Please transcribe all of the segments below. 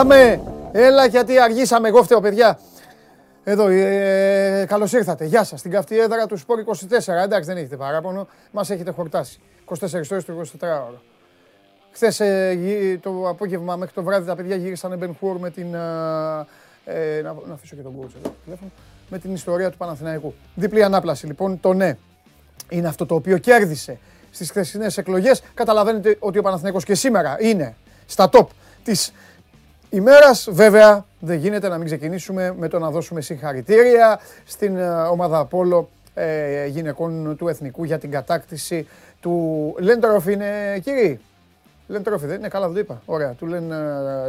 Πάμε! Έλα γιατί αργήσαμε, εγώ φταίω παιδιά. Εδώ, ε, καλώς ήρθατε. Γεια σας. Στην καυτή έδρα του Σπόρ 24. Εντάξει, δεν έχετε παράπονο. Μας έχετε χορτάσει. 24 ώρες το 24ωρο. Χθες ε, το απόγευμα μέχρι το βράδυ τα παιδιά γύρισαν Μπεν Χουρ με την. Ε, ε, να, να αφήσω και τον κότσο εδώ τηλέφωνο. Με την ιστορία του Παναθηναϊκού. Διπλή ανάπλαση λοιπόν. Το ναι είναι αυτό το οποίο κέρδισε στις χθεσινές εκλογές. Καταλαβαίνετε ότι ο Παναθηναϊκός και σήμερα είναι στα top της ημέρας. Βέβαια, δεν γίνεται να μην ξεκινήσουμε με το να δώσουμε συγχαρητήρια στην ε, ομάδα Απόλο ε, γυναικών του Εθνικού για την κατάκτηση του Λεν Τρόφι. Είναι κύριοι. Λεν Τρόφι, δεν είναι καλά, δεν το είπα. Ωραία, του Λεν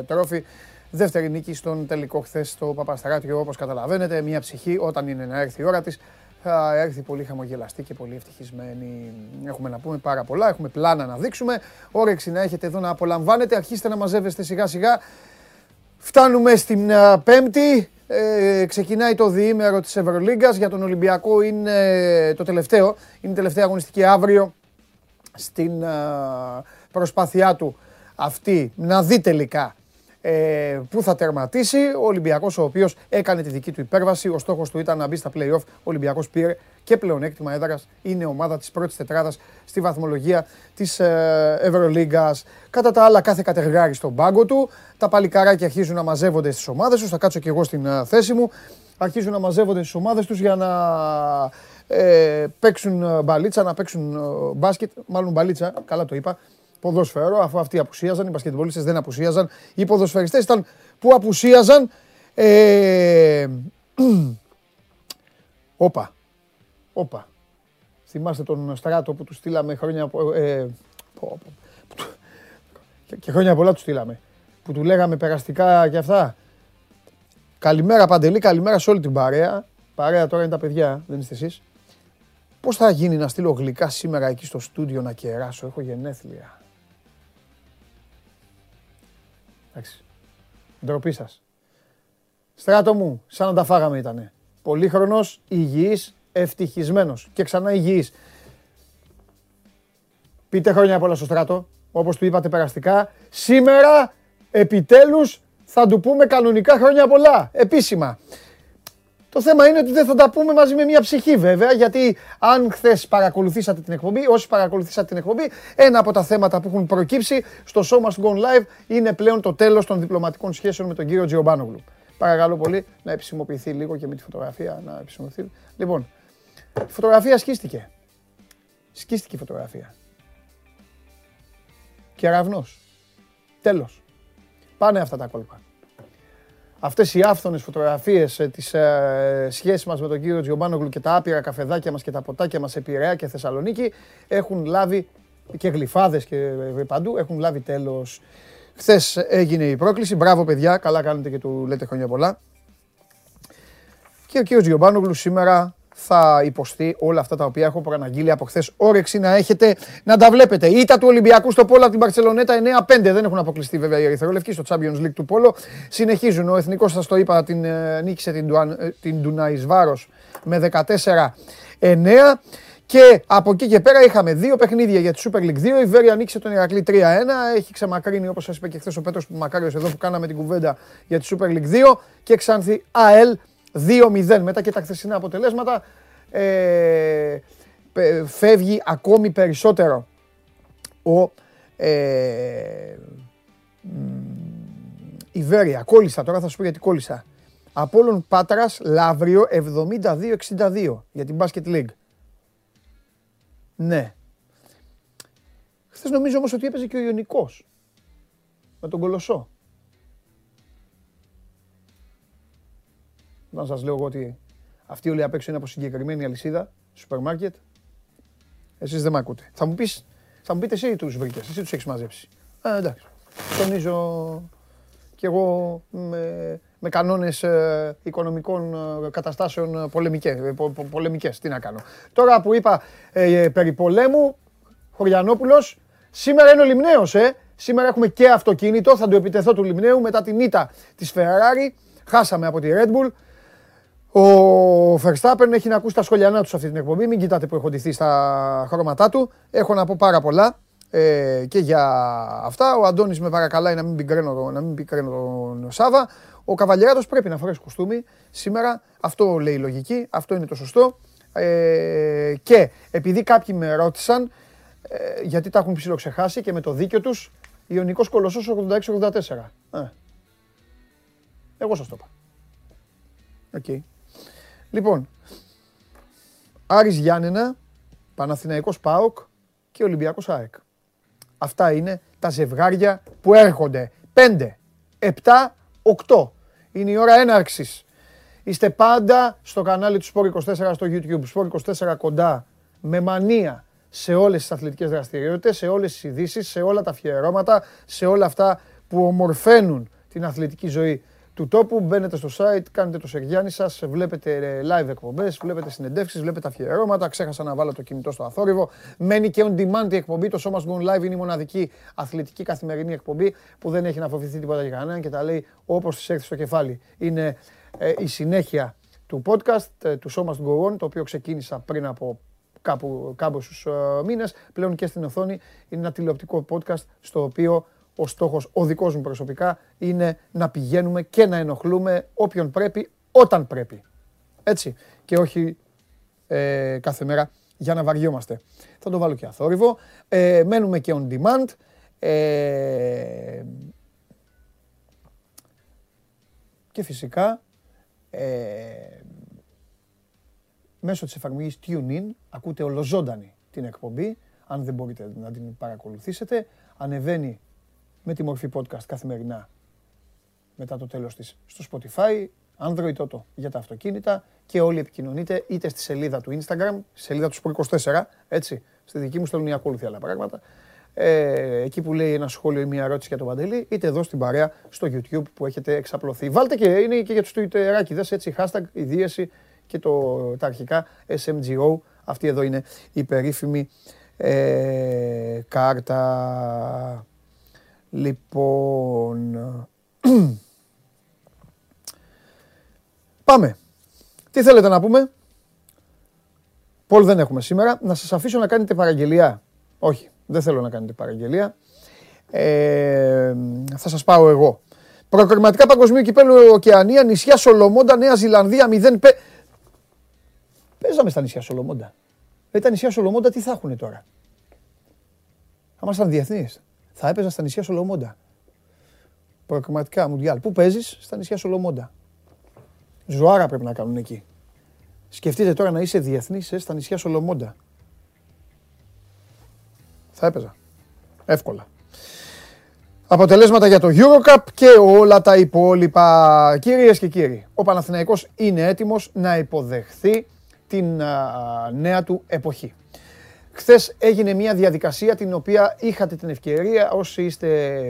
Τρόφι. Δεύτερη νίκη στον τελικό χθες στο Παπαστράτιο, όπως καταλαβαίνετε. Μια ψυχή όταν είναι να έρθει η ώρα της θα έρθει πολύ χαμογελαστή και πολύ ευτυχισμένη. Έχουμε να πούμε πάρα πολλά, έχουμε πλάνα να δείξουμε. Όρεξη να έχετε εδώ να απολαμβάνετε. Αρχίστε να μαζεύεστε σιγά σιγά. Φτάνουμε στην Πέμπτη. Ε, ξεκινάει το διήμερο της Ευρωλίγκας. Για τον Ολυμπιακό είναι το τελευταίο. Είναι η τελευταία αγωνιστική αύριο στην προσπάθειά του αυτή να δει τελικά ε, που θα τερματίσει. Ο Ολυμπιακός ο οποίος έκανε τη δική του υπέρβαση. Ο στόχος του ήταν να μπει στα play-off. Ο Ολυμπιακός πήρε και πλεονέκτημα έδρας. Είναι ομάδα της πρώτης τετράδας στη βαθμολογία της ε, Ευρωλίγκας. Κατά τα άλλα κάθε κατεργάρι στον πάγκο του. Τα παλικάράκια αρχίζουν να μαζεύονται στις ομάδες τους. Θα κάτσω και εγώ στην ε, θέση μου. Αρχίζουν να μαζεύονται στις ομάδες τους για να ε, παίξουν ε, μπαλίτσα, να παίξουν ε, μπάσκετ. Μάλλον μπαλίτσα, καλά το είπα ποδόσφαιρο, αφού αυτοί απουσίαζαν, οι μπασκετμπολίστες δεν απουσίαζαν, οι ποδοσφαιριστές ήταν που απουσίαζαν. Ε, όπα, όπα. Θυμάστε τον Στράτο που του στείλαμε χρόνια, ε, και χρόνια πολλά του στείλαμε, που του λέγαμε περαστικά και αυτά. Καλημέρα Παντελή, καλημέρα σε όλη την παρέα. Παρέα τώρα είναι τα παιδιά, δεν είστε εσείς. Πώς θα γίνει να στείλω γλυκά σήμερα εκεί στο στούντιο να κεράσω, έχω γενέθλια. Εντάξει. Ντροπή σας. Στράτο μου, σαν να τα φάγαμε ήτανε. Πολύχρονος, υγιής, ευτυχισμένος και ξανά υγιής. Πείτε χρόνια πολλά στο στράτο, όπως του είπατε περαστικά. Σήμερα, επιτέλους, θα του πούμε κανονικά χρόνια πολλά, επίσημα. Το θέμα είναι ότι δεν θα τα πούμε μαζί με μια ψυχή βέβαια, γιατί αν χθες παρακολουθήσατε την εκπομπή, όσοι παρακολουθήσατε την εκπομπή, ένα από τα θέματα που έχουν προκύψει στο Show Must Go Live είναι πλέον το τέλος των διπλωματικών σχέσεων με τον κύριο Τζιομπάνογλου. Παρακαλώ πολύ να επισημοποιηθεί λίγο και με τη φωτογραφία να επισημοποιηθεί. Λοιπόν, η φωτογραφία σκίστηκε. Σκίστηκε η φωτογραφία. Κεραυνός. Τέλος. Πάνε αυτά τα κόλπα αυτές οι άφθονες φωτογραφίες ε, της ε, σχέσης μας με τον κύριο Τζιομπάνογλου και τα άπειρα καφεδάκια μας και τα ποτάκια μας σε Πειραιά και Θεσσαλονίκη έχουν λάβει και γλυφάδες και ε, παντού έχουν λάβει τέλος. Χθες έγινε η πρόκληση. Μπράβο παιδιά, καλά κάνετε και του λέτε χρόνια πολλά. Και ο κύριος Τζιομπάνογλου σήμερα θα υποστεί όλα αυτά τα οποία έχω προαναγγείλει από χθες. Όρεξη να έχετε να τα βλέπετε. Ήτα του Ολυμπιακού στο Πόλο από την Παρσελονέτα 9-5. Δεν έχουν αποκλειστεί βέβαια οι Ερυθρόλευκοι στο Champions League του Πόλο. Συνεχίζουν. Ο Εθνικός, σας το είπα, την, ε, νίκησε την, ε, την Ντουνάη Βάρο με 14-9. Και από εκεί και πέρα είχαμε δύο παιχνίδια για τη Super League 2. Η Βέρεια νίκησε τον Ηρακλή 3-1. Έχει ξεμακρύνει, όπως σας είπε και χθες ο Πέτρος Μακάριος εδώ που κάναμε την κουβέντα για τη Super League 2. Και Ξάνθη ΑΕΛ 2-0 μετά και τα χθεσινά αποτελέσματα ε, φεύγει ακόμη περισσότερο ο ε, Ιβέρια. Κόλλησα τώρα θα σου πω γιατί κόλλησα. Απόλλων Πάτρας Λαύριο 72-62 για την Basket League. Ναι. Χθες νομίζω όμως ότι έπαιζε και ο Ιωνικός με τον Κολοσσό. Να σας λέω εγώ ότι αυτοί όλοι απ' έξω είναι από συγκεκριμένη αλυσίδα, σούπερ μάρκετ. Εσείς δεν με ακούτε. Θα μου, πεις, θα μου πείτε εσύ τους βρήκες, εσύ τους έχεις μαζέψει. Ε, εντάξει. Τονίζω κι εγώ με, με κανόνες ε, οικονομικών ε, καταστάσεων πολεμικές, ε, πο, πο, πολεμικές. Τι να κάνω. Τώρα που είπα ε, περί πολέμου, Χωριανόπουλος, σήμερα είναι ο Λιμνέος, ε. Σήμερα έχουμε και αυτοκίνητο, θα του επιτεθώ του Λιμνέου μετά την ήττα της Ferrari. Χάσαμε από τη Red Bull. Ο Verstappen έχει να ακούσει τα σχολιανά του σε αυτή την εκπομπή. Μην κοιτάτε που έχω ντυθεί στα χρώματά του. Έχω να πω πάρα πολλά. ε, και για αυτά. Ο Αντώνης με παρακαλάει να μην πικραίνω, να μην πικραίνω τον Σάβα. Ο Καβαλιέράτος πρέπει να φορέσει κουστούμι σήμερα. Αυτό λέει η λογική, αυτό είναι το σωστό. Ε, και επειδή κάποιοι με ρώτησαν, ε, γιατί τα έχουν ψηλοξεχάσει και με το δίκιο τους, Ιωνικός Κολοσσός 86-84. Ε. Εγώ σας το είπα. Okay. Λοιπόν, Άρης Γιάννενα, Παναθηναϊκός ΠΑΟΚ και Ολυμπιακός ΑΕΚ. Αυτά είναι τα ζευγάρια που έρχονται. 5, 7, 8. Είναι η ώρα έναρξης. Είστε πάντα στο κανάλι του Sport 24 στο YouTube. Sport 24 κοντά με μανία σε όλες τις αθλητικές δραστηριότητες, σε όλες τις ειδήσεις, σε όλα τα αφιερώματα, σε όλα αυτά που ομορφαίνουν την αθλητική ζωή του τόπου. Μπαίνετε στο site, κάνετε το σεργιάνι σας, βλέπετε ε, live εκπομπές, βλέπετε συνεντεύξεις, βλέπετε αφιερώματα. Ξέχασα να βάλω το κινητό στο αθόρυβο. Μένει και on demand η εκπομπή. Το σώμα Gone Live είναι η μοναδική αθλητική καθημερινή εκπομπή που δεν έχει να φοβηθεί τίποτα για κανέναν και τα λέει όπως της έρθει στο κεφάλι. Είναι ε, η συνέχεια του podcast ε, του σώμα Go On, το οποίο ξεκίνησα πριν από κάπου, κάμποσους μήνες. Πλέον και στην οθόνη είναι ένα τηλεοπτικό podcast στο οποίο ο στόχος, ο δικός μου προσωπικά, είναι να πηγαίνουμε και να ενοχλούμε όποιον πρέπει, όταν πρέπει. Έτσι. Και όχι ε, κάθε μέρα για να βαριόμαστε. Θα το βάλω και αθόρυβο. Ε, μένουμε και on demand. Ε, και φυσικά ε, μέσω της εφαρμογής TuneIn ακούτε ολοζώντανη την εκπομπή. Αν δεν μπορείτε να την παρακολουθήσετε, ανεβαίνει με τη μορφή podcast καθημερινά μετά το τέλος της στο Spotify, Android Auto για τα αυτοκίνητα και όλοι επικοινωνείτε είτε στη σελίδα του Instagram, στη σελίδα του Sport24, έτσι, στη δική μου στέλνουν οι ακόλουθοι άλλα πράγματα, ε, εκεί που λέει ένα σχόλιο ή μια ερώτηση για τον Παντελή, είτε εδώ στην παρέα στο YouTube που έχετε εξαπλωθεί. Βάλτε και είναι και για τους Twitterάκιδες, έτσι, hashtag η δίαιση και το, τα αρχικά SMGO. Αυτή εδώ είναι η περίφημη ε, κάρτα. Λοιπόν, πάμε. Τι θέλετε να πούμε; Πολ δεν έχουμε σήμερα. Να σας αφήσω να κάνετε παραγγελία. Όχι, δεν θέλω να κάνετε παραγγελία. Ε, θα σας πάω εγώ. Προκριματικά παγκοσμίου κυπέλου Οκεανία, νησιά Σολομόντα, Νέα Ζηλανδία 0 πέ... Παίζαμε στα νησιά Σολομόντα. Ε, τα νησιά Σολομόντα τι θα έχουν τώρα; Θα ήμασταν διεθνείς θα έπαιζα στα νησιά Σολομόντα. Προκριματικά Μουντιάλ. Πού παίζεις, στα νησιά Σολομόντα. Ζωάρα πρέπει να κάνουν εκεί. Σκεφτείτε τώρα να είσαι διεθνής ε, στα νησιά Σολομόντα. Θα έπαιζα. Εύκολα. Αποτελέσματα για το Eurocup και όλα τα υπόλοιπα. Κυρίες και κύριοι, ο Παναθηναϊκός είναι έτοιμος να υποδεχθεί την νέα του εποχή. Χθες έγινε μια διαδικασία την οποία είχατε την ευκαιρία, όσοι είστε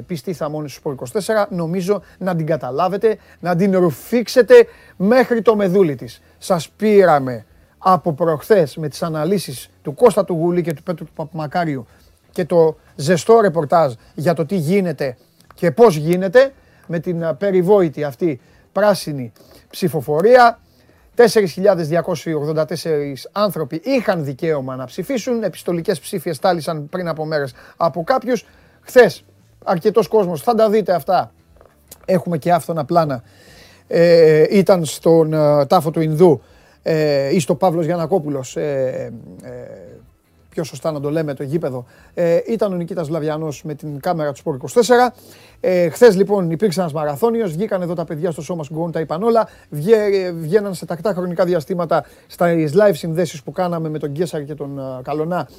πιστοί θαμώνοι στους 24, νομίζω να την καταλάβετε, να την ρουφήξετε μέχρι το μεδούλι της. Σας πήραμε από προχθές με τις αναλύσεις του Κώστα του Γουλή και του Πέτρου του Παπμακάριου και το ζεστό ρεπορτάζ για το τι γίνεται και πώς γίνεται με την περιβόητη αυτή πράσινη ψηφοφορία. 4.284 άνθρωποι είχαν δικαίωμα να ψηφίσουν. Επιστολικές ψήφιες στάλησαν πριν από μέρες από κάποιους. Χθες αρκετός κόσμος, θα τα δείτε αυτά. Έχουμε και άφθονα πλάνα. Ε, ήταν στον ε, τάφο του Ινδού ε, ή στο Παύλος Γιανακόπουλος ε, ε, πιο σωστά να το λέμε το γήπεδο, ε, ήταν ο Νικήτας Λαβιανός με την κάμερα του Σπορ 24. Ε, Χθες λοιπόν υπήρξε ένας μαραθώνιος, βγήκαν εδώ τα παιδιά στο σώμα Γκόν, τα είπαν όλα, Βγε, βγαίναν σε τακτά χρονικά διαστήματα στα live συνδέσεις που κάναμε με τον Γκέσαρ και τον uh, Καλονά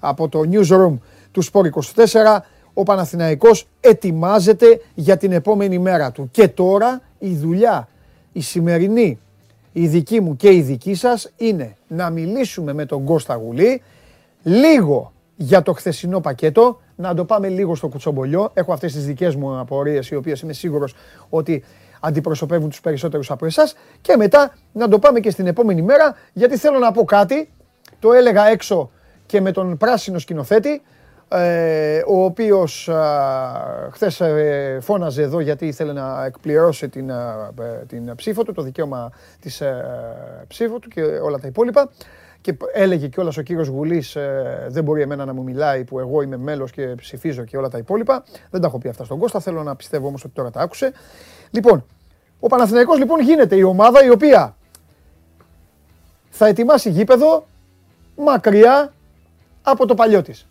από το newsroom του Σπορ 24. Ο Παναθηναϊκός ετοιμάζεται για την επόμενη μέρα του. Και τώρα η δουλειά, η σημερινή, η δική μου και η δική σας είναι να μιλήσουμε με τον Κώστα Γουλή, λίγο για το χθεσινό πακέτο, να το πάμε λίγο στο κουτσομπολιό. Έχω αυτές τις δικές μου απορίες, οι οποίες είμαι σίγουρος ότι αντιπροσωπεύουν τους περισσότερους από εσάς. Και μετά να το πάμε και στην επόμενη μέρα, γιατί θέλω να πω κάτι, το έλεγα έξω και με τον πράσινο σκηνοθέτη, ε, ο οποίος χθες ε, φώναζε εδώ γιατί ήθελε να εκπληρώσει την, την ψήφο του, το δικαίωμα της ε, ψήφου του και όλα τα υπόλοιπα. Και έλεγε κιόλας ο κύριος Γουλής, ε, δεν μπορεί εμένα να μου μιλάει που εγώ είμαι μέλος και ψηφίζω και όλα τα υπόλοιπα. Δεν τα έχω πει αυτά στον Κώστα. Θέλω να πιστεύω όμως ότι τώρα τα άκουσε. Λοιπόν, ο Παναθηναϊκός λοιπόν γίνεται η ομάδα η οποία θα ετοιμάσει γήπεδο μακριά από το παλιό της.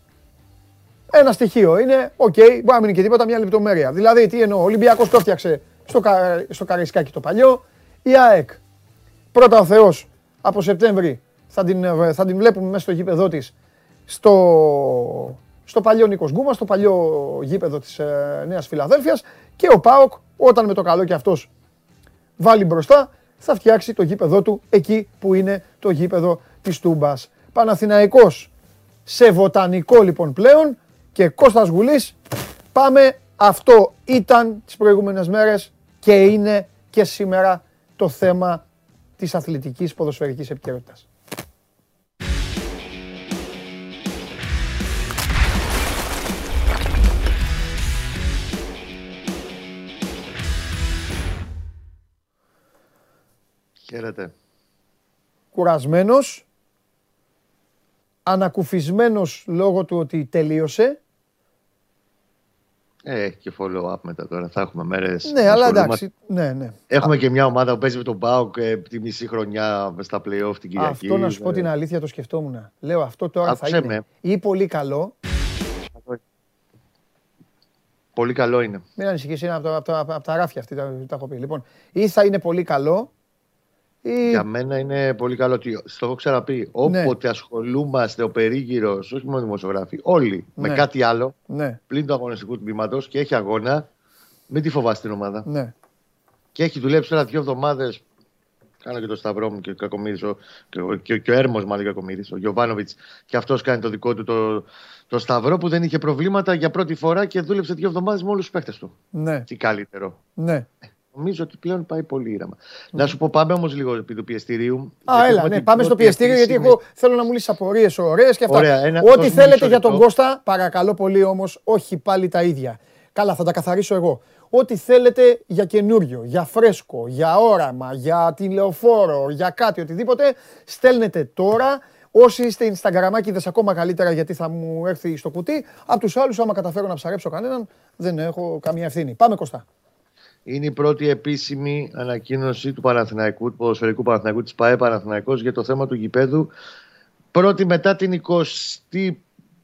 Ένα στοιχείο είναι, ok, okay, μπορεί να μην είναι και τίποτα, μια λεπτομέρεια. Δηλαδή, τι εννοώ, ο Ολυμπιακός το έφτιαξε στο, κα, στο Καρισκάκι το παλιό, η ΑΕΚ, πρώτα ο Θεός, από Σεπτέμβρη θα την, θα την βλέπουμε μέσα στο γήπεδό της, στο, στο παλιό Νίκος Γκούμας, στο παλιό γήπεδο της ε, Νέας Φιλαδέλφειας και ο ΠΑΟΚ, όταν με το καλό και αυτός βάλει μπροστά, θα φτιάξει το γήπεδό του εκεί που είναι το γήπεδο της Τούμπας. Παναθηναϊκός σε βοτανικό λοιπόν πλέον και Κώστας Γουλής πάμε αυτό ήταν τις προηγούμενες μέρες και είναι και σήμερα το θέμα της αθλητικής ποδοσφαιρικής επικαιρότητας. Χαίρετε. Κουρασμένος, ανακουφισμένος λόγω του ότι τελείωσε. Ε, έχει και follow-up μετά τώρα. Θα έχουμε μέρες. Ναι, αλλά εντάξει. Ναι, ναι. Έχουμε και μια ομάδα που παίζει με τον Μπάουκ ε, τη μισή χρονιά στα playoff την Κυριακή. Αυτό να σου πω την αλήθεια το σκεφτόμουν. Λέω αυτό τώρα θα είναι με. ή πολύ καλό. Πολύ καλό είναι. Μην ανησυχείς, είναι από, από, από, τα ράφια αυτή, τα, τα έχω πει. Λοιπόν, ή θα είναι πολύ καλό ή... Για μένα είναι πολύ καλό ότι στο έχω ξαναπεί. Ναι. Όποτε ασχολούμαστε ο περίγυρος, όχι μόνο δημοσιογράφοι, όλοι ναι. με κάτι άλλο ναι. πλην του αγωνιστικού τμήματος και έχει αγώνα, μην τη φοβάστε την ομάδα. Ναι. Και έχει δουλέψει τώρα δύο εβδομάδες. Κάνω και το σταυρό μου και ο Κακομίδη, ο, και, και ο Έρμος μάλλον Κακομίδη, ο Γιωβάνοβιτς, και αυτός κάνει το δικό του το, το σταυρό που δεν είχε προβλήματα για πρώτη φορά και δούλεψε δύο εβδομάδες με όλους τους παίχτε του. Ναι. Τι καλύτερο. Ναι. Νομίζω ότι πλέον πάει πολύ ήρεμα. Να σου πω, πάμε όμως λίγο επί του πιεστηρίου. Α, έλα, ναι, πάμε στο πιεστήριο, γιατί εγώ θέλω να μου λύσεις απορίες ωραίες και αυτά. Ωραία, Ό,τι θέλετε για τον Κώστα, παρακαλώ πολύ όμως, όχι πάλι τα ίδια. Καλά, θα τα καθαρίσω εγώ. Ό,τι θέλετε για καινούριο, για φρέσκο, για όραμα, για τηλεοφόρο, για κάτι, οτιδήποτε, στέλνετε τώρα. Όσοι είστε Instagramάκιδες ακόμα καλύτερα γιατί θα μου έρθει στο κουτί. Από τους άλλους άμα καταφέρω να ψαρέψω κανέναν δεν έχω καμία ευθύνη. Πάμε Κώστα. Είναι η πρώτη επίσημη ανακοίνωση του Παναθηναϊκού, του ποδοσφαιρικού Παναθηναϊκού, της ΠαΕ Παναθηναϊκός για το θέμα του γηπέδου. Πρώτη μετά την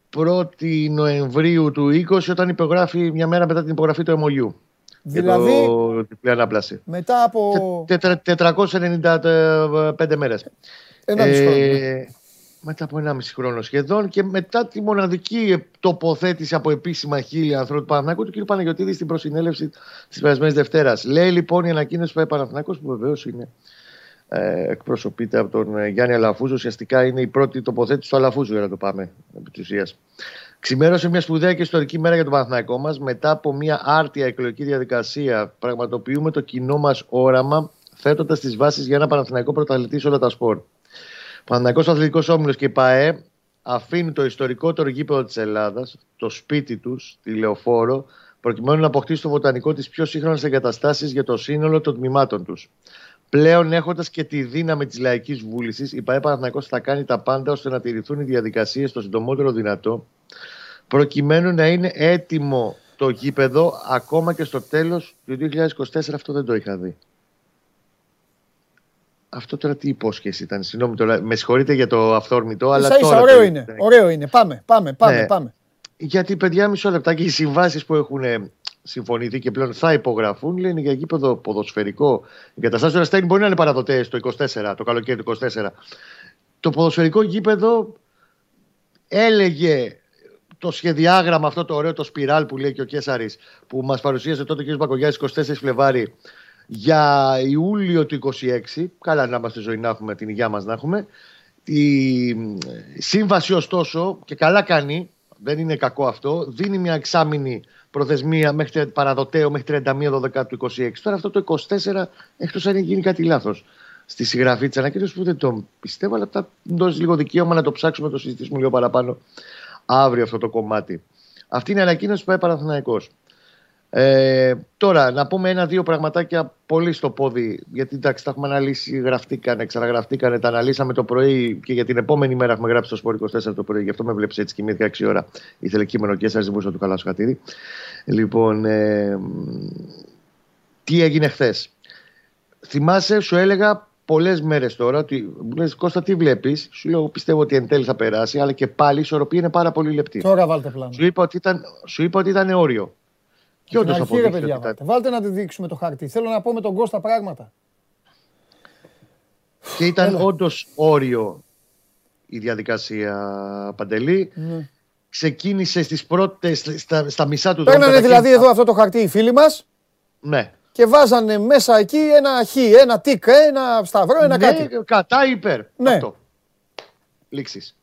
21η Νοεμβρίου του 20 όταν υπογράφει μια μέρα μετά την υπογραφή του MOU. Δηλαδή, διπλή ανάπλαση. Μετά από... 495 μέρες. Ένα ε, μετά από 1,5 χρόνο σχεδόν και μετά τη μοναδική τοποθέτηση από επίσημα χίλια ανθρώπων του Παναθηναϊκού του κ. Παναγιοτήδη στην προσυνέλευση της περασμένης Δευτέρας. Λέει λοιπόν η ανακοίνωση του Παναθηναϊκού που βεβαίως είναι ε, εκπροσωπείται από τον ε, Γιάννη Αλαφούζο. Ουσιαστικά είναι η πρώτη τοποθέτηση του Αλαφούζου, για να το πάμε επί της ουσίας. Ξημέρωσε μια σπουδαία και ιστορική μέρα για τον Παναθηναϊκό μας. Μετά από μια άρτια εκλογική διαδικασία, πραγματοποιούμε το κοινό μας όραμα, θέτοντας τις βάσεις για ένα Παναθηναϊκό πρωταθλητής σε όλα τα σπορ. Παναγικό Αθλητικός Όμιλος και η ΠαΕ αφήνει το ιστορικότερο γήπεδο της Ελλάδας, το σπίτι τους, τη Λεωφόρο, προκειμένου να αποκτήσει το βοτανικό της πιο σύγχρονες εγκαταστάσεις για το σύνολο των τμήματων τους. Πλέον, έχοντας και τη δύναμη της λαϊκής βούλησης, η ΠαΕ Παναθυνακό θα κάνει τα πάντα ώστε να τηρηθούν οι διαδικασίες το συντομότερο δυνατό, προκειμένου να είναι έτοιμο το γήπεδο ακόμα και στο τέλος του 2024. Αυτό δεν το είχα δει. Αυτό τώρα τι υπόσχεση ήταν. Συγγνώμη τώρα, με συγχωρείτε για το αυθόρμητο, αλλά. Ίσα, ίσα, ωραίο είναι. Ωραίο είναι. Πάμε, πάμε, πάμε. Ναι. πάμε. Γιατί παιδιά, μισό λεπτά και οι συμβάσεις που έχουν ε, συμφωνηθεί και πλέον θα υπογραφούν λένε για γήπεδο ποδοσφαιρικό. Η καταστάση του Ραστέιν μπορεί να είναι παραδοτές το 24, το καλοκαίρι του 24. Το ποδοσφαιρικό γήπεδο έλεγε το σχεδιάγραμμα αυτό το ωραίο, το σπιράλ που λέει και ο Κέσσαρης που μας παρουσίασε τότε ο κ. Μπακογιάς 24 Φλεβάρι για Ιούλιο του 26, καλά να είμαστε ζωή να έχουμε, την υγεία μας να έχουμε, η σύμβαση ωστόσο, και καλά κάνει, δεν είναι κακό αυτό, δίνει μια εξάμηνη προθεσμία μέχρι παραδοτέο μέχρι 31 12 του 26. Τώρα αυτό το 24, εκτός αν έχει γίνει κάτι λάθος στη συγγραφή της ανακοίνωσης που δεν το πιστεύω, αλλά θα δώσει λίγο δικαίωμα να το ψάξουμε, να το συζητήσουμε λίγο παραπάνω αύριο αυτό το κομμάτι. Αυτή είναι η ανακοίνωση που πάει Παναθηναϊκός. Ε, τώρα, να πούμε ένα-δύο πραγματάκια πολύ στο πόδι. Γιατί εντάξει, τα έχουμε αναλύσει, γραφτήκανε, ξαναγραφτήκανε, τα αναλύσαμε το πρωί και για την επόμενη μέρα έχουμε γράψει στο Σπορ 24 το πρωί. Γι' αυτό με βλέπεις έτσι κοιμήθηκα 6 ώρα. Ήθελε κείμενο και εσά δεν μπορούσα να του χαλάσω χατήρι. Λοιπόν, ε, τι έγινε χθες. Θυμάσαι, σου έλεγα πολλές μέρες τώρα ότι μου λες Κώστα, τι βλέπεις; Σου λέω, πιστεύω ότι εν τέλει θα περάσει, αλλά και πάλι η ισορροπία είναι πάρα πολύ λεπτή. Τώρα βάλτε πλάνο. Σου είπα ότι ήταν, σου είπα ότι ήταν όριο. Και όντως αποδείχθηκε. Παιδιά, βάλτε. βάλτε να τη δείξουμε το χαρτί. Θέλω να πω με τον Κώστα πράγματα. Και ήταν όντως όριο η διαδικασία Παντελή. Ναι. Ξεκίνησε στις πρώτες, στα, στα μισά του Παίρνανε δηλαδή εδώ αυτό το χαρτί οι φίλοι μας. Ναι. Και βάζανε μέσα εκεί ένα χ, ένα τικ, ένα σταυρό, ένα ναι, κάτι. Κατά υπέρ. Ναι. Αυτό. Λήξεις.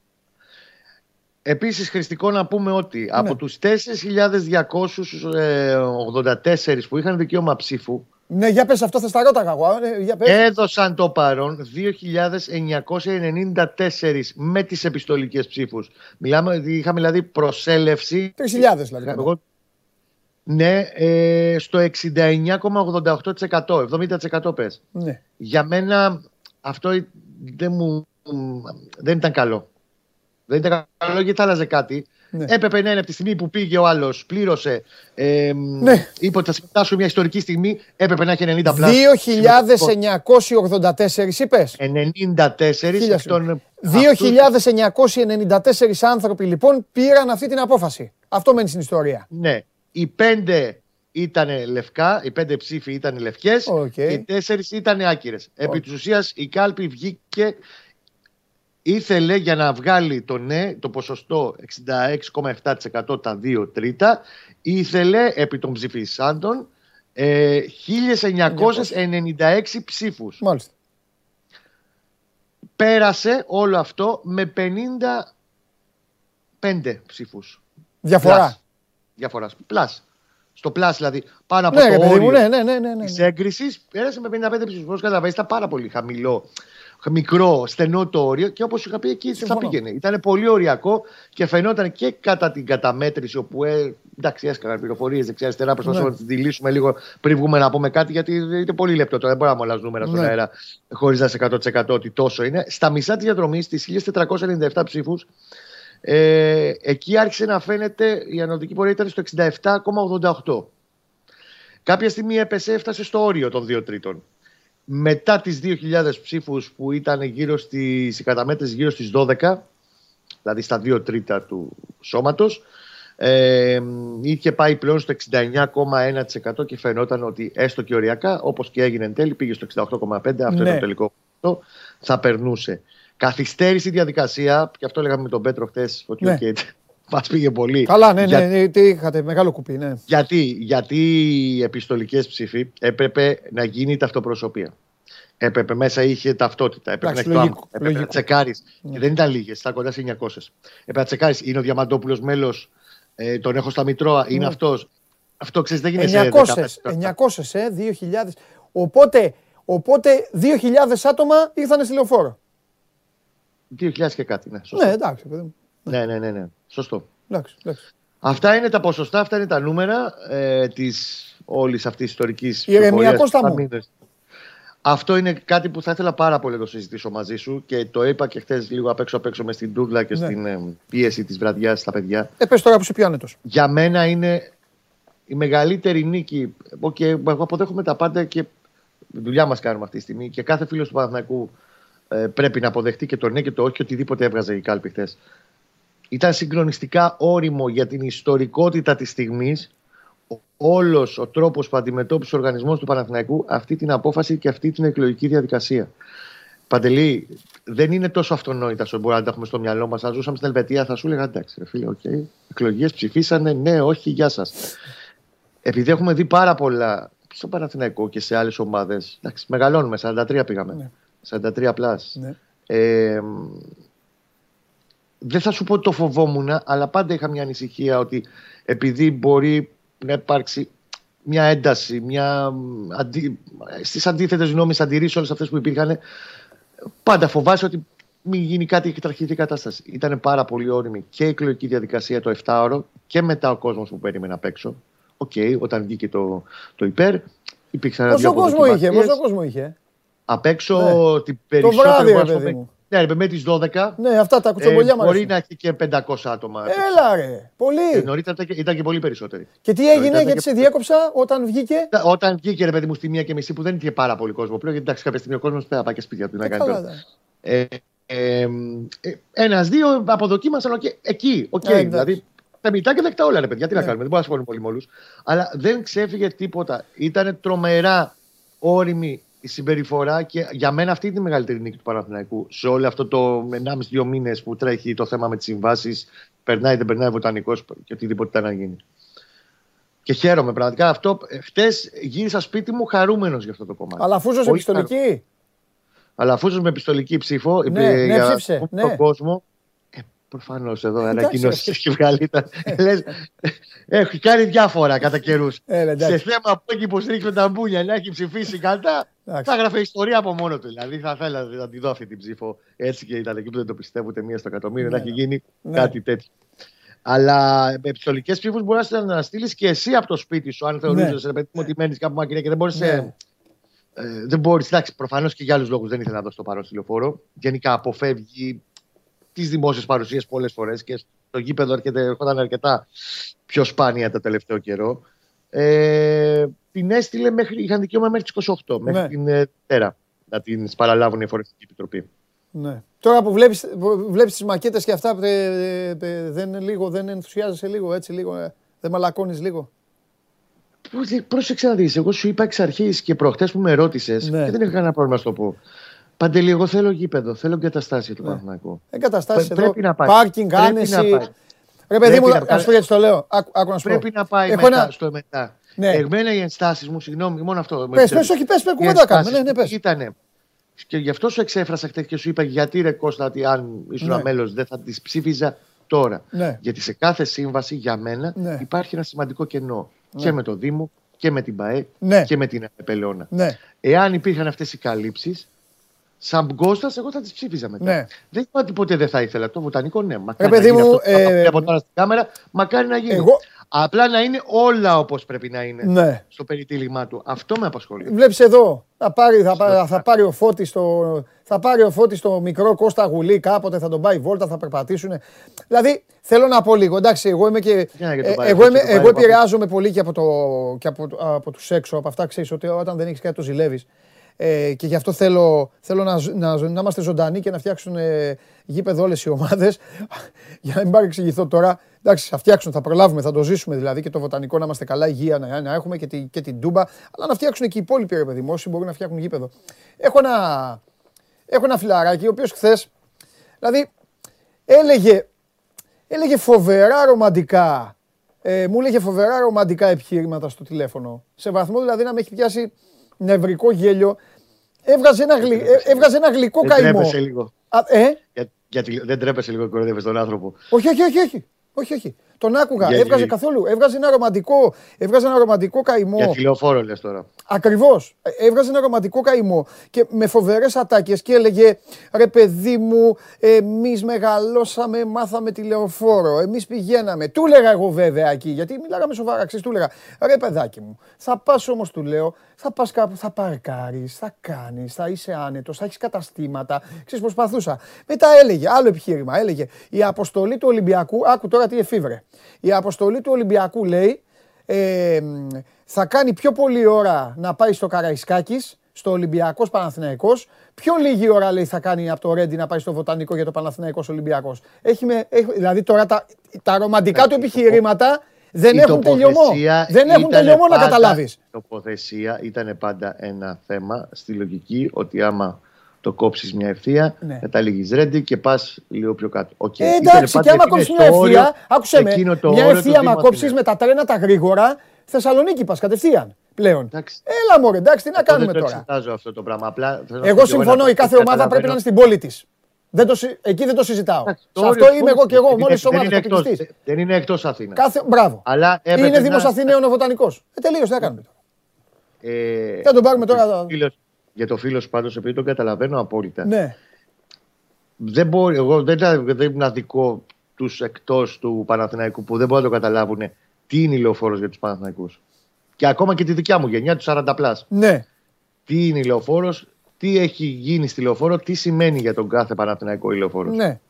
Επίσης χρηστικό να πούμε ότι ναι. από τους 4.284 που είχαν δικαίωμα ψήφου ναι, για πες αυτό θα στα ρώταγα εγώ. Ε, για πες. Έδωσαν το παρόν 2.994 με τις επιστολικές ψήφους. Μιλάμε, είχαμε δηλαδή προσέλευση. 3.000 δηλαδή. Εγώ, ναι, ε, στο 69,88%. 70% πες. Ναι. Για μένα αυτό δεν, μου, δεν ήταν καλό. Δεν ήταν καλό γιατί άλλαζε κάτι. Ναι. Έπρεπε να είναι από τη στιγμή που πήγε ο άλλος, πλήρωσε. Ε, ναι. Είπε ότι θα συμμετάσχω μια ιστορική στιγμή. Έπρεπε να έχει 90 πλάσια. 2.984 είπες. 94. Τον... 2.994 άνθρωποι λοιπόν πήραν αυτή την απόφαση. Αυτό μένει στην ιστορία. Ναι. Οι πέντε ήταν λευκά, οι πέντε ψήφοι ήταν λευκές okay. και οι τέσσερις ήταν άκυρες. Okay. Επί της ουσίας η κάλπη βγήκε ήθελε για να βγάλει το ναι, το ποσοστό 66,7% τα δύο τρίτα, ήθελε επί των ψηφισάντων ε, 1996 ψήφους. Μάλιστα. Πέρασε όλο αυτό με 55 ψήφους. Διαφορά. Διαφορά. Πλάς. Στο πλάς δηλαδή πάνω από ναι, το όριο ναι, ναι, ναι, ναι, ναι. της έγκρισης πέρασε με 55 ψήφους. Πώς καταλαβαίνεις, ήταν πάρα πολύ χαμηλό μικρό, στενό το όριο και όπως είχα πει εκεί θα πήγαινε. Ήταν πολύ ωριακό και φαινόταν και κατά την καταμέτρηση όπου ε, εντάξει έσκαγαν πληροφορίες δεξιά-αριστερά. Προσπαθούμε ναι. να τις λύσουμε λίγο πριν βγούμε να πούμε κάτι γιατί είναι πολύ λεπτό τώρα. Δεν μπορούμε να μολάζουμε νούμερα στον ναι. αέρα χωρίς να είσαι 100% ότι τόσο είναι. Στα μισά της διαδρομής, στις 1497 ψήφους, ε, εκεί άρχισε να φαίνεται η ανωδική πορεία ήταν στο 67,88. Κάποια στιγμή έπεσε, έφτασε στο όριο των δύο τρίτων μετά τις 2.000 ψήφους που ήταν γύρω στις, οι καταμέτρες γύρω στις 12, δηλαδή στα 2 τρίτα του σώματος, ε, είχε πάει πλέον στο 69,1% και φαινόταν ότι έστω και οριακά, όπως και έγινε εν τέλει, πήγε στο 68,5%, αυτό ναι. είναι το τελικό θα περνούσε. Καθυστέρησε η διαδικασία, και αυτό λέγαμε με τον Πέτρο χθες, ότι ναι. okay, Μας πήγε πολύ. Καλά, ναι, ναι, ναι, τι είχατε, μεγάλο κουπί, ναι. Γιατί, γιατί οι επιστολικές ψήφοι έπρεπε να γίνει η ταυτοπροσωπία. Έπρεπε μέσα είχε ταυτότητα. Έπρεπε να έχει το Έπρεπε να τσεκάρεις. Ναι. Και δεν ήταν λίγες, ήταν κοντά σε 900. Έπρεπε να τσεκάρεις. Είναι ο Διαμαντόπουλος μέλος, ε, τον έχω στα Μητρώα, είναι ναι. αυτός. Αυτό ξέρεις, δεν γίνεται 900, 900, ε, 2.000. Οπότε, οπότε 2.000 άτομα ήρθαν στη λεωφόρο. 2.000 και κάτι, ναι. Σωστό. Ναι, εντάξει, παιδί μου. Ναι, ναι, ναι. ναι. Σωστό. Εντάξει, εντάξει. Αυτά είναι τα ποσοστά, αυτά είναι τα νούμερα ε, της όλης αυτής της ιστορικής Ηρεμία, Κώστα μου. Αυτό είναι κάτι που θα ήθελα πάρα πολύ να το συζητήσω μαζί σου και το είπα και χθες λίγο απ' έξω απ' έξω μες στην τούρλα και ναι. στην ε, πίεση της βραδιάς στα παιδιά. Ε, πες τώρα που σε πιάνει Για μένα είναι η μεγαλύτερη νίκη. Και εγώ αποδέχομαι τα πάντα και δουλειά μας κάνουμε αυτή τη στιγμή και κάθε φίλος του Παναθηναϊκού ε, πρέπει να αποδεχτεί και το ναι και το όχι οτιδήποτε έβγαζε η κάλπη χθες ήταν συγκλονιστικά ώριμο για την ιστορικότητα της στιγμής όλος ο τρόπος που αντιμετώπισε ο οργανισμός του Παναθηναϊκού αυτή την απόφαση και αυτή την εκλογική διαδικασία. Παντελή, δεν είναι τόσο αυτονόητα όσο μπορεί να τα έχουμε στο μυαλό μας. Αν ζούσαμε στην Ελβετία, θα σου έλεγα εντάξει, ρε φίλε, ok. Okay. Εκλογές ψηφίσανε, ναι, όχι, γεια σας. Επειδή έχουμε δει πάρα πολλά στο Παναθηναϊκό και σε άλλες ομάδες. Μεγαλώνουμε, 43 πήγαμε. Ναι. 43 πλάσ. Ναι. Ε, δεν θα σου πω ότι το φοβόμουν, αλλά πάντα είχα μια ανησυχία ότι επειδή μπορεί να υπάρξει μια ένταση, μια αντι... στις αντίθετες γνώμες αντιρρήσεις όλες αυτές που υπήρχαν, πάντα φοβάσαι ότι μην γίνει κάτι και τραχυνθεί η κατάσταση. Ήταν πάρα πολύ ώριμη και η εκλογική διαδικασία το 7ωρο και μετά ο κόσμος που περίμενε απ' έξω. OK, okay, όταν βγήκε το, το υπέρ, υπήρξαν Πόσο κόσμο είχε, πόσο κόσμο είχε; Απ' έξω ναι. την περισσότερη. Το βράδυ, ρε παιδί μου. Ναι, με τις 12. Ναι, αυτά τα κουτσομπολιά ε, μα. Μπορεί να έχει και 500 άτομα. Έλα, ρε. Πολύ. Ε, νωρίτερα ήταν και πολύ περισσότεροι. Και τι έγινε, γιατί σε διέκοψα όταν βγήκε; Όταν βγήκε, ρε παιδί μου, στη μία και μισή που δεν είχε πάρα πολύ κόσμο πλέον. Γιατί εντάξει, κάποια στιγμή ο κόσμος θα πάει και σπίτια του να κάνει τώρα. Ε, ε, Ένα-δύο αποδοκίμασαν και εκεί. Okay, ε, δηλαδή τα και δεκτά όλα, ρε παιδιά. Τι να κάνουμε, δεν μπορούμε να ασχοληθούμε πολύ με όλους. Αλλά δεν ξέφυγε τίποτα. Ήταν τρομερά όρημη η συμπεριφορά και για μένα αυτή είναι η μεγαλύτερη νίκη του Παναθηναϊκού. Σε όλο αυτό το 1,5-2 μήνες που τρέχει το θέμα με τις συμβάσεις, περνάει δεν περνάει βοτανικός και οτιδήποτε ήταν να γίνει. Και χαίρομαι πραγματικά αυτό. Χτες γύρισα σπίτι μου χαρούμενος για αυτό το κομμάτι. Αλλά αφού σε επιστολική; Αλλά αφού με επιστολική ψήφο ναι, ναι, για ψήφισε, ναι. τον κόσμο. Προφανώς εδώ ανακοίνωση έχει βγάλει. Έχει κάνει διάφορα κατά καιρούς. Σε θέμα που έχει υποστηρίξει με τα μπούνια να έχει ψηφίσει κατά, θα έγραφε ιστορία από μόνο του. Δηλαδή θα ήθελα να τη δω αυτή την ψήφο έτσι και ήταν εκεί που δεν το πιστεύω ούτε μία στο εκατομμύριο να έχει ναι. γίνει ναι. κάτι τέτοιο. Αλλά με επιστολικέ ψήφους μπορείς να στείλεις και εσύ από το σπίτι σου, αν θεωρούσε ναι. ότι μένεις κάπου μακριά και δεν μπορείς. Ναι. Ε, δεν μπορείς, εντάξει, προφανώς και για άλλους λόγους δεν ήθελα να δώσει το παρόν στη λεωφόρο. Γενικά αποφεύγει τις δημόσιες παρουσίες πολλές φορές και στο γήπεδο έρχεται, έρχονταν αρκετά πιο σπάνια το τελευταίο καιρό. Ε, την έστειλε μέχρι, είχαν δικαίωμα μέχρι τις 28, μέχρι ναι. την ε, τέρα να την παραλάβουν η Εφορευτική Επιτροπή. Ναι. Τώρα που βλέπεις, βλέπεις τις μακέτες και αυτά, ε, ε, δεν, λίγο, δεν ενθουσιάζεσαι λίγο, έτσι λίγο, ε, δεν μαλακώνεις λίγο; Πρόσεξε να δεις, εγώ σου είπα εξ αρχής και προχτές που με ρώτησες ναι. και δεν είχα κανένα πρόβλημα να το πω. Παντελή, εγώ θέλω γήπεδο, θέλω εγκαταστάσει του ναι. Παναθηναϊκού. Εγκαταστάσει εδώ, πρέπει να πάει. πάρκινγκ, άνεση. Ρε παιδί μου, να σου πω γιατί το λέω. Άκου, να σου πρέπει να πάει Έχω μετά, ένα... στο μετά. Ναι. Εμένα οι ενστάσεις μου, συγγνώμη, μόνο αυτό. Πες, πες, όχι, πες, πες, κουβέντα κάνουμε. Ναι, ναι, πες. Ήτανε. Και γι' αυτό σου εξέφρασα χτες και σου είπα γιατί ρε Κώστα, ότι αν ήσουν ναι. μέλο δεν θα τις ψήφιζα τώρα. Ναι. Γιατί σε κάθε σύμβαση για μένα ναι. υπάρχει ένα σημαντικό κενό. Ναι. Και με το Δήμο και με την ΠαΕ ναι. και με την Επελαιώνα. Ναι. Εάν υπήρχαν αυτές οι καλύψεις, Σαν Κώστα, εγώ θα τις ψήφιζα μετά. Ναι. Δεν είπα ότι ποτέ δεν θα ήθελα. Το βοτανικό, ναι. Μακάρι ε, παιδί να μου, ε... από τώρα στην κάμερα, μακάρι να γίνει. Εγώ... Απλά να είναι όλα όπως πρέπει να είναι ναι. στο περιτύλιγμά του. Αυτό με απασχολεί. Βλέπεις εδώ, θα πάρει, θα, πάρει, θα πάρει ο Φώτης το, θα πάρει ο Φώτης το μικρό Κώστα Γουλή κάποτε, θα τον πάει βόλτα, θα περπατήσουν. Δηλαδή, θέλω να πω λίγο, εντάξει, εγώ είμαι και, ε, εγώ, είμαι, εγώ επηρεάζομαι πολύ και από, το, και από, από τους έξω, από αυτά ξέρεις ότι όταν δεν έχεις κάτι το ζηλεύεις. Ε, και γι' αυτό θέλω, θέλω να, να, να, είμαστε ζωντανοί και να φτιάξουν ε, γήπεδο όλες οι ομάδες. για να μην παρεξηγηθώ τώρα. Εντάξει, θα φτιάξουν, θα προλάβουμε, θα το ζήσουμε δηλαδή και το βοτανικό να είμαστε καλά, υγεία να, να έχουμε και, τη, και την τούμπα. Αλλά να φτιάξουν και οι υπόλοιποι ρε παιδί μου, όσοι μπορούν να φτιάχνουν γήπεδο. Έχω ένα, έχω ένα φιλαράκι, ο οποίος χθες, δηλαδή έλεγε, έλεγε φοβερά ρομαντικά. Ε, μου έλεγε φοβερά ρομαντικά επιχείρηματα στο τηλέφωνο. Σε βαθμό δηλαδή να με έχει πιάσει νευρικό γέλιο. Έβγαζε ένα, γλυ... έβγαζε ένα γλυκό δεν καημό. Τρέπεσαι λίγο. Α, ε; Για, γιατί δεν τρέπεσαι λίγο κοροϊδεύεις τον άνθρωπο. Όχι, όχι, όχι. όχι. όχι, όχι. Τον άκουγα. Για, έβγαζε καθόλου. Έβγαζε ένα ρομαντικό, έβγαζε ένα ρομαντικό καημό. Για τηλεοφόρο λες τώρα. Ακριβώς. Έβγαζε ένα ρομαντικό καημό και με φοβερές ατάκες και έλεγε ρε παιδί μου, εμείς μεγαλώσαμε, μάθαμε τηλεοφόρο. Εμείς πηγαίναμε. Του έλεγα εγώ βέβαια εκεί, γιατί μιλάγαμε σοβαρά. Ξέρεις, του έλεγα ρε παιδάκι μου, θα πας όμως του λέω, θα πας κάπου, θα παρκάρεις, θα κάνεις, θα είσαι άνετος, θα έχεις καταστήματα. Ξέρεις, προσπαθούσα. Μετά έλεγε, άλλο επιχείρημα, έλεγε η αποστολή του Ολυμπιακού, άκου τώρα τι εφήβρε. Η αποστολή του Ολυμπιακού λέει ε, θα κάνει πιο πολλή ώρα να πάει στο Καραϊσκάκης, στο Ολυμπιακός Παναθηναϊκός. Πιο λίγη ώρα λέει θα κάνει από το Ρέντι να πάει στο Βοτανικό για το Παναθηναϊκός Ολυμπιακός. Έχει με, έχει, δηλαδή τώρα τα, τα ρομαντικά του επιχειρήματα δεν έχουν τελειωμό. Δεν έχουν τελειωμό να καταλάβεις. Η τοποθεσία ήταν πάντα ένα θέμα στη λογική ότι άμα το κόψεις μια ευθεία, ναι. καταλήγεις ρέντι και πας λίγο πιο κάτω. Okay. Ε, εντάξει, και άμα κόψεις μια ευθεία, άκουσε με. Μια ευθεία, άμα κόψεις με τα τρένα τα γρήγορα, Θεσσαλονίκη πας κατευθείαν πλέον. Εντάξει. Έλα μωρέ, εντάξει, τι να κάνουμε δεν τώρα. Δεν αυτό το πράγμα. Απλά, εγώ συμφωνώ, η κάθε ομάδα πρέπει να είναι στην πόλη της. Δεν το, εκεί δεν το συζητάω. Σε αυτό είμαι εγώ και εγώ, μόλι ομάδας Δεν είναι εκτός Αθήνας. Κάθε, μπράβο. Αλλά είναι Δήμος Αθηναίων ο Βοτανικός. Ε, τελείως, τι θα κάνουμε τώρα. Ε, θα τον πάρουμε τώρα για το φίλο σου πάντως, επειδή τον καταλαβαίνω απόλυτα. Ναι. Δεν μπορεί, εγώ δεν, δεν είναι αδικό τους εκτός του Παναθηναϊκού που δεν μπορούν να το καταλάβουν τι είναι η λεωφόρος για τους Παναθηναϊκούς. Και ακόμα και τη δικιά μου γενιά, τους 40 plus. Ναι. Τι είναι η λεωφόρος, τι έχει γίνει στη λεωφόρο, τι σημαίνει για τον κάθε Παναθηναϊκό η λεωφόρος. Ναι.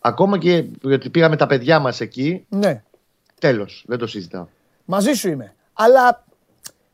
Ακόμα και γιατί πήγαμε τα παιδιά μας εκεί, Ναι. τέλος. Δεν το συζητάω. Μαζί σου είμαι. Αλλά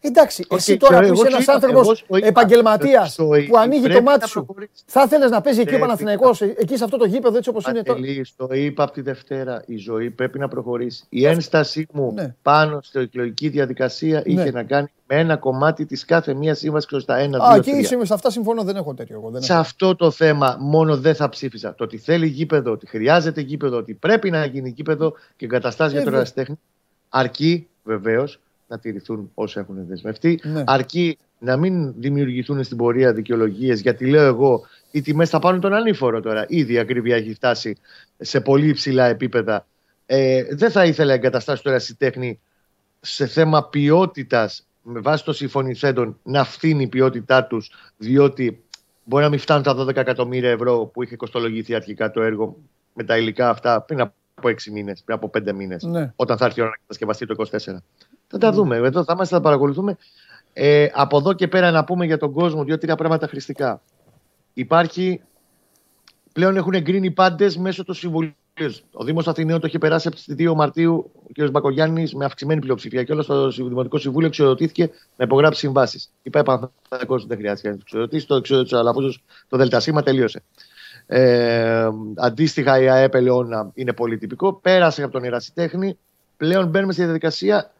εντάξει, Οκ, εσύ τώρα και που εγώ είσαι σου ένας είπα, άνθρωπος εγώ σου είπα, επαγγελματίας στο- που ανοίγει το πρέπει μάτι να σου, προχωρήσεις. θα ήθελε να παίζει εκεί ο Πρέπει Παναθηναϊκός εκεί σε αυτό το γήπεδο έτσι όπως είναι τώρα; Παντελή, το είπα από τη Δευτέρα. Η ζωή πρέπει να προχωρήσει. Η ένστασή μου Ναι. πάνω στην εκλογική διαδικασία Ναι. είχε να κάνει με ένα κομμάτι της κάθε μία σύμβασης προς τα 1, 2, Α, εκεί 3. είσαι, σε αυτά συμφωνώ, δεν έχω τέτοιο. Εγώ, δεν Σε έχω. αυτό το θέμα μόνο δεν θα ψήφιζα. Το ότι θέλει γήπεδο, ότι χρειάζεται γήπεδο, ότι πρέπει να γίνει γήπεδο και εγκαταστάσει για τον Βέβαια. ερασιτέχνη, αρκεί βεβαίως να τηρηθούν όσοι έχουν δεσμευτεί. Ναι. Αρκεί να μην δημιουργηθούν στην πορεία δικαιολογίες, γιατί λέω εγώ, οι τιμές θα πάρουν τον ανήφορο τώρα. Ήδη η ακρίβεια έχει φτάσει σε πολύ υψηλά επίπεδα. Ε, δεν θα ήθελα εγκαταστάσει του ερασιτέχνη σε θέμα ποιότητας με βάση το συμφωνηθέντων να φθήνει η ποιότητά τους, διότι μπορεί να μην φτάνουν τα 12 εκατομμύρια ευρώ που είχε κοστολογηθεί αρχικά το έργο με τα υλικά αυτά πριν από 6 μήνες, πριν από 5 μήνες, Ναι. όταν θα έρθει η ώρα να κατασκευαστεί το 24. Θα τα δούμε. Εδώ θα είμαστε, θα παρακολουθούμε. Ε, από εδώ και πέρα να πούμε για τον κόσμο δύο-τρία πράγματα χρηστικά. Υπάρχει. Πλέον έχουν εγκρίνει οι πάντες μέσω του Συμβουλίου. Ο Δήμος Αθηναίων το είχε περάσει από τις 2 Μαρτίου ο κ. Μπακογιάννης με αυξημένη πλειοψηφία και όλο το Δημοτικό Συμβούλιο εξοδοτήθηκε να υπογράψεις συμβάσεις. Είπα επαναλαμβάνω δεν χρειάζεται να εξοδοτήσει. Το εξοδότησε ο Αλαφούζος, το ΔΣ τελείωσε. Ε, αντίστοιχα, η ΑΕΠ Ελαιώνα είναι πολύ τυπικό. Πέρασε από τον Ερασιτέχνη. Πλέον μπαίνουμε στη διαδικασία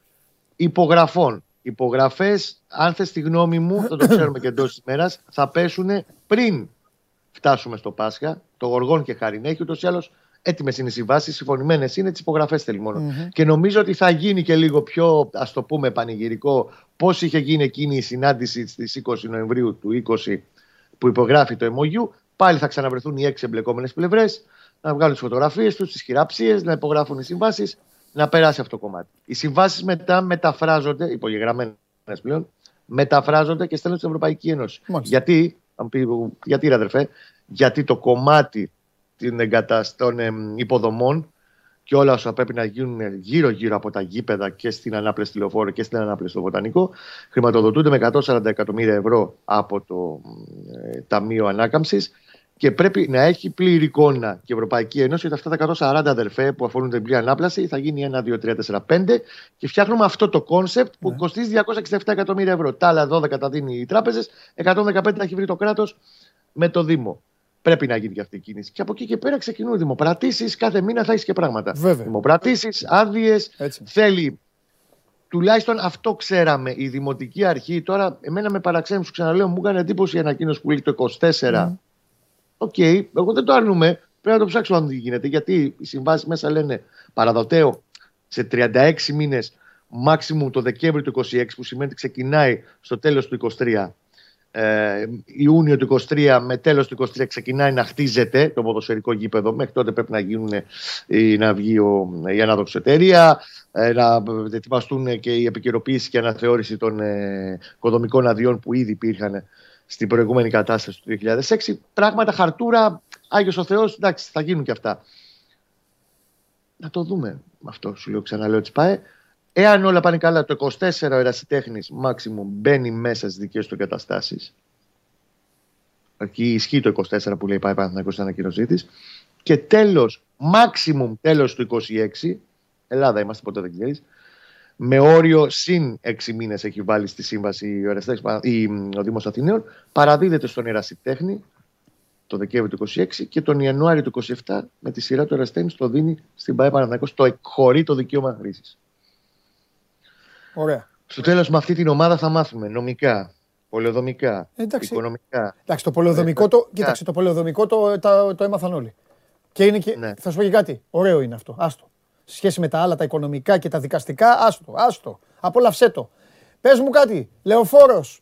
υπογραφών. Υπογραφές, αν θες τη γνώμη μου, θα το ξέρουμε και εντός της ημέρα, θα πέσουν πριν φτάσουμε στο Πάσχα. Το Γοργόν και Χαριν έχει ούτως ή άλλως έτοιμες είναι οι συμβάσεις, συμφωνημένες είναι, τις υπογραφές θέλει μόνο. Μμμ. Και νομίζω ότι θα γίνει και λίγο πιο, ας το πούμε, πανηγυρικό, πώς είχε γίνει εκείνη η συνάντηση στις 20 Νοεμβρίου του 20 που υπογράφει το MOU. Πάλι θα ξαναβρεθούν οι έξι εμπλεκόμενες πλευρές, να βγάλουν τις φωτογραφίες τους, τις χειραψίες, να υπογράφουν οι συμβάσεις, να περάσει αυτό το κομμάτι. Οι συμβάσεις μετά μεταφράζονται, υπογεγραμμένες πλέον, μεταφράζονται και στέλνουν στην Ευρωπαϊκή Ένωση. Μάλιστα. Γιατί, θα μου πει, γιατί ρε αδερφέ, γιατί το κομμάτι την εγκατασ... των εμ, υποδομών και όλα όσα πρέπει να γίνουν γύρω-γύρω από τα γήπεδα και στην ανάπλαση τηλεοφόρου και στην ανάπλαση στο Βοτανικό χρηματοδοτούνται με 140 εκατομμύρια ευρώ από το ε, Ταμείο Ανάκαμψης και πρέπει να έχει πλήρη εικόνα και η Ευρωπαϊκή Ένωση ότι αυτά τα 140 αδερφέ που αφορούν την πλήρη ανάπλαση θα γίνει 1, 2, 3, 4, 5 και φτιάχνουμε αυτό το concept που Ναι. κοστίζει 267 εκατομμύρια ευρώ. Τα άλλα 12 τα δίνει οι τράπεζες, 115 τα έχει βρει το κράτος με το Δήμο. Πρέπει να γίνει και αυτή η κίνηση. Και από εκεί και πέρα ξεκινούν δημοπρατήσεις. Κάθε μήνα θα έχεις και πράγματα. Βέβαια. Δημοπρατήσεις, άδειες. Έτσι. Θέλει. Τουλάχιστον αυτό ξέραμε. Η δημοτική αρχή τώρα, εμένα με παραξένει, σου ξαναλέω, μου έκανε εντύπωση η ανακοίνωση που λέει το 24. Οκ, εγώ δεν το αρνούμαι. Πρέπει να το ψάξω αν γίνεται. Γιατί οι συμβάσεις μέσα λένε παραδοτέο σε 36 μήνες, maximum το Δεκέμβριο του 26, που σημαίνει ότι ξεκινάει στο τέλος του 23. Ε, Ιούνιο του 23 με τέλος του 23 ξεκινάει να χτίζεται το ποδοσφαιρικό γήπεδο. Μέχρι τότε πρέπει να, γίνουν, ε, να βγει ο, η ανάδοξη εταιρεία, ε, να ετοιμαστούν και η επικαιροποίηση και η αναθεώρηση των ε, οικοδομικών αδειών που ήδη υπήρχαν στην προηγούμενη κατάσταση του 2006. Πράγματα, χαρτούρα, Άγιος ο Θεός, εντάξει, θα γίνουν και αυτά. Να το δούμε αυτό, σου λέω ξαναλέω της ΠΑΕ. Εάν όλα πάνε καλά, το 24 ο ερασιτέχνης maximum μπαίνει μέσα στις δικές του εγκαταστάσεις. Εκεί ισχύει το 24 που λέει η ΠΑΕ Παναθηναϊκός στην ανακοίνωσή της. Και τέλος, maximum τέλος του 26, Ελλάδα είμαστε ποτέ δεν ξέρεις, με όριο συν 6 μήνες έχει βάλει στη σύμβαση ο, Εραστέχνης Πα- η, ο Δήμος Αθηναίων, παραδίδεται στον ερασιτέχνη το Δεκέμβριο του 26 και τον Ιανουάριο του 27 με τη σειρά του Εραστέχνης το δίνει στην ΠΑΕ Παναθηναϊκός, το εκχωρεί το δικαίωμα χρήσης. Ωραία. Στο τέλος με αυτή την ομάδα θα μάθουμε νομικά, πολεοδομικά, Εντάξει. οικονομικά. Εντάξει, το πολεοδομικό το, κοίταξε, το πολεοδομικό το, τα- το έμαθαν όλοι. Και είναι και, Ναι. θα σου πω και κάτι, ωραίο είναι αυτό, άστο. Σε σχέση με τα άλλα, τα οικονομικά και τα δικαστικά, άστο, άστο. Απόλαυσέ το. Πες μου κάτι, λεωφόρος,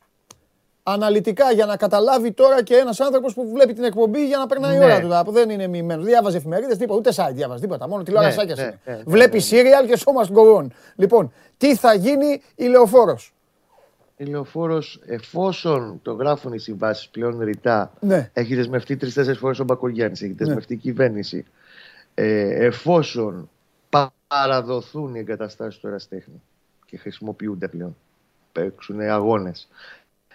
αναλυτικά για να καταλάβει τώρα και ένας άνθρωπος που βλέπει την εκπομπή για να περνάει η Ναι. ώρα του. που δεν είναι μοιημένος. Διάβαζε εφημερίδες, τίποτα, ούτε site διάβαζε, τίποτα. Μόνο τηλεορασάκια ναι, είναι. ναι, ναι, Βλέπει ναι. serial και σώμα go on. Λοιπόν, τι θα γίνει η λεωφόρος; Η λεωφόρος, εφόσον το γράφουν οι συμβάσεις πλέον ρητά, Ναι. έχει δεσμευτεί τρει-τέσσερι φορές ο Μπακογιάννης, έχει δεσμευτεί η κυβέρνηση. Ε, εφόσον παραδοθούν οι εγκαταστάσεις του εραστέχνη και χρησιμοποιούνται πλέον. Παίξουν αγώνες.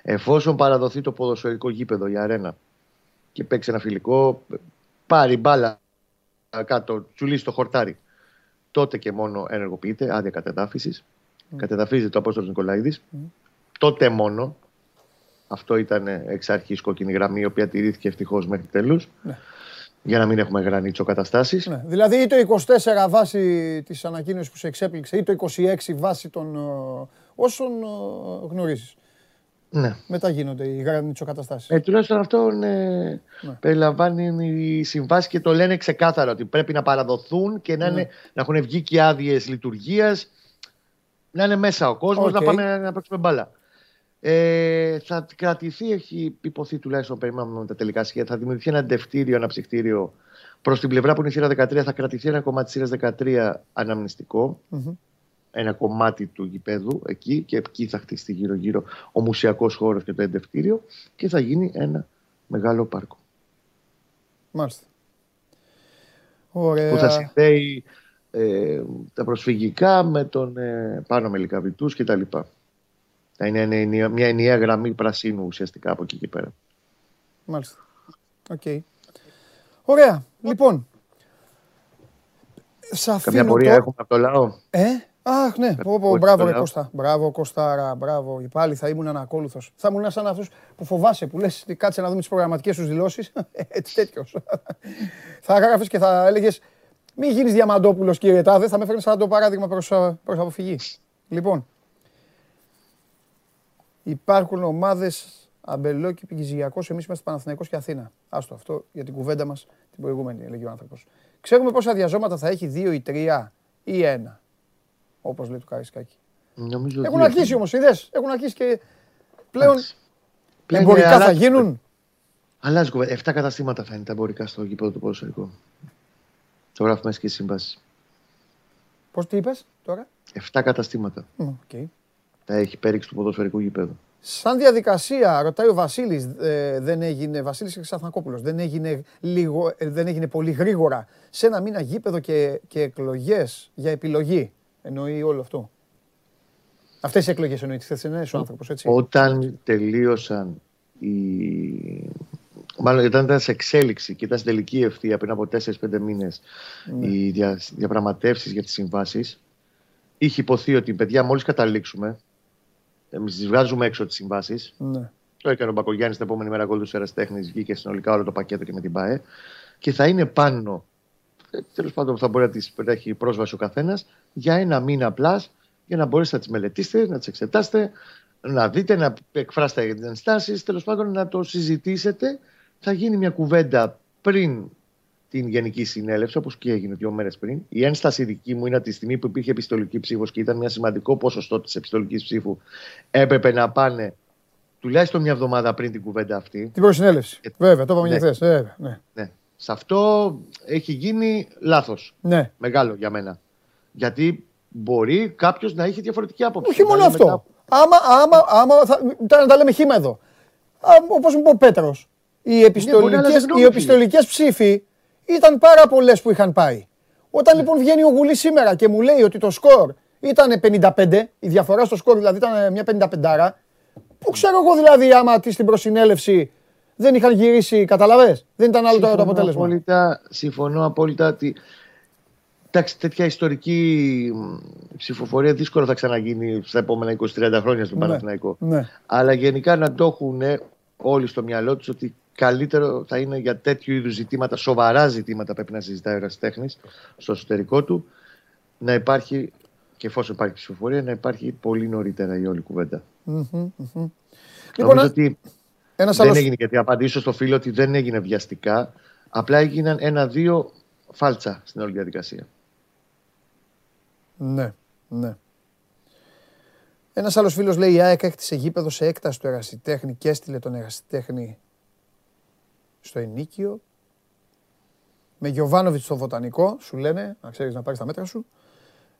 Εφόσον παραδοθεί το ποδοσφαιρικό γήπεδο, η αρένα και παίξει ένα φιλικό, πάρει μπάλα κάτω, τσουλήσει το χορτάρι. Τότε και μόνο ενεργοποιείται, άδεια κατεδάφισης. Mm. Κατεδαφίζεται ο Απόστολος Νικολαίδης. Mm. Τότε μόνο. Αυτό ήταν εξ αρχής κόκκινη γραμμή, η οποία τηρήθηκε ευτυχώς μέχρι τέλους. Ναι. Για να μην έχουμε γρανίτσο καταστάσεις. Ναι. Δηλαδή ή το 24 βάση της ανακοίνωσης που σε εξέπληξε, ή το 26 βάση των ε, όσων ε, γνωρίζεις. Ναι. Μετά γίνονται οι γρανιτσοκαταστάσει. Ε, τουλάχιστον αυτό ναι, ναι. περιλαμβάνει οι συμβάσεις και το λένε ξεκάθαρα ότι πρέπει να παραδοθούν και να, ναι. είναι, να έχουν βγει και άδειες λειτουργίας. Να είναι μέσα ο κόσμος, να πάμε να παίξουμε μπάλα. Ε, θα κρατηθεί, έχει υποθεί τουλάχιστον περιμένουμε με τα τελικά σχέδια. Θα δημιουργηθεί ένα ντευτήριο, ένα ψυχτήριο προς την πλευρά που είναι η σειρά 13. Θα κρατηθεί ένα κομμάτι της σειράς 13 αναμνηστικο ένα κομμάτι του γηπέδου εκεί και εκεί θα χτιστεί γύρω-γύρω ο μουσειακός χώρος και το εντευκτήριο και θα γίνει ένα μεγάλο πάρκο. Μάλιστα. Ωραία. Που θα συνδέει ε, τα προσφυγικά με τον ε, πάνω με λικαβητούς και τα λοιπά. Θα είναι μια ενιαία γραμμή πρασίνου ουσιαστικά από εκεί και πέρα. Μάλιστα. OK. Okay. Ωραία. Λοιπόν. Καμιά απορία έχουμε από το λαό; Ε, Αχ, ναι. Πω, πω, μπράβο, ρε Κώστα. Μπράβο, Κωστάρα, μπράβο. Πάλι θα ήμουν ανακόλουθος. Θα ήμουν σαν αυτούς που φοβάσαι, που λες: Κάτσε να δούμε τις προγραμματικές σου δηλώσεις. Έτσι, τέτοιος. θα έγραφε και θα έλεγες: Μην γίνεις διαμαντόπουλος, κύριε Τάδε. Θα με φέρνεις σαν το παράδειγμα προς αποφυγή. Λοιπόν, υπάρχουν ομάδες αμπελόκι πηγιζιακό. Εμείς είμαστε Παναθηναϊκός και Αθήνα. Άστο αυτό για την κουβέντα μας την προηγούμενη, έλεγε ο άνθρωπος. Ξέρουμε πόσα διαζώματα θα έχει, δύο ή τρία ή ένα όπως λέει το Καρισκάκη. Νομίζω Έχουν αρχίσει όμως, είδες; Έχουν αρχίσει και πλέον. πλέον εμπορικά θα γίνουν. Αλλάζει κουβέντα. 7 καταστήματα θα είναι τα εμπορικά στο γήπεδο του ποδοσφαιρικού. Το γράφουμε μέσα και σύμβαση. Πώς τι είπες τώρα, 7 καταστήματα. Okay. Τα έχει πέριξει του ποδοσφαιρικού γήπεδου. Σαν διαδικασία, ρωτάει ο Βασίλης, ε, δεν έγινε. Βασίλης Ξαθνακόπουλο, δεν έγινε, λίγο, ε, δεν έγινε πολύ γρήγορα σε ένα μήνα γήπεδο και, και εκλογές για επιλογή. Εννοεί όλο αυτό. Αυτές οι εκλογές εννοεί τι θεσμενέ ο άνθρωπος, έτσι. Όταν τελείωσαν οι. Μάλλον όταν ήταν σε εξέλιξη και ήταν στην τελική ευθεία πριν από 4-5 μήνες ναι. οι δια, διαπραγματεύσεις για τις συμβάσεις, είχε υποθεί ότι παιδιά, μόλις καταλήξουμε, εμεί τι βγάζουμε έξω τις συμβάσεις. Ναι. Το έκανε ο Μπακογιάννης την επόμενη μέρα γκολ του Εραστέχνη, βγήκε συνολικά όλο το πακέτο και με την ΠΑΕ. Και θα είναι πάνω ε, τέλος πάντων θα μπορεί να τις έχει πρόσβαση ο καθένας για ένα μήνα απλά για να μπορέσετε να τις μελετήσετε, να τις εξετάσετε, να δείτε, να εκφράσετε για τις ενστάσεις, τέλος πάντων να το συζητήσετε. Θα γίνει μια κουβέντα πριν την Γενική Συνέλευση, όπως και έγινε δύο μέρες πριν. Η ένσταση δική μου είναι ότι τη στιγμή που υπήρχε επιστολική ψήφος και ήταν μια σημαντικό ποσοστό της επιστολικής ψήφου, έπρεπε να πάνε τουλάχιστον μια εβδομάδα πριν την κουβέντα αυτή. Την προσυνέλευση. Βέβαια, το είπαμε ναι. και χθες. Ναι. ναι. Σε αυτό έχει γίνει λάθος. Ναι. Μεγάλο για μένα. Γιατί μπορεί κάποιος να έχει διαφορετική άποψη. Όχι μόνο αυτό. Μετά... Άμα, άμα, άμα θα, να τα λέμε χήμα εδώ. Όπως μου είπε ο Πέτρος, οι ναι, επιστολικέ ναι, ψήφοι ήταν πάρα πολλές που είχαν πάει. Όταν ναι. λοιπόν βγαίνει ο Γουλής σήμερα και μου λέει ότι το σκορ ήταν 55, η διαφορά στο σκορ δηλαδή ήταν μια 55, που ξέρω εγώ δηλαδή άμα της στην προσυνέλευση δεν είχαν γυρίσει, καταλαβέ. Δεν ήταν άλλο το αποτέλεσμα. Απόλυτα, συμφωνώ απόλυτα ότι Εντάξει, τέτοια ιστορική ψηφοφορία δύσκολα θα ξαναγίνει στα επόμενα 20-30 χρόνια στον ναι, Παναθηναϊκό. Ναι. Αλλά γενικά να το έχουν όλοι στο μυαλό τους ότι καλύτερο θα είναι για τέτοιου είδους ζητήματα, σοβαρά ζητήματα πρέπει να συζητάει ο Ερασιτέχνη στο εσωτερικό του, να υπάρχει και εφόσον υπάρχει ψηφοφορία, να υπάρχει πολύ νωρίτερα η όλη κουβέντα. Mm-hmm, mm-hmm. Λοιπόν, ότι ένας δεν άλλος... έγινε γιατί απαντήσω στο φίλο ότι δεν έγινε βιαστικά. Απλά έγιναν ένα-δύο φάλτσα στην όλη διαδικασία. Ναι, ναι. Ένας άλλος φίλος λέει: Η ΑΕΚ έκτισε γήπεδο σε έκταση του ερασιτέχνη και έστειλε τον ερασιτέχνη στο ενίκιο. Με Γιωβάνοβιτς στο βοτανικό, σου λένε, να ξέρεις να πάρεις τα μέτρα σου.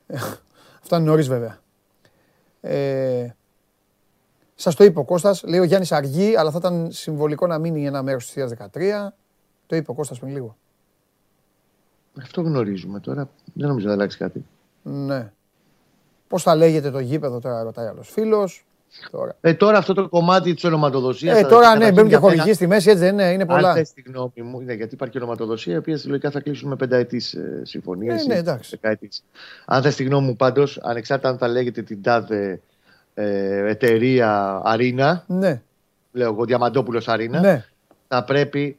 Αυτά είναι νωρίς βέβαια. Ε, Σας το είπε ο Κώστας, λέει ο Γιάννης αργεί, αλλά θα ήταν συμβολικό να μείνει ένα μέρος της 2013. Το είπε ο Κώστας πριν λίγο. Αυτό γνωρίζουμε τώρα. Δεν νομίζω να αλλάξει κάτι. Ναι. Πώς θα λέγεται το γήπεδο τώρα, ρωτάει άλλος φίλος. Τώρα. Ε, τώρα αυτό το κομμάτι της ονοματοδοσίας. Ε, τώρα ναι, μπαίνουν και χορηγοί στη μέση, έτσι δεν είναι, είναι πολλά. Αν τη γνώμη μου, είναι γιατί υπάρχει ονοματοδοσία, η οποία συλλογικά θα κλείσουν με πενταετής ε, συμφωνία. Ε, ναι, εντάξει. Αν θες τη γνώμη μου πάντως, ανεξάρτητα αν θα λέγεται την τάδε ε, εταιρεία Αρίνα, ναι. λέω εγώ Διαμαντόπουλος Αρίνα, ναι. θα πρέπει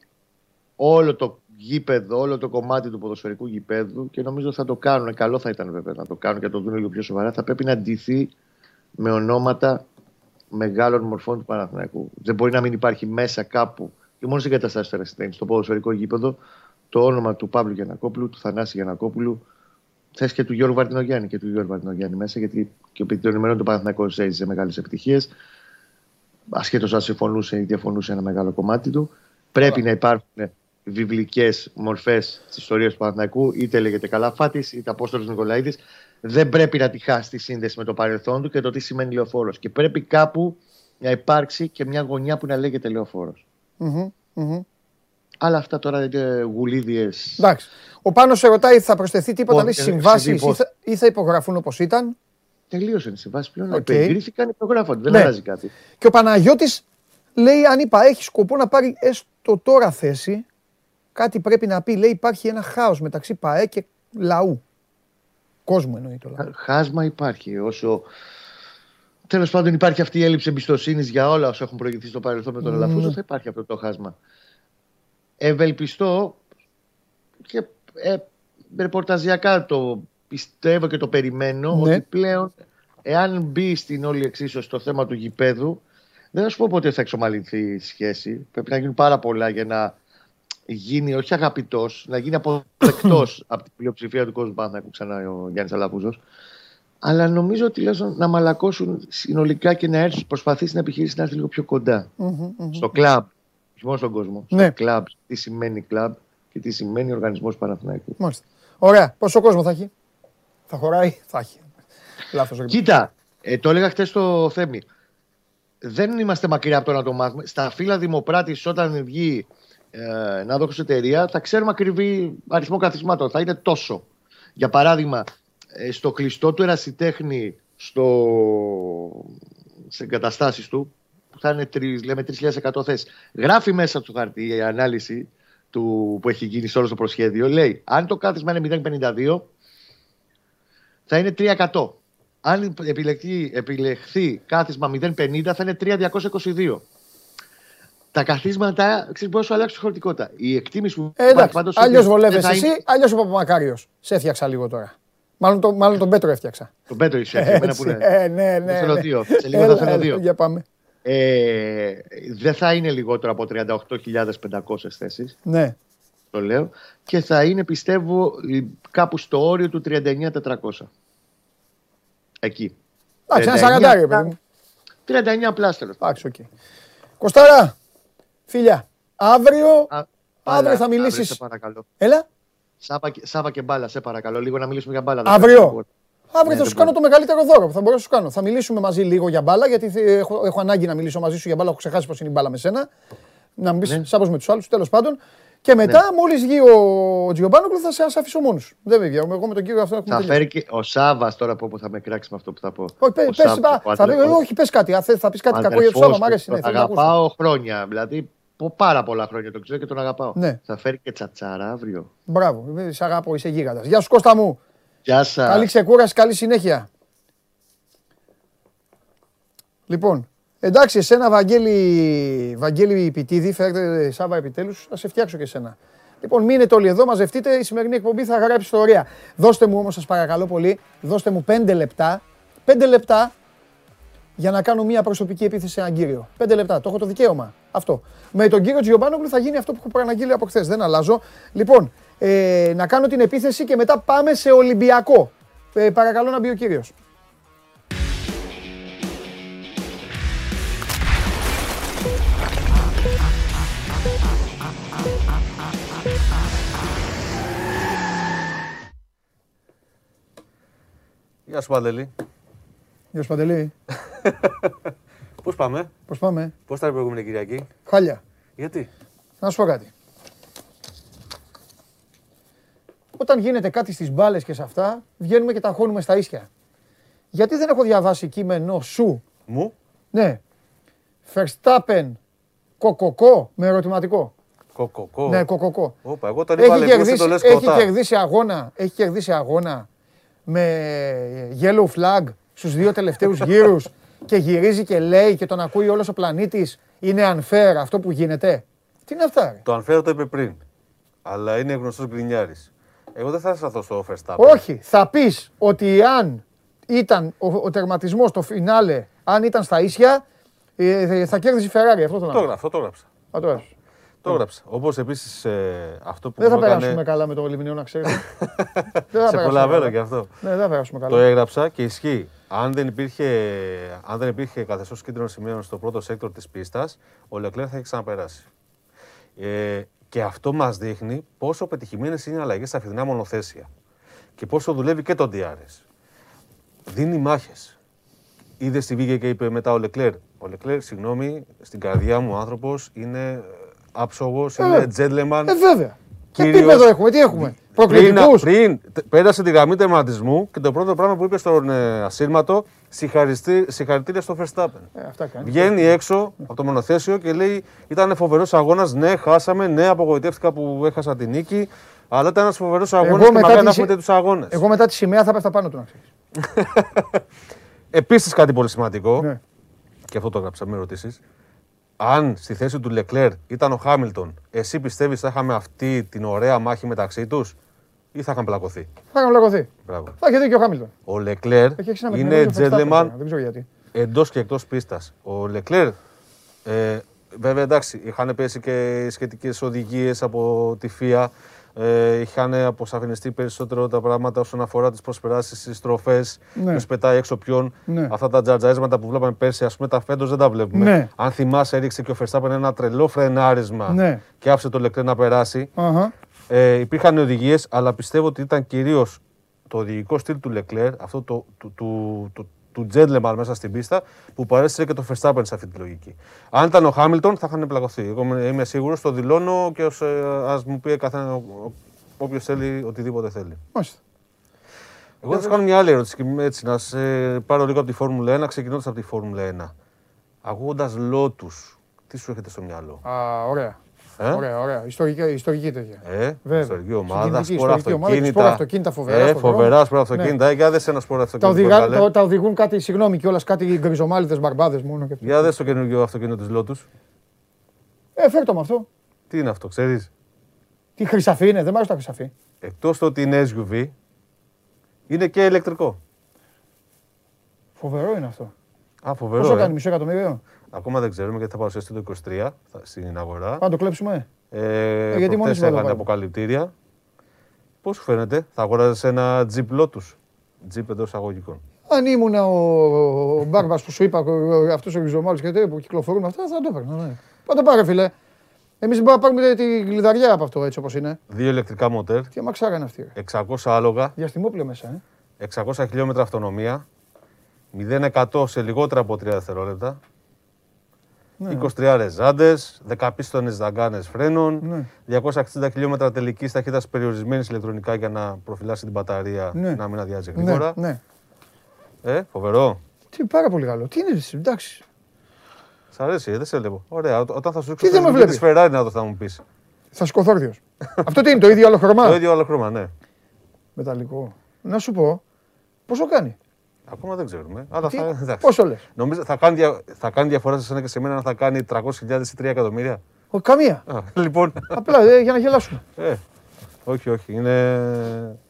όλο το γήπεδο, όλο το κομμάτι του ποδοσφαιρικού γήπεδου και νομίζω θα το κάνουν. Καλό θα ήταν βέβαια να το κάνουν και να το δουν λίγο πιο σοβαρά. Θα πρέπει να ντυθεί με ονόματα μεγάλων μορφών του Παναθηναϊκού. Δεν μπορεί να μην υπάρχει μέσα κάπου και μόνος στην καταστάση του Ερασιτέχνη, στο ποδοσφαιρικό γήπεδο, το όνομα του Παύλου Γιανακόπουλου, του Θανάση Γιανακόπουλου, θες και του Γιώργου Βαρτινογιάννη και του Γιώργου Βαρτινογιάννη μέσα, γιατί και ο ενημερώνει του Παναθηναϊκού έζησε μεγάλες επιτυχίες. Ασχέτως αν συμφωνούσε ή διαφωνούσε ένα μεγάλο κομμάτι του. Πρέπει να υπάρχουν βιβλικές μορφές της ιστορίας του Παναθηναϊκού, είτε λέγεται Καλαφάτης, είτε Απόστολος Νικολαίδης. Δεν πρέπει να τη χάσει τη σύνδεση με το παρελθόν του και το τι σημαίνει λεωφόρος. Και πρέπει κάπου να υπάρξει και μια γωνιά που να λέγεται λεωφόρος. Mm-hmm, mm-hmm. Αλλά αυτά τώρα είναι γουλίδιες. Εντάξει. Ο Πάνος σε ρωτάει, θα προσθεθεί τίποτα οι συμβάσεις ή, θα, ή θα υπογραφούν όπως ήταν; Τελείωσαν οι συμβάσεις πλέον. Okay. Εγκρίθηκαν, υπογράφονται. Δεν ναι. αλλάζει κάτι. Και ο Παναγιώτης λέει, αν είπα, έχεις σκοπό να πάρει έστω τώρα θέση κάτι πρέπει να πει. Λέει υπάρχει ένα χάος μεταξύ ΠαΕ και λαού. Κόσμου εννοεί το λαό. Χάσμα υπάρχει. Όσο τέλος πάντων υπάρχει αυτή η έλλειψη εμπιστοσύνης για όλα όσα έχουν προηγηθεί στο παρελθόν με τον Αλαφούζο, mm. θα υπάρχει αυτό το χάσμα. Ευελπιστώ και ε, ρεπορταζιακά το πιστεύω και το περιμένω ναι. ότι πλέον εάν μπει στην όλη εξίσωση το θέμα του γηπέδου, δεν θα σου πω πότε θα εξομαλυνθεί η σχέση. Πρέπει να γίνουν πάρα πολλά για να γίνει όχι αγαπητός, να γίνει αποδεκτός από την πλειοψηφία του κόσμου. Πάντα ξανά ο Γιάννης Αλαφούζος. Αλλά νομίζω ότι λέω να μαλακώσουν συνολικά και να έρθει, προσπαθήσει να επιχειρήσει να έρθει λίγο πιο κοντα Στο κλαμπ, όχι μόνο στον κόσμο. Ναι. Στο κλαμπ, τι σημαίνει κλαμπ και τι σημαίνει οργανισμός Παναθηναϊκού. Μάλιστα. Ωραία. Πόσο κόσμο θα έχει, θα χωράει, θα έχει. Λάθος. Κοίτα, ε, το έλεγα χθες στο Θέμη. Δεν είμαστε μακριά από το να το μάθουμε. Στα φύλλα Δημοπράτης, όταν βγει ε, να δώσω εταιρεία, θα ξέρουμε ακριβή αριθμό καθισμάτων. Θα είναι τόσο. Για παράδειγμα, ε, στο κλειστό του ερασιτέχνη στο... σε εγκαταστάσεις του, που θα είναι 3, λέμε 3.100 θέσεις, γράφει μέσα του χαρτί η ανάλυση του, που έχει γίνει σε όλο το προσχέδιο. Λέει, αν το κάθισμα είναι 0,52, θα είναι 300. Αν επιλεχθεί, επιλεχθεί κάθισμα 0,50, θα είναι 3,222 τα καθίσματα ξέρεις μπορεί να σου αλλάξει τη χωρητικότητα. Η εκτίμηση που ε, υπάρχει πάντω. Αλλιώς βολεύεσαι εσύ, είναι... αλλιώς ο Παπαμακάριος. Σε έφτιαξα λίγο τώρα. Μάλλον, το, μάλλον τον Πέτρο έφτιαξα. Τον Πέτρο είσαι. Εμένα που είναι. Ε, ναι, ναι. Θέλω ναι. δύο. Σε λίγο θα θέλω δύο. Για πάμε. Ε, δεν θα είναι λιγότερο από 38.500 θέσεις. Ναι. Το λέω. Και θα είναι πιστεύω κάπου στο όριο του 39.400. Εκεί. Εντάξει, ένα σαραντάρι, παιδί μου. 39 πλάστερο. Εντάξει, οκ. Κοστάρα, Φίλια, αύριο, Α, αύριο θα μιλήσεις. Σε παρακαλώ. Έλα. Σάβα, Σάβα και μπάλα, σε παρακαλώ. Λίγο να μιλήσουμε για μπάλα. Αύριο. Αύριο ναι, θα σου κάνω το μεγαλύτερο δώρο που θα μπορέσω να σου κάνω. Θα μιλήσουμε μαζί λίγο για μπάλα, γιατί έχω, έχω ανάγκη να μιλήσω μαζί σου για μπάλα. Έχω ξεχάσει πώς είναι η μπάλα με σένα. Να μην πεις ναι. με τους άλλους, τέλος πάντων. Και μετά, ναι. μόλις βγει ο Τζιομπάνογκλου, θα σε αφήσω μόνος. Δεν με βγαίνω. Εγώ με τον κύριο αυτό έχουμε Θα φέρει και ο Σάβα τώρα που θα με κράξει με αυτό που θα πω. Όχι, πες, πες, θα, όχι, πες κάτι. Θα πεις κάτι κακό για τον Σάβα, μ' αρέσει. Ναι, αγαπάω χρόνια. Δηλαδή, πάρα πολλά χρόνια το ξέρω και τον αγαπάω. Ναι. Θα φέρει και τσατσάρα αύριο. Μπράβο, σε αγαπώ, είσαι γίγαντας. Γεια σου Κώστα μου. Γεια σας. Καλή ξεκούραση, καλή συνέχεια. Λοιπόν, εντάξει, εσένα Βαγγέλη, Βαγγέλη Πιτίδη, φέρετε Σάβα επιτέλους, θα σε φτιάξω και εσένα. Λοιπόν, μείνετε όλοι εδώ, μαζευτείτε, η σημερινή εκπομπή θα γράψει ιστορία. Δώστε μου όμως, σας παρακαλώ πολύ, δώστε μου πέντε λεπτά, πέντε λεπτά για να κάνω μια προσωπική επίθεση σε έναν κύριο. Πέντε λεπτά. Το έχω το δικαίωμα. Αυτό. Με τον κύριο Τζιομπάνογλου θα γίνει αυτό που έχω προαναγγείλει από χθες. Δεν αλλάζω. Λοιπόν, ε, να κάνω την επίθεση και μετά πάμε σε Ολυμπιακό. Ε, παρακαλώ να μπει ο κύριος. Γεια σου Παντελή. Γεια σου Παντελή. Πώς πάμε; Πώς πάμε; Πώς ήταν η προηγούμενη Κυριακή; Χάλια. Γιατί; Να σου πω κάτι. όταν γίνεται κάτι στις μπάλες και σε αυτά, βγαίνουμε και τα χώνουμε στα ίσια. Γιατί δεν έχω διαβάσει κείμενο σου, Μου, ναι, Verstappen, κοκοκό, με ερωτηματικό. κοκοκό. Ναι, κοκοκό. Όπα, εγώ τον είπα Έχει λεπτό, εσύ κερδίσει, το λες έχει κοτά. κερδίσει αγώνα, έχει κερδίσει αγώνα με yellow flag στους δύο τελευταίους γύρους και γυρίζει και λέει και τον ακούει όλος ο πλανήτης είναι unfair αυτό που γίνεται. Τι είναι αυτά ρε; Το unfair το είπε πριν. Αλλά είναι γνωστός γκρινιάρης. Εγώ δεν θα σταθώ στο Verstappen. Όχι, θα πεις ότι αν ήταν ο, ο τερματισμός στο φινάλε, αν ήταν στα ίσια, ε, θα κέρδιζε η Ferrari. Αυτό το Το να έγραψα, το έγραψα. Α, το έγραψε. Το έγραψα. Όπως επίσης αυτό που Δεν θα μου έκανε- περάσουμε καλά με το Λιμνιό να ξέρετε. δεν θα Σε περάσουμε προλαβαίνω καλά. και αυτό. Ναι, δεν θα περάσουμε Το καλά. έγραψα και ισχύει. Αν δεν υπήρχε, αν δεν υπήρχε καθεστώς κίτρινων σημαιών στο πρώτο sector της πίστας, ο Λεκλέρ θα είχε ξαναπεράσει. Ε, και αυτό μας δείχνει πόσο πετυχημένες είναι οι αλλαγές στα φετινά μονοθέσια και πόσο δουλεύει και το DRS. Δίνει μάχες. Είδες τι βγήκε και είπε μετά ο Λεκλέρ. Ο Λεκλέρ, συγγνώμη, στην καρδιά μου άνθρωπος είναι άψογο, είναι gentleman. Ε, βέβαια. Τι Κύριος- επίπεδο έχουμε, τι έχουμε. Πριν, Προκλητικούς; πριν τε- πέρασε τη γραμμή τερματισμού και το πρώτο πράγμα που είπε στον ε, ασύρματο, συγχαριστή- συγχαρητήρια στο Verstappen. Ε, αυτά κάνει. Βγαίνει έξω από το μονοθέσιο και λέει: Ήταν φοβερός αγώνας. Ναι, χάσαμε. Ναι, απογοητεύτηκα που έχασα την νίκη. Αλλά ήταν ένας φοβερός αγώνας και μετά μακάρι τη να συ- έχουμε τέτοιους αγώνες. Εγώ μετά τη σημαία θα πέφτα πάνω του να ξέρεις. Επίσης κάτι πολύ σημαντικό, Ναι. και αυτό το έγραψα, μην ρωτήσεις. Αν στη θέση του Λεκλέρ ήταν ο Χάμιλτον, εσύ πιστεύεις θα είχαμε αυτή την ωραία μάχη μεταξύ τους ή θα είχαν πλακωθεί; Θα είχαμε πλακωθεί. Μπράβο. Θα είχε δίκιο ο Χάμιλτον. Ο Λεκλέρ Έχει αρχίσει να με είναι εκνευρίζει ο Verstappen τώρα, gentleman Δεν ξέρω γιατί. εντός και εκτός πίστας. Ο Λεκλέρ, ε, βέβαια εντάξει, είχαν πέσει και σχετικές οδηγίες από τη ΦΙΑ. Ε, είχαν αποσαφινιστεί περισσότερο τα πράγματα όσον αφορά τις προσπεράσεις στι στροφές. Ναι. Ποιο πετάει έξω ποιον. Ναι. Αυτά τα τζαρτζαρίσματα που βλέπαμε πέρσι, ας πούμε, τα φέτος δεν τα βλέπουμε. Ναι. Αν θυμάσαι, έριξε και ο Verstappen ένα τρελό φρενάρισμα Ναι. και άφησε το Λεκλέρ να περάσει. Αχα. Ε, υπήρχαν οδηγίες, αλλά πιστεύω ότι ήταν κυρίως το οδηγικό στυλ του Leclerc, αυτό το, του, του, του, του gentleman μέσα στην πίστα, που παρέστησε και το Verstappen σε αυτή τη λογική. Αν ήταν ο Χάμιλτον, θα είχαν πλακωθεί. Εγώ είμαι- είμαι σίγουρος, το δηλώνω και ως, ε, ας μου πει καθένας όποιος θέλει οτιδήποτε θέλει. Μάλιστα. Εγώ θα σα κάνω μια άλλη ερώτηση και έτσι, να σε πάρω λίγο από τη Φόρμουλα 1, ξεκινώντας από τη Φόρμουλα 1. Ακούγοντας λότου, τι σου έρχεται στο μυαλό; Α, ωραία. Ε; Ωραία, ωραία. Ιστορική, ιστορική τέτοια. Ε, Βέβαια. ιστορική ομάδα, Συγκινητική σπορ ιστορική ομάδα και αυτοκίνητα. σπορ αυτοκίνητα φοβερά Ε, στον δρόμο. φοβερά σπορ Ναι. αυτοκίνητα. Ε, Για δες ένα σπορ Τα, αυτοκίνητο. που οδηγά, έβγαλε. τα, τα οδηγούν κάτι, συγγνώμη κιόλας, κάτι γκριζομάλιδε μπαρμπάδες μόνο. Και... Για δες το καινούργιο αυτοκίνητο της Lotus. Ε, φέρ το με αυτό. Τι είναι αυτό, ξέρεις; Τι χρυσαφή είναι, δεν μ' αρέσει τα χρυσαφή. Εκτός το ότι είναι SUV, είναι και ηλεκτρικό. Φοβερό είναι αυτό. Α, φοβερό. Πόσο ε. κάνει, μισό εκατομμύριο; Ακόμα δεν ξέρουμε γιατί θα παρουσιαστεί το 23 θα- στην αγορά. Πάμε να το κλέψουμε. Ε, γιατί προχτές μόνοι σου θα το έκανε βάλουμε. αποκαλυπτήρια. Πώς σου φαίνεται, θα αγοράζεις ένα Jeep Lotus; Jeep εντός εισαγωγικών. Αν ήμουν ο, ο Μπάρμπας που σου είπα, αυτός ο γκριζομάλιδε και τέτοια που κυκλοφορούν αυτά, θα το έπαιρνα. Ναι. Πάτε πάρε, φίλε. Εμείς δεν μπορούμε να πάρουμε τη γλυδαριά από αυτό έτσι όπως είναι. Δύο ηλεκτρικά μοτέρ, Τι αμαξάρα είναι αυτή. ρε. 600 άλογα, Διαστημόπλαιο μέσα, ε. 600 χιλιόμετρα αυτονομία, 0-100 σε λιγότερα από 3 δευτερόλεπτα, Ναι. 23 ρεζάντες, 10 πίστονε δαγκάνες φρένων, Ναι. 260 χιλιόμετρα τελικής ταχύτητας περιορισμένης ηλεκτρονικά για να προφυλάσει την μπαταρία Ναι. να μην αδειάζει Ναι, γρήγορα. ναι. Ε, φοβερό. Τι πάρα πολύ καλό. Τι είναι, εσύ, εντάξει. Σ' αρέσει, ε, δεν σε βλέπω. Ωραία, ό- όταν θα σου Τι δεν με τη βλέπεις; Ferrari να το θα μου πει. Θα σηκωθώ όρθιος. Αυτό τι είναι, το ίδιο άλλο χρώμα; Το ίδιο άλλο χρώμα, ναι. Μεταλλικό. Να σου πω, πόσο κάνει; Ακόμα δεν ξέρουμε. Αλλά Τι, θα, εντάξει. πόσο λες; Νομίζω θα κάνει, δια- θα κάνει διαφορά σε σένα και σε μένα αν θα κάνει 300.000 ή 3 εκατομμύρια. Ο, καμία. Α, λοιπόν. Απλά ε, για να γελάσουμε. Ε, όχι, όχι. Είναι...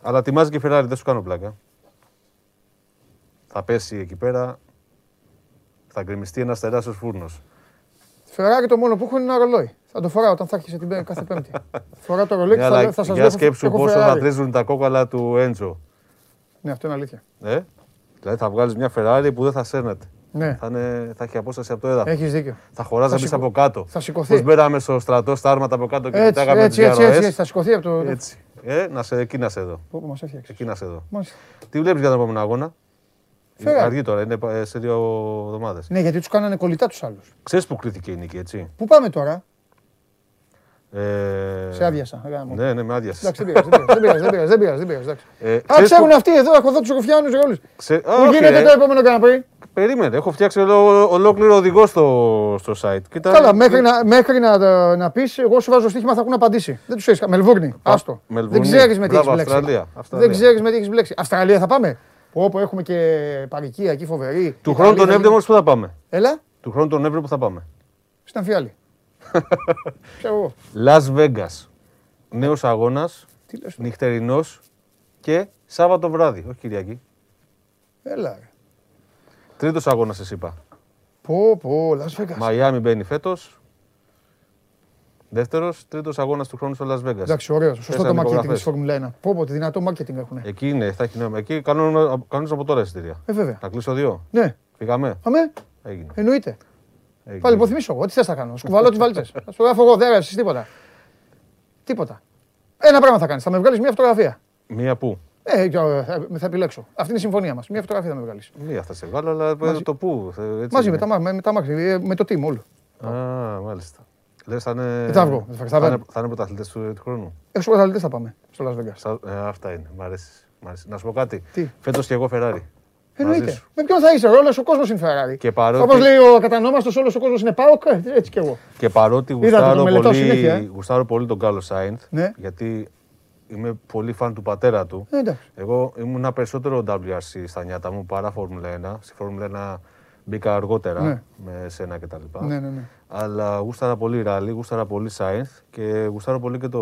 Αλλά ετοιμάζει και η Ferrari, δεν σου κάνω πλάκα. Θα πέσει εκεί πέρα, θα γκρεμιστεί ένας τεράστιος φούρνος. Φεράρι το μόνο που έχω είναι ένα ρολόι. Θα το φοράω όταν θα έρχεσαι την πέ- κάθε Πέμπτη. Φοράω το ρολόι και θα, θα σας για σκέψου έχω πόσο θα Ferrari. τρίζουν τα κόκαλα του Έντζο. Ναι, αυτό είναι αλήθεια. Ε; Δηλαδή θα βγάλεις μια Ferrari που δεν θα σέρνεται. Ναι, Θα, είναι, θα έχει απόσταση από το έδαφος. έχεις δίκιο. Θα χωράζαμε Θα εμείς σηκω- από κάτω. θα σηκωθεί. Πώς μπαίναμε στο στρατό, στα άρματα από κάτω και Έτσι, κοιτάγαμε έτσι, τις έτσι, διαρροές. έτσι, θα σηκωθεί από το. Έτσι. Ε, να σε, εκεί να σε δω. Πού μας έφτιαξε. Εκεί να σε δω. Μάλιστα. Τι βλέπεις για τον επόμενο αγώνα; Είναι Ferrari. αργή τώρα, είναι ε, σε δύο εβδομάδες. Ναι, γιατί τους κάνανε κολλητά τους άλλους. Ξέρεις που κρίθηκε η νίκη, έτσι; Πού πάμε τώρα; Ε, Σε άδειασα. γάμο. Ναι, ναι, με άδειασες. Εντάξει, δεν πειράζει, δεν πειράζει, δεν πειράζει, δεν πειράζει, δεν πειράζει, εντάξει. Ε, Α, ξέρεις ξέρουν που- αυτοί εδώ, έχω εδώ τους Ρουφιάνου όλους. Ξέ... Α, Που όχι, γίνεται ρε. το επόμενο καναπέ. Περίμενε, έχω φτιάξει ολό- ολόκληρο οδηγό στο, στο site. Κοίτα, Καλά, μέχρι να, μέχρι να, να πεις, εγώ σου βάζω στοίχημα θα έχουν απαντήσει. Δεν τους έχει. Μελβούρνη, άστο. Μελβούρνη. Δεν ξέρεις με τι έχεις Μπράβο, μπλέξει. Αυστραλία, Αυστραλία. Δεν ξέρεις με τι έχεις μπλέξει. Αυστραλία θα πάμε. Όπου έχουμε και παροικία εκεί φοβερή. Του Η χρόνου τον Ιταλία Νοέμβριο θα όμως που θα πάμε. γίνει- Έλα, Του χρόνου τον Νοέμβριο που θα πάμε. στην Αμφιάλη. Ξέρω εγώ. Las Vegas. Νέος αγώνας, Τι λες, νυχτερινός και Σάββατο βράδυ, όχι Κυριακή. Έλα. ρε. Τρίτος αγώνας σας είπα. Πω, πω, Las Vegas. Μαϊάμι μπαίνει φέτος. Δεύτερος, τρίτος αγώνας του χρόνου στο Las Vegas. Εντάξει, ωραίος. Σωστό Τέσσερα το marketing υπογραφές. της Φόρμουλα 1. Πω, πω, τι δυνατό marketing έχουν. Εκεί είναι, θα έχει νόημα. Εκεί κάνουν, κάνουν από τώρα εισιτήρια. Ε, βέβαια. Να κλείσω δύο. Ναι, Φύγαμε. αμέ, Έγινε. εννοείται. Έγινε. Πάλι υποθυμίσω εγώ. Τι θες να κάνω. Σκουβαλώ τις βαλίτσε. Θα σου γράφω εγώ, δεν έγραψε τίποτα. Τίποτα. Ένα πράγμα θα κάνεις. Θα με βγάλεις μια φωτογραφία. Μία που. Ε, και, ε, θα- θα επιλέξω. Αυτή είναι η συμφωνία μας. Μια φωτογραφία θα με βγάλεις. Μία θα σε βγάλω, αλλά Μαζί. το πού. ε, έτσι Μαζί με είναι. τα, με, με τα μάξι, ε, με το team όλο. Α, μάλιστα. Λες θα είναι. Δεν θα βγω, δεν θα- θα θα, είναι, βγω. θα είναι πρωταθλητές του, του χρόνου; Έξω πρωταθλητές θα πάμε στο Las Vegas. Σα- ε, αυτά είναι. Μ' αρέσει. Μ' αρέσει. Να σου πω κάτι. Τι; Φέτος και εγώ Ferrari. Εννοείται. Μαζί σου. Με ποιον θα είσαι, όλος ο κόσμος είναι Ferrari. Και παρότι- Όπως λέει ο κατανόμαστος, όλος ο κόσμος είναι Πάοκ, ε, έτσι κι εγώ. Και παρότι Είδατε, γουστάρω το μελετάω πολύ, συνέχεια, ε. γουστάρω πολύ τον Κάλο Σάινθ, Ναι. γιατί είμαι πολύ φαν του πατέρα του. Ε, εντάξει. Εγώ ήμουν περισσότερο WRC στα νιάτα μου παρά Φόρμουλα 1. Στη Φόρμουλα 1 μπήκα αργότερα Ναι. με σένα κτλ. Ναι, ναι, ναι. Αλλά γούσταρα πολύ ράλι, γούσταρα πολύ Σάινθ και γούσταρα πολύ και το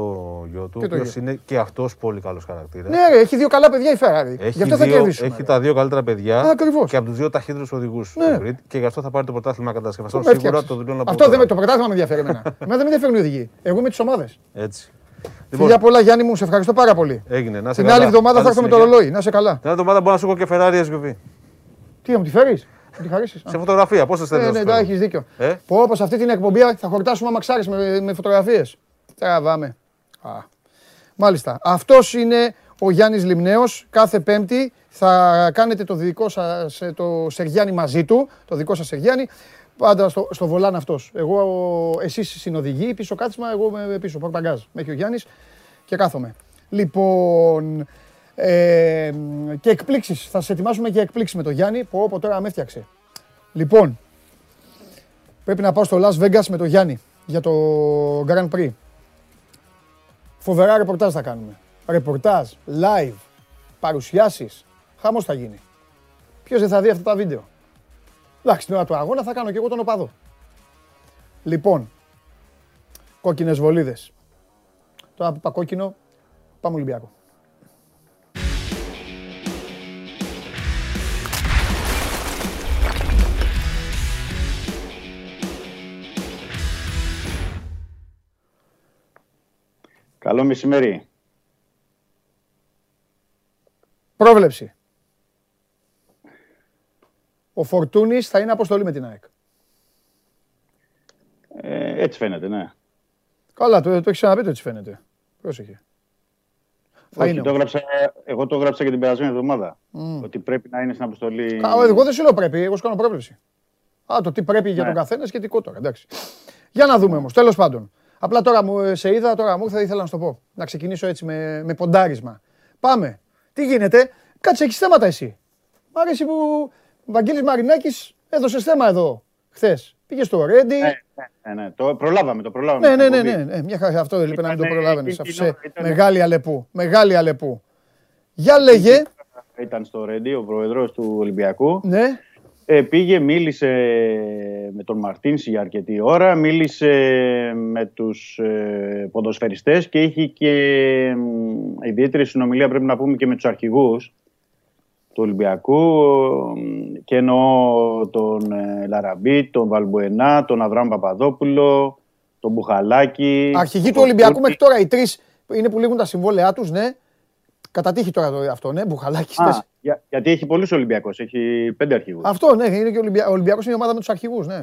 γιο του, Και ο το οποίος γιο. είναι και αυτός πολύ καλός χαρακτήρας. Ναι, ρε, έχει δύο καλά παιδιά η Ferrari. Έχει, Γι' αυτό θα δύο, κερδίσουμε. έχει ρε. τα δύο καλύτερα παιδιά Α, ακριβώς. και από τους δύο ταχύτερους οδηγούς Ναι. και γι' αυτό θα πάρει το πρωτάθλημα κατασκευαστών. Με Σίγουρα έφτιαξες. το δηλώνω από Αυτό δεν με τώρα. το πρωτάθλημα με ενδιαφέρει εμένα. Εμένα δεν με ενδιαφέρουν οι οδηγοί. Εγώ με τις ομάδες. Έτσι. Φιλιά πολλά, Γιάννη μου, σε ευχαριστώ πάρα πολύ. έγινε. Να σε Την καλά. άλλη εβδομάδα θα Καλή έρθω με το συνέχεια. ρολόι. Να είσαι καλά. Την άλλη εβδομάδα μπορώ να σου έχω και Ferrari SUV. Τι, να μου τη φέρεις, μου τη χαρίσεις. Σε φωτογραφία, πώς θέλει Ναι, να ναι, σου ναι, φέρω. έχεις δίκιο. Ε; Πω, όπω αυτή την εκπομπή θα χορτάσουμε άμα ξάρεις με, με φωτογραφίες. Τραβάμε. Α. Μάλιστα. Αυτός είναι ο Γιάννης Λιμνέος. Κάθε Πέμπτη θα κάνετε το δικό σας το Σεργιάννη μαζί του. Το δικό σας Σεργιάννη. Πάντα στο, στο βολάν αυτός. Εγώ, εσείς συνοδηγοί, πίσω κάτσμα, εγώ με πίσω. Πορπαγκάζ. Με έχει ο Γιάννης και κάθομαι. Λοιπόν. Ε, και εκπλήξεις. Θα σε ετοιμάσουμε και εκπλήξεις με τον Γιάννη. Που από τώρα με έφτιαξε. Λοιπόν, Πρέπει να πάω στο Las Vegas με τον Γιάννη για το Grand Prix. Φοβερά ρεπορτάζ θα κάνουμε. Ρεπορτάζ, live, παρουσιάσεις. Χαμός θα γίνει. Ποιος δεν θα δει αυτά τα βίντεο; Εντάξει, την ώρα του αγώνα θα κάνω και εγώ τον οπαδό. Λοιπόν, κόκκινες βολίδες. Τώρα που είπα κόκκινο, πάμε Ολυμπιακό. Καλό μεσημέρι. Πρόβλεψη. Ο Φορτούνης θα είναι αποστολή με την ΑΕΚ. Ε, έτσι φαίνεται, ναι. Καλά, το, το έχεις ξαναπεί το έτσι φαίνεται. Πρόσεχε. Θα Όχι, είναι. το γράψα, εγώ το γράψα και την περασμένη εβδομάδα. Ότι πρέπει να είναι στην αποστολή. Κα- Εγώ δεν σου λέω πρέπει, εγώ σου κάνω πρόβλεψη. Α, το τι πρέπει για Ναι. τον καθένας σχετικό τώρα. Εντάξει. Για να δούμε όμως, τέλος πάντων. Απλά τώρα μου ε, σε είδα, τώρα μου θα ήθελα να σου το πω. Να ξεκινήσω έτσι με, με ποντάρισμα. Πάμε. Τι γίνεται, κάτσε έχεις θέματα εσύ. Μ' αρέσει που ο Βαγγέλης Μαρινάκης έδωσε θέμα εδώ χθες. Πήγες στο Ρέντι. Ναι, ναι, ναι, ναι. Το προλάβαμε, το προλάβαμε. Ναι, ναι, την ναι, εκπομπή. ναι, ναι. Μια χαρά αυτό έλειπε να μην το Ήτανε- προλάβαινες. ήταν- Αφού σε ήταν- μεγάλη αλεπού. Μεγάλη αλεπού. Για λέγε. Ήταν στο Ρέντι ο πρόεδρος του Ολυμπιακού. Ναι. Ε, πήγε, μίλησε με τον Μαρτίνση για αρκετή ώρα, μίλησε με τους ε, ποδοσφαιριστές και είχε και μ, ιδιαίτερη συνομιλία πρέπει να πούμε και με τους αρχηγούς του Ολυμπιακού ε, και εννοώ τον ε, Λαραμπή, τον Βαλμπουενά, τον Αβραάμ Παπαδόπουλο, τον Μπουχαλάκη. Αρχηγοί του τον Ολυμπιακού Κούρτη. μέχρι τώρα οι τρεις είναι που λήγουν τα συμβόλαιά τους, ναι. Κατά τύχη τώρα το, αυτό, ναι. Μπουχαλάκης. Α, για- γιατί έχει πολλούς Ολυμπιακούς, έχει πέντε αρχηγούς. Αυτό, ναι, είναι και ο Ολυμπια... Ολυμπιακός είναι η ομάδα με τους αρχηγούς, ναι.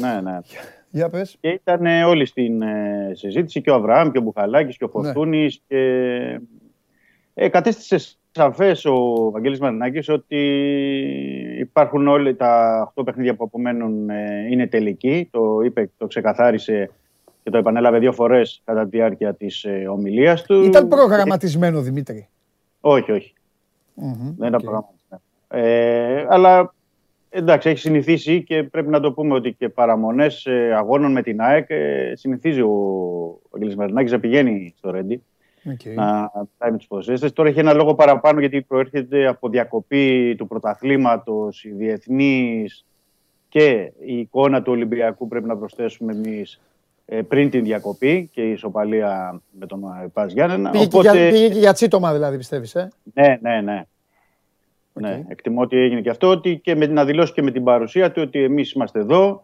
Ναι, ναι. Για πες. Και ήταν ε, όλοι στην ε, συζήτηση και ο Αβραάμ και ο Μπουχαλάκης και ο Ναι. Φορτούνης και ε, κατέστησε σαφές ο Βαγγέλης Μαρινάκης ότι υπάρχουν όλοι τα 8 παιχνίδια που απομένουν ε, είναι τελικοί. Το είπε, το ξεκαθάρισε και το επανέλαβε δύο φορές κατά τη διάρκεια της ε, ομιλίας του. Ήταν προγραμματισμένο, Δημήτρη. Όχι, όχι. Δεν ήταν προγραμματισμένο. Ε, αλλά εντάξει, έχει συνηθίσει και πρέπει να το πούμε ότι και παραμονές ε, αγώνων με την ΑΕΚ ε, συνηθίζει ο Αγγελής Μερνάκης να πηγαίνει στο Ρέντι. Okay. Να πάει με του ποδοσφαιριστές. Τώρα έχει ένα λόγο παραπάνω γιατί προέρχεται από διακοπή του πρωταθλήματος, οι διεθνεί και η εικόνα του Ολυμπιακού πρέπει να προσθέσουμε εμείς ε, πριν την διακοπή και η ισοπαλία με τον Πας Γιάννενα. Πήγε, Οπότε... και για, πήγε και για τσίτομα δηλαδή πιστεύεις, ε; Ναι, ναι, ναι. Okay. ναι. Εκτιμώ ότι έγινε και αυτό, ότι και με, να δηλώσει και με την παρουσία του ότι εμείς είμαστε εδώ,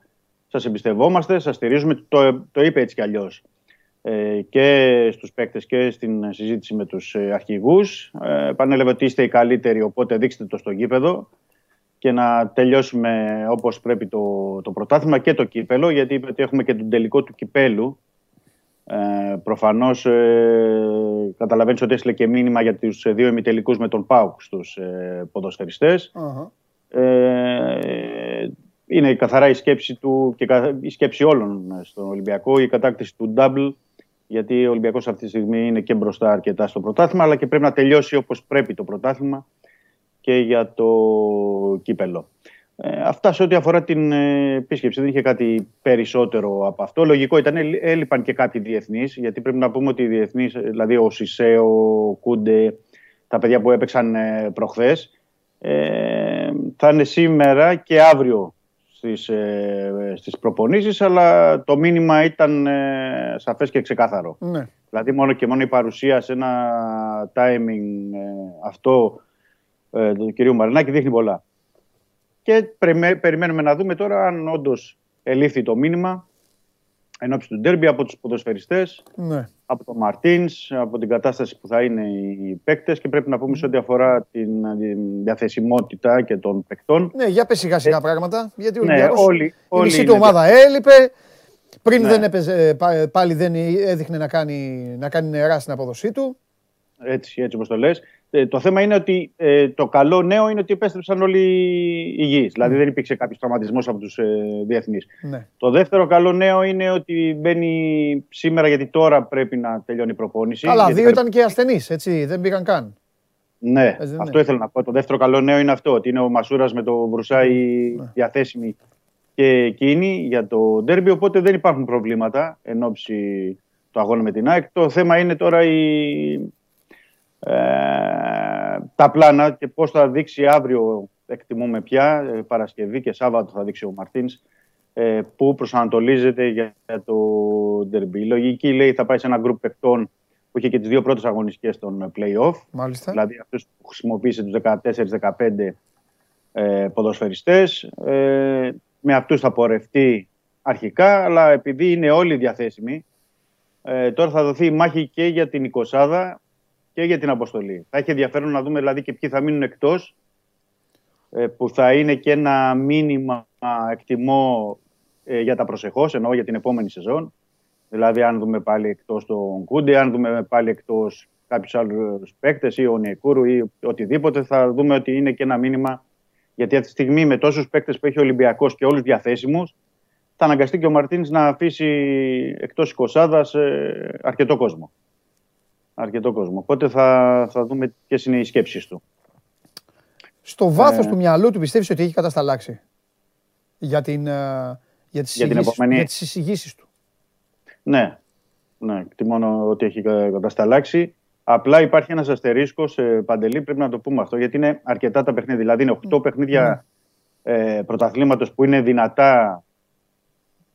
σας εμπιστευόμαστε, σας στηρίζουμε, το, το είπε έτσι κι αλλιώς ε, και στους παίκτες και στην συζήτηση με τους ε, αρχηγούς. Ε, επανέλαβε ότι είστε οι καλύτεροι, οπότε δείξτε το στο γήπεδο και να τελειώσουμε όπως πρέπει το, το πρωτάθλημα και το κύπελο, γιατί είπε ότι έχουμε και τον τελικό του κυπέλου. Ε, προφανώς ε, καταλαβαίνεις ότι έστειλε και μήνυμα για τους δύο ημιτελικούς με τον ΠΑΟΚ στους ε, ποδοσφαιριστες Ε, είναι καθαρά η σκέψη του και η σκέψη όλων στον Ολυμπιακό, η κατάκτηση του double, γιατί ο Ολυμπιακός αυτή τη στιγμή είναι και μπροστά αρκετά στο πρωτάθλημα, αλλά και πρέπει να τελειώσει όπως πρέπει το πρωτάθλημα και για το κύπελο. Ε, αυτά σε ό,τι αφορά την ε, επίσκεψη. Δεν είχε κάτι περισσότερο από αυτό. Λογικό ήταν, έλειπαν και κάποιοι διεθνείς, γιατί πρέπει να πούμε ότι οι διεθνείς, δηλαδή ο Σισέο, ο Κούντε, τα παιδιά που έπαιξαν ε, προχθές, ε, θα είναι σήμερα και αύριο στις, ε, στις προπονήσεις, αλλά το μήνυμα ήταν ε, σαφές και ξεκάθαρο. Ναι. Δηλαδή μόνο και μόνο η παρουσία σε ένα timing αυτό ε, του κυρίου Μαρινάκη δείχνει πολλά. Και περιμένουμε να δούμε τώρα αν όντως ελήφθη το μήνυμα εν ώψη του ντέρμπι από τους ποδοσφαιριστές, ναι. από τον Μαρτίνς, από την κατάσταση που θα είναι οι παίκτες και πρέπει να πούμε σε ό,τι αφορά την, διαθεσιμότητα και των παικτών. Ναι, για πες σιγά σιγά ε, πράγματα. Γιατί ο ναι, όλη, η μισή του ομάδα έλειπε. Πριν ναι. δεν έπαιζε, πάλι δεν έδειχνε να κάνει, να κάνει νερά στην απόδοσή του. Έτσι, έτσι όπως το λες. Ε, το θέμα είναι ότι ε, το καλό νέο είναι ότι επέστρεψαν όλοι υγιείς. Δηλαδή δεν υπήρξε κάποιος τραυματισμός από τους ε, διεθνείς. Ναι. Το δεύτερο καλό νέο είναι ότι μπαίνει σήμερα γιατί τώρα πρέπει να τελειώνει η προπόνηση. Αλλά δύο ήταν και ασθενείς, έτσι, δεν πήγαν καν. Ναι, αυτό ήθελα να πω. Το δεύτερο καλό νέο είναι αυτό, ότι είναι ο Μασούρας με το Βρουσάη ναι. διαθέσιμη και εκείνη για το ντέρμπι, οπότε δεν υπάρχουν προβλήματα εν ώψη του αγώνα με την ΑΕΚ. Το θέμα είναι τώρα η, ε, τα πλάνα και πώς θα δείξει αύριο, εκτιμούμε πια, ε, Παρασκευή και Σάββατο θα δείξει ο Μαρτίνς, ε, που προσανατολίζεται για το ντερμπι. Η λογική λέει θα πάει σε ένα γκρουπ παιχτών που είχε και τις δύο πρώτες αγωνιστικές των play-off. Μάλιστα. Δηλαδή αυτούς που χρησιμοποίησε τους 14-15 ε, ποδοσφαιριστές. Ε, με αυτούς θα πορευτεί αρχικά, αλλά επειδή είναι όλοι διαθέσιμοι, ε, τώρα θα δοθεί η μάχη και για την 20 και για την αποστολή. Θα έχει ενδιαφέρον να δούμε δηλαδή και ποιοι θα μείνουν εκτός, ε, που θα είναι και ένα μήνυμα εκτιμώ ε, για τα προσεχώς, εννοώ για την επόμενη σεζόν. Δηλαδή, αν δούμε πάλι εκτός τον Κούντε, αν δούμε πάλι εκτός κάποιους άλλους παίκτες ή ο Νιεκούρου ή οτιδήποτε, θα δούμε ότι είναι και ένα μήνυμα. Γιατί αυτή τη στιγμή με τόσους παίκτες που έχει ο Ολυμπιακός και όλους διαθέσιμους, θα αναγκαστεί και ο Μαρτίνη να αφήσει εκτός 20 ε, αρκετό κόσμο αρκετό κόσμο. Οπότε θα, θα δούμε ποιες είναι οι σκέψεις του. Στο βάθος ε... του μυαλού του πιστεύεις ότι έχει κατασταλάξει; Για, την, ε, για τις, για επόμενη... εισηγήσεις του. Ναι, ναι, εκτιμώ ότι έχει κατασταλάξει. Απλά υπάρχει ένας αστερίσκος σε παντελή, πρέπει να το πούμε αυτό, γιατί είναι αρκετά τα παιχνίδια. Δηλαδή είναι 8 παιχνίδια mm. ε, πρωταθλήματος που είναι δυνατά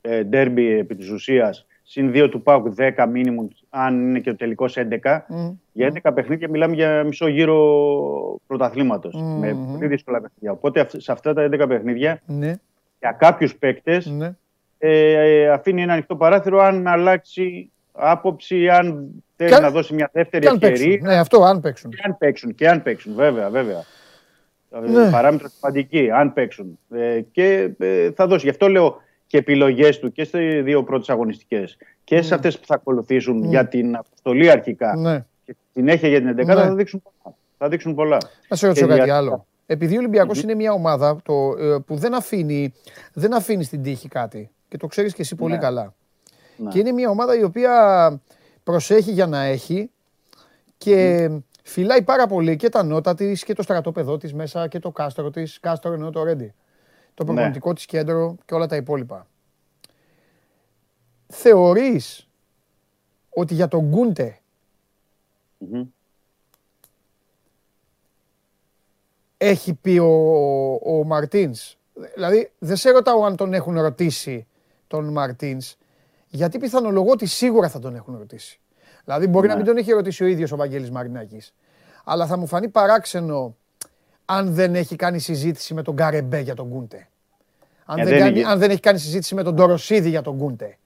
ε, ντέρμπι επί της ουσίας συν 2 του ΠΑΟΚ 10 μήνυμου, αν είναι και ο τελικός 11. Mm. Για 11 παιχνίδια μιλάμε για μισό γύρο πρωταθλήματος. Mm. Με πολύ δύσκολα παιχνίδια. Οπότε σε αυτά τα 11 παιχνίδια mm. για κάποιους παίκτες mm. ε, αφήνει ένα ανοιχτό παράθυρο αν αλλάξει άποψη, αν θέλει αν... να δώσει μια δεύτερη ευκαιρία. Ναι, αυτό αν παίξουν. Και αν παίξουν, και αν παίξουν βέβαια, βέβαια. Ναι. Παράμετρος σημαντική, αν παίξουν. Ε, και ε, θα δώσει. Γι' αυτό λέω και επιλογές του και στι δύο πρώτες αγωνιστικές και σε mm. αυτές που θα ακολουθήσουν mm. για την αποστολή αρχικά ναι. και την έχει για την 11 ναι. θα, δείξουν πολλά. θα δείξουν πολλά. Να σε ρωτήσω κάτι άλλο. Επειδή ο ολυμπιακο mm-hmm. είναι μια ομάδα το, ε, που δεν αφήνει, δεν αφήνει στην τύχη κάτι και το ξέρεις και εσύ πολύ ναι. καλά. Ναι. Και είναι μια ομάδα η οποία προσέχει για να έχει και φυλάει πάρα πολύ και τα νότα της και το στρατόπεδό της μέσα και το κάστρο της. Κάστρο εννοώ το Ρέντι. Το Ναι. προπονητικό της κέντρο και όλα τα υπόλοιπα. Θεωρείς ότι για τον Γκούντε Μμμ. έχει πει ο, ο Μαρτίνς; Δηλαδή δεν σε ρωτάω αν τον έχουν ρωτήσει τον Μαρτίνς, γιατί πιθανολογώ ότι σίγουρα θα τον έχουν ρωτήσει. Δηλαδή μπορεί να Ναι. μην τον έχει ρωτήσει ο ίδιος ο Βαγγέλης Μαρινάκης, αλλά θα μου φανεί παράξενο αν δεν έχει κάνει συζήτηση με τον Καρεμπέ για τον Γκούντε. Αν, Ε, δεν, δεν κάνει- είναι. αν δεν έχει κάνει συζήτηση με τον Τοροσίδη για τον Γκούντε.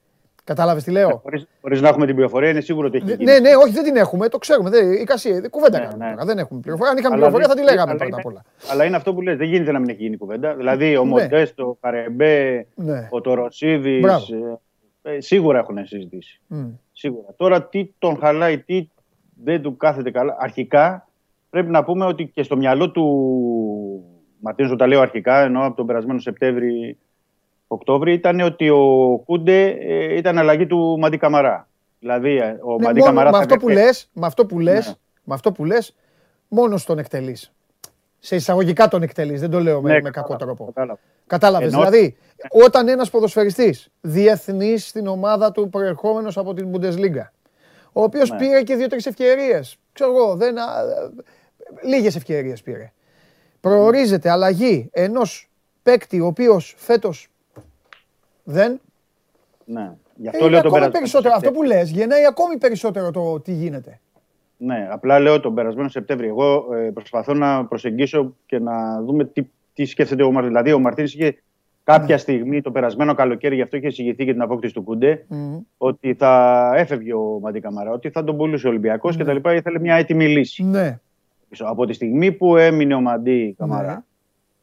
Κατάλαβες τι λέω; Χωρίς, χωρίς να έχουμε την πληροφορία, είναι σίγουρο ότι έχει Ναι, γίνει. ναι, ναι, όχι, δεν την έχουμε, το ξέρουμε. Δεν, η κασία, κουβέντα Ναι, κάνουμε ναι. τώρα. Δεν έχουμε πληροφορία. Αν είχαμε Αλλά πληροφορία θα δεν- τη λέγαμε αλλά πρώτα είναι- απ' όλα. Αλλά είναι αυτό που λες, δεν γίνεται να μην έχει γίνει κουβέντα. Δηλαδή ο Ναι. Μοντέστο, ο Καρεμπέ, Ναι. ο Τοροσίδης, Μπράβο. ε, ε, σίγουρα έχουν συζητήσει. Μμ. Σίγουρα. Τώρα τι τον χαλάει, τι δεν του κάθεται καλά. Αρχικά πρέπει να πούμε ότι και στο μυαλό του Μαρτίνος, τα λέω αρχικά, ενώ από τον περασμένο Σεπτέμβρη, Οκτώβρη, ήταν ότι ο Κούντε ε, ήταν αλλαγή του Μαντί Καμαρά. Δηλαδή ε, ο Ναι, Μαντί μόνο Καμαρά με θα αυτό που έπρεπε- λες, με αυτό που λες, Ναι. με αυτό που λες, μόνος τον εκτελείς. Σε εισαγωγικά τον εκτελείς, δεν το λέω με, Ναι, με κακό κατάλαβα, τρόπο. κατάλαβα. Κατάλαβες, Ενώ- δηλαδή, όταν ένας ποδοσφαιριστής διεθνής στην ομάδα του προερχόμενος από την Bundesliga, ο οποίος Ναι. πήρε και δύο-τρεις ευκαιρίες, ξέρω εγώ, δεν, α, λίγες ευκαιρίες πήρε. Προορίζεται αλλαγή ενός παίκτη ο οποίος φέτος δεν, Ναι. Γι' ε, αυτό είναι λέω τον ακόμη περασμένο περισσότερο. Αυτό Σεπτέμβρη. που λες γεννάει ακόμη περισσότερο το τι γίνεται. Ναι, απλά λέω τον περασμένο Σεπτέμβριο. Εγώ ε, προσπαθώ να προσεγγίσω και να δούμε τι, τι σκέφτεται ο Μαρτίνς. Δηλαδή, ο Μαρτίνς είχε κάποια Ναι. στιγμή το περασμένο καλοκαίρι, γι' αυτό είχε εισηγηθεί για την απόκτηση του Κούντε, Μμμ. ότι θα έφευγε ο Μαντί Καμαρά, ότι θα τον πουλούσε ο Ολυμπιακός Ναι. και τα λοιπά. Ήθελε μια έτοιμη λύση. Ναι, Από τη στιγμή που έμεινε ο Μαντί Καμαρά Ναι.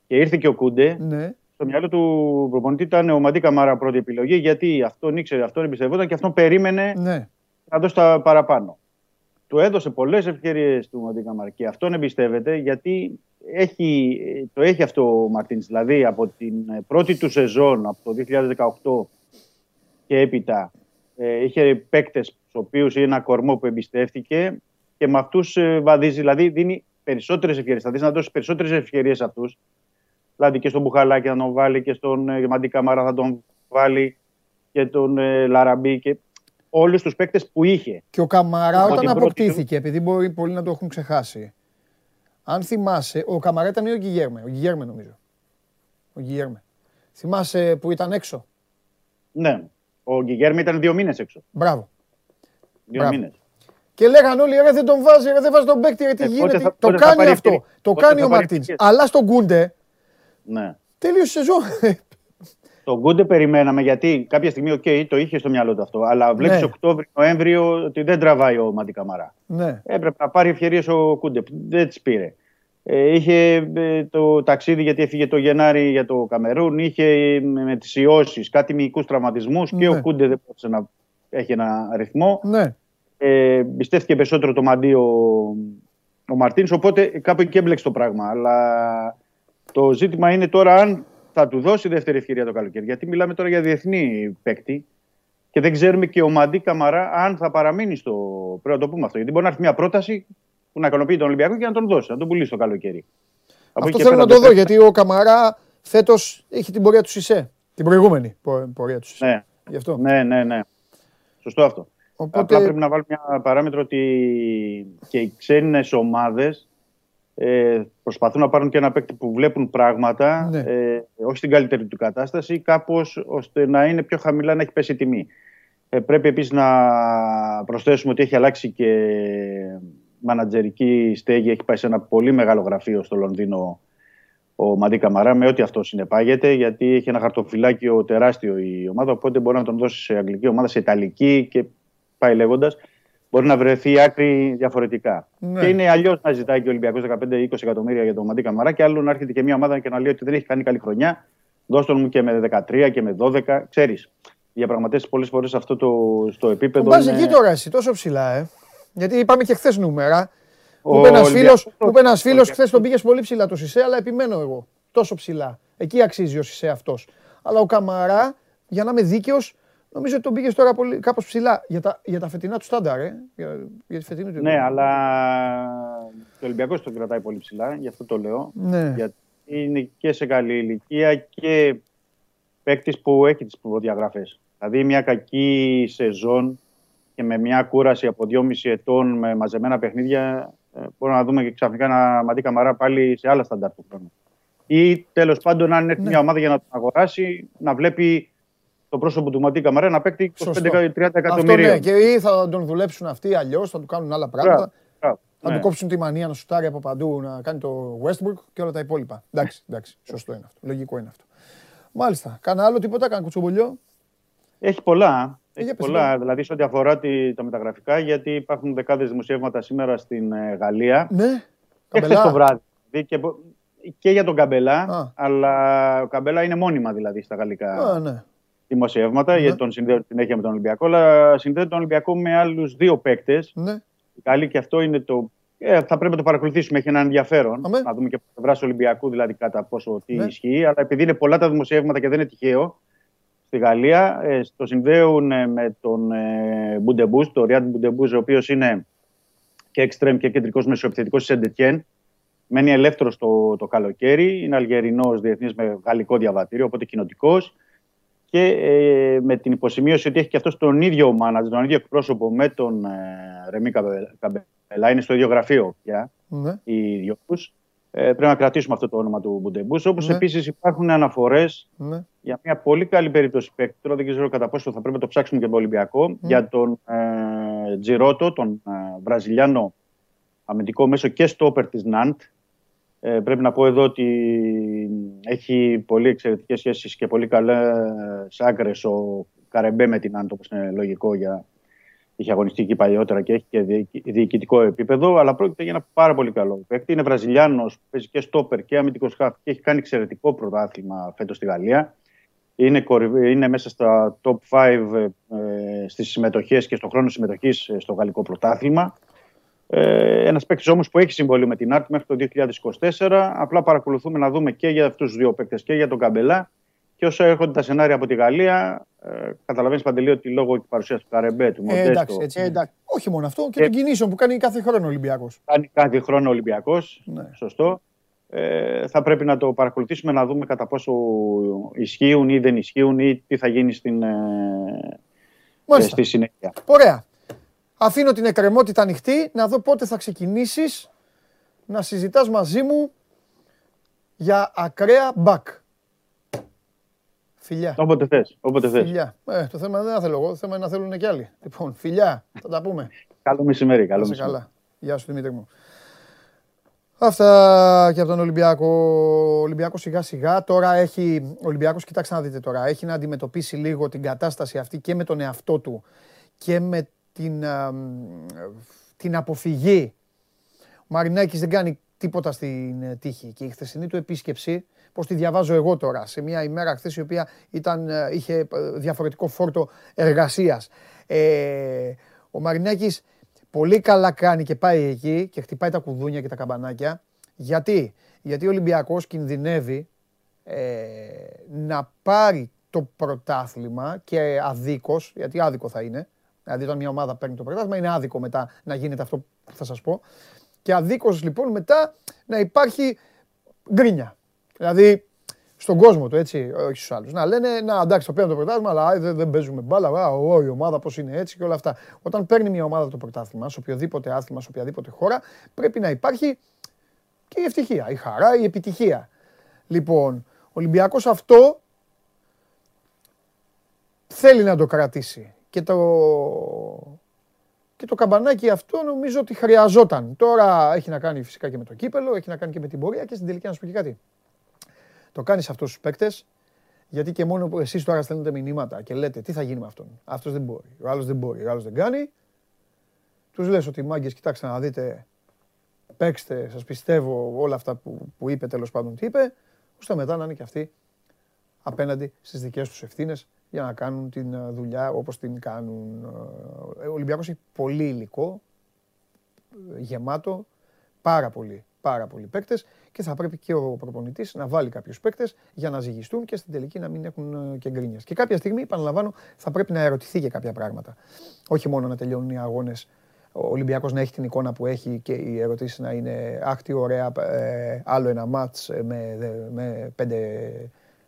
και ήρθε και ο Κούντε, ναι. στο μυαλό του προπονητή ήταν ο Μαντί Καμαρά πρώτη επιλογή, γιατί αυτόν ήξερε, αυτόν εμπιστευόταν και αυτόν περίμενε Ναι. να δώσει τα παραπάνω. Του έδωσε πολλές ευκαιρίες του Μαντί Καμαρά και αυτόν εμπιστεύεται γιατί έχει, το έχει αυτό ο Μαρτίνς. Δηλαδή από την πρώτη του σεζόν, από το 2018 και έπειτα, ε, είχε παίκτες στους οποίους είναι ένα κορμό που εμπιστεύτηκε και με αυτούς βαδίζει. Δηλαδή δίνει περισσότερες ευκαιρίες. Θα δεις να δώσει περισσότερες ευκαιρίες σε αυτούς. Δηλαδή και στον Μπουχαλάκη θα τον βάλει και στον ε, Μαντί Καμαρά θα τον βάλει και τον ε, Λαραμπή και όλους τους παίκτες που είχε. Και ο Καμαρά Από όταν την πρώτη αποκτήθηκε, επειδή μπορεί πολλοί να το έχουν ξεχάσει. Αν θυμάσαι, ο Καμαρά ήταν ή ο Γκυγέρμε. Ο Γκυγέρμε νομίζω. Ο Γκυγέρμε. Θυμάσαι που ήταν έξω; Ναι. Ο Γκυγέρμι ήταν δύο μήνες έξω. Μπράβο. Δύο Μπράβο. Μήνες. Και λέγαν όλοι, ρε δεν τον βάζει, ρε δεν βάζει τον παίκτη, ρε τι Ε, πότε γίνεται. θα- το πότε θα κάνει πάρει αυτό. ευκαιρίες. Το Πότε κάνει θα ο πάρει Μαρτίν. ευκαιρίες. Αλλά στον Κούντε Ναι. τελείωσε η σεζόν. Το Κούντε περιμέναμε γιατί κάποια στιγμή οκ, το είχε στο μυαλό του αυτό. Αλλά βλέπεις Ναι. Οκτώβριο-Νοέμβριο ότι δεν τραβάει ο Μαντί Καμαρά. ναι. Έπρεπε να πάρει ευκαιρίες ο Κούντε. Δεν τις πήρε. Ε, είχε ε, το ταξίδι γιατί έφυγε το Γενάρη για το Καμερούν. Είχε ε, με, με τις ιώσεις κάτι μυϊκούς τραυματισμούς και Ναι. ο Κούντε δεν μπορούσε να έχει ένα ρυθμό. ναι. Ε, πιστεύτηκε περισσότερο το μαντί ο, ο Μαρτίνς, οπότε κάπου εκεί έμπλεξε το πράγμα. Αλλά το ζήτημα είναι τώρα αν θα του δώσει δεύτερη ευκαιρία το καλοκαίρι. Γιατί μιλάμε τώρα για διεθνή παίκτη και δεν ξέρουμε και ο Μαντί Καμαρά αν θα παραμείνει στο. Πρέπει να το πούμε αυτό. Γιατί μπορεί να έρθει μια πρόταση που να ικανοποιεί τον Ολυμπιακό και να τον δώσει, να τον πουλήσει το καλοκαίρι. Από Αυτό εκεί και θέλω πέρα να το δω, δεν- γιατί ο Καμαρά φέτος έχει την πορεία του Σισε. Την προηγούμενη πο- πορεία του Σισε. Ναι, Γι' αυτό. ναι, ναι, ναι. Σωστό αυτό. Οπότε, Απλά πρέπει να βάλουμε μια παράμετρο ότι και οι ξένες ομάδες ε, προσπαθούν να πάρουν και ένα παίκτη που βλέπουν πράγματα, Ναι. ε, όχι στην καλύτερη του κατάσταση, κάπως ώστε να είναι πιο χαμηλά να έχει πέσει η τιμή. Ε, πρέπει επίσης να προσθέσουμε ότι έχει αλλάξει και μανατζερική στέγη. Έχει πάει σε ένα πολύ μεγάλο γραφείο στο Λονδίνο ο Μαντί Καμαρά με ό,τι αυτό συνεπάγεται, γιατί έχει ένα χαρτοφυλάκιο τεράστιο η ομάδα. Οπότε μπορεί να τον δώσει σε αγγλική ομάδα, σε ιταλική και πάει λέγοντας. Μπορεί να βρεθεί άκρη διαφορετικά. Ναι. Και είναι αλλιώς να ζητάει και ο Ολυμπιακός 15-20 εκατομμύρια για τον Μαντί Καμαρά, και άλλο να έρχεται και μια ομάδα και να λέει ότι δεν έχει κάνει καλή χρονιά. Δώσ' τον μου και με 13 και με 12. Ξέρεις, οι διαπραγματεύσεις πολλές φορές αυτό το, στο επίπεδο. Τον πας είναι- εκεί τώρα εσύ, τόσο ψηλά, ε. Γιατί είπαμε και χθες νούμερα. Ο Μου είπε ένας φίλο, Ολυμπιακός- μου είπε ένας φίλος, ο χθες τον πήγες πολύ ψηλά το Σισε, αλλά επιμένω εγώ. Τόσο ψηλά. Εκεί αξίζει ο Σισε αυτός. Αλλά ο Καμαρά, για να είμαι δίκαιος, Νομίζω ότι τον πήγες τώρα πολύ, κάπως ψηλά για τα, για τα φετινά του στάνταρ, ε. Για, για τη φετινή του. Ναι, αλλά το Ολυμπιακός τον κρατάει πολύ ψηλά, γι' αυτό το λέω. Ναι. Γιατί είναι και σε καλή ηλικία και παίκτης που έχει τις προδιαγραφές. Δηλαδή, μια κακή σεζόν και με μια κούραση από 2,5 ετών με μαζεμένα παιχνίδια, ε, μπορούμε να δούμε και ξαφνικά ένα Μαντί Καμαρά πάλι σε άλλα στάνταρ του χρόνου. Ή τέλος πάντων, αν έρθει Ναι. μια ομάδα για να τον αγοράσει, να βλέπει το πρόσωπο του Μαντί Καμαρά να παίξει 25-30 Σωστό. Αυτό εκατομμύρια. ναι, και ή θα τον δουλέψουν αυτοί αλλιώς, θα του κάνουν άλλα πράγματα. Μπράβο, Θα ναι. του κόψουν τη μανία να σουτάρει από παντού, να κάνει το Westbrook και όλα τα υπόλοιπα. Εντάξει, εντάξει, σωστό είναι αυτό. Λογικό είναι αυτό. Μάλιστα. Κάνα άλλο τίποτα, κάνα κουτσομπολιό; Έχει πολλά. Ε, Έχει για πες, πολλά, ναι. δηλαδή σε ό,τι αφορά τη, τα μεταγραφικά, γιατί υπάρχουν δεκάδες δημοσιεύματα σήμερα στην ε, Γαλλία. Ναι, Και χθες το καμπελά. βράδυ. Δηλαδή και, πο- και για τον Καμπελά, Α. αλλά ο Καμπελά είναι μόνιμα δηλαδή στα γαλλικά Α, ναι. Δημοσιεύματα, Ναι. γιατί τον συνδέω συνέχεια με τον Ολυμπιακό, αλλά συνδέεται τον Ολυμπιακό με άλλους δύο παίκτες. ναι. Οι Γάλλοι και αυτό είναι το... Ε, θα πρέπει να το παρακολουθήσουμε, έχει ένα ενδιαφέρον. Αμέ. Να δούμε και από πλευράς του Ολυμπιακού, δηλαδή κατά πόσο τι Ναι. ισχύει. Αλλά επειδή είναι πολλά τα δημοσιεύματα και δεν είναι τυχαίο, στη Γαλλία ε, το συνδέουν ε, με τον ε, Μπουντεμπούς, τον Ριάντ Μπουντεμπούς, ο οποίος είναι και εξτρέμ και κεντρικός μεσοεπιθετικός της Σεντ Ετιέν. Μένει ελεύθερος το, το καλοκαίρι. Είναι Αλγερινός διεθνής με γαλλικό διαβατήριο, οπότε κοινοτικός. Και ε, με την υποσημείωση ότι έχει και αυτός τον ίδιο μάνατζ, τον ίδιο εκπρόσωπο με τον ε, Ρεμί Καμπε- Καμπελά. Είναι στο ίδιο γραφείο πια ναι. οι δυο τους. Ε, πρέπει να κρατήσουμε αυτό το όνομα του Μπουντεμπούς. Όπως Ναι. επίσης υπάρχουν αναφορές ναι. για μια πολύ καλή περίπτωση παίκτη. Τώρα δεν ξέρω κατά πόσο θα πρέπει να το ψάξουμε και τον Ολυμπιακό. Για τον ε, Τζιρότο, τον ε, Βραζιλιάνο αμυντικό μέσο και στόπερ της Ναντ. Ε, πρέπει να πω εδώ ότι έχει πολύ εξαιρετικές σχέσεις και πολύ καλές άκρες ο Καρεμπέ με την Ναντ, όπως είναι λογικό για είχε αγωνιστεί εκεί παλιότερα και έχει και διοικη- διοικητικό επίπεδο, αλλά πρόκειται για ένα πάρα πολύ καλό παίκτη. Είναι Βραζιλιάνος, παίζει και στόπερ και αμυντικός χάφ και έχει κάνει εξαιρετικό πρωτάθλημα φέτος στη Γαλλία. Είναι, κορυφή- είναι μέσα στα top 5 ε, στις συμμετοχές και στον χρόνο συμμετοχής στο γαλλικό πρωτάθλημα. Ε, Ένας παίκτης όμως που έχει συμβολή με την ΑΡΤ μέχρι το 2024. Απλά παρακολουθούμε να δούμε και για αυτούς τους δύο παίκτες και για τον Καμπελά. Και όσο έρχονται τα σενάρια από τη Γαλλία, ε, καταλαβαίνεις παντελή ότι λόγω τη παρουσίας του Καρεμπέ, του Ε, Μοντέστο, εντάξει, έτσι. ε, είναι. εντάξει, Όχι μόνο αυτό, και Ε, των κινήσεων που κάνει κάθε χρόνο ο Ολυμπιακός. κάνει κάθε χρόνο Ολυμπιακός. Ναι. Σωστό. Ε, θα πρέπει να το παρακολουθήσουμε να δούμε κατά πόσο ισχύουν ή δεν ισχύουν ή τι θα γίνει στην, ε, ε, Μάλιστα. στη συνέχεια. Ωραία. Αφήνω την εκκρεμότητα ανοιχτή να δω πότε θα ξεκινήσεις να συζητάς μαζί μου για ακραία μπακ. Φιλιά. Όποτε θες. Όποτε θες. Φιλιά. Ε, το θέμα δεν θα θέλω εγώ, το θέμα είναι να θέλουν και άλλοι. Λοιπόν, φιλιά, θα τα πούμε. Καλό μεσημέρι. Καλό Να σε μεσημέρι. καλά. Γεια σου Δημήτρη μου. Αυτά και από τον Ολυμπιακό. Ο Ολυμπιακός σιγά σιγά τώρα έχει. Ο Ολυμπιακός, κοιτάξτε να δείτε τώρα, έχει να αντιμετωπίσει λίγο την κατάσταση αυτή και με τον εαυτό του και με την, α, μ, την αποφυγή. Ο Μαρινάκης δεν κάνει τίποτα στην ε, τύχη και η χθεσινή του επίσκεψη, πώς τη διαβάζω εγώ τώρα, σε μια ημέρα χθες η οποία ήταν, ε, είχε ε, διαφορετικό φόρτο εργασίας. Ε, ο Μαρινάκης πολύ καλά κάνει και πάει εκεί και χτυπάει τα κουδούνια και τα καμπανάκια. Γιατί, Γιατί ο Ολυμπιακός κινδυνεύει ε, να πάρει το πρωτάθλημα και αδίκως, γιατί άδικο θα είναι, δηλαδή όταν μια ομάδα παίρνει το πρωτάθλημα είναι άδικο μετά να γίνεται αυτό που θα σας πω και αδίκως λοιπόν μετά να υπάρχει γκρίνια. Δηλαδή στον κόσμο του, έτσι, όχι στους άλλους. Να λένε, να εντάξει, το παίρνει το πρωτάθλημα, αλλά α, δεν, δεν παίζουμε μπάλα, α, ο, η ομάδα πώς είναι έτσι και όλα αυτά. Όταν παίρνει μια ομάδα το πρωτάθλημα, σε οποιοδήποτε άθλημα, σε οποιαδήποτε χώρα, πρέπει να υπάρχει και η ευτυχία, η χαρά, η επιτυχία. Λοιπόν, ο Ολυμπιακός αυτό θέλει να το κρατήσει. Και το, και το καμπανάκι αυτό νομίζω ότι χρειαζόταν. Τώρα έχει να κάνει φυσικά και με το κύπελο, έχει να κάνει και με την πορεία και στην τελική να σου πω και κάτι. Το κάνεις αυτούς τους παίκτες, γιατί και μόνο που εσείς τώρα στέλνετε μηνύματα και λέτε τι θα γίνει με αυτόν; Αυτός δεν μπορεί, ο άλλος δεν μπορεί, ο άλλος δεν κάνει. Τους λες ότι μάγκες, κοιτάξτε να δείτε, παίξτε, σας πιστεύω όλα αυτά που, που είπε τέλος πάντων τι είπε, ώστε μετά να είναι και αυτοί απέναντι στις δικές τους ευθύνες για να κάνουν την ε, δουλειά όπως την κάνουν. Ε, Ο Ολυμπιακός έχει πολύ υλικό, ε, γεμάτο, πάρα πολύ, πάρα πολλοί παίκτες και θα πρέπει και ο προπονητής να βάλει κάποιους παίκτες για να ζυγιστούν και στην τελική να μην έχουν ε, και γκρίνιε. Και κάποια στιγμή, επαναλαμβάνω, θα πρέπει να ερωτηθεί για κάποια πράγματα. Όχι μόνο να τελειώνουν οι αγώνες, ο Ολυμπιακός να έχει την εικόνα που έχει και οι ερωτήσεις να είναι Αχ, τι ωραία, ε, άλλο ένα μάτς με, δε- με πέντε,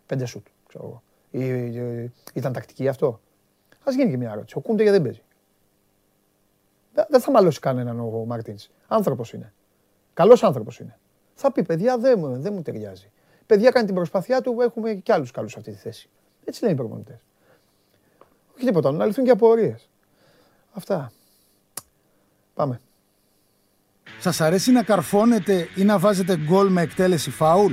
πέντε σουτ. Ξέρω εγώ. Ή, ε, ήταν τακτική αυτό; Α γίνει και μια ερώτηση. Ο Κούντε γιατί δεν παίζει; Δεν δεν θα μαλώσει κανέναν ο Μαρτίν. Άνθρωπος είναι. Καλός άνθρωπος είναι. Θα πει, παιδιά, δεν μου, δεν μου ταιριάζει. Παιδιά, κάνει την προσπάθειά του, έχουμε και άλλους καλούς σε αυτή τη θέση. Έτσι λένε οι προπονητές. Όχι τίποτα, άλλο, να λυθούν και απορίες. Αυτά. Πάμε. Σας αρέσει να καρφώνετε ή να βάζετε γκολ με εκτέλεση φάουλ;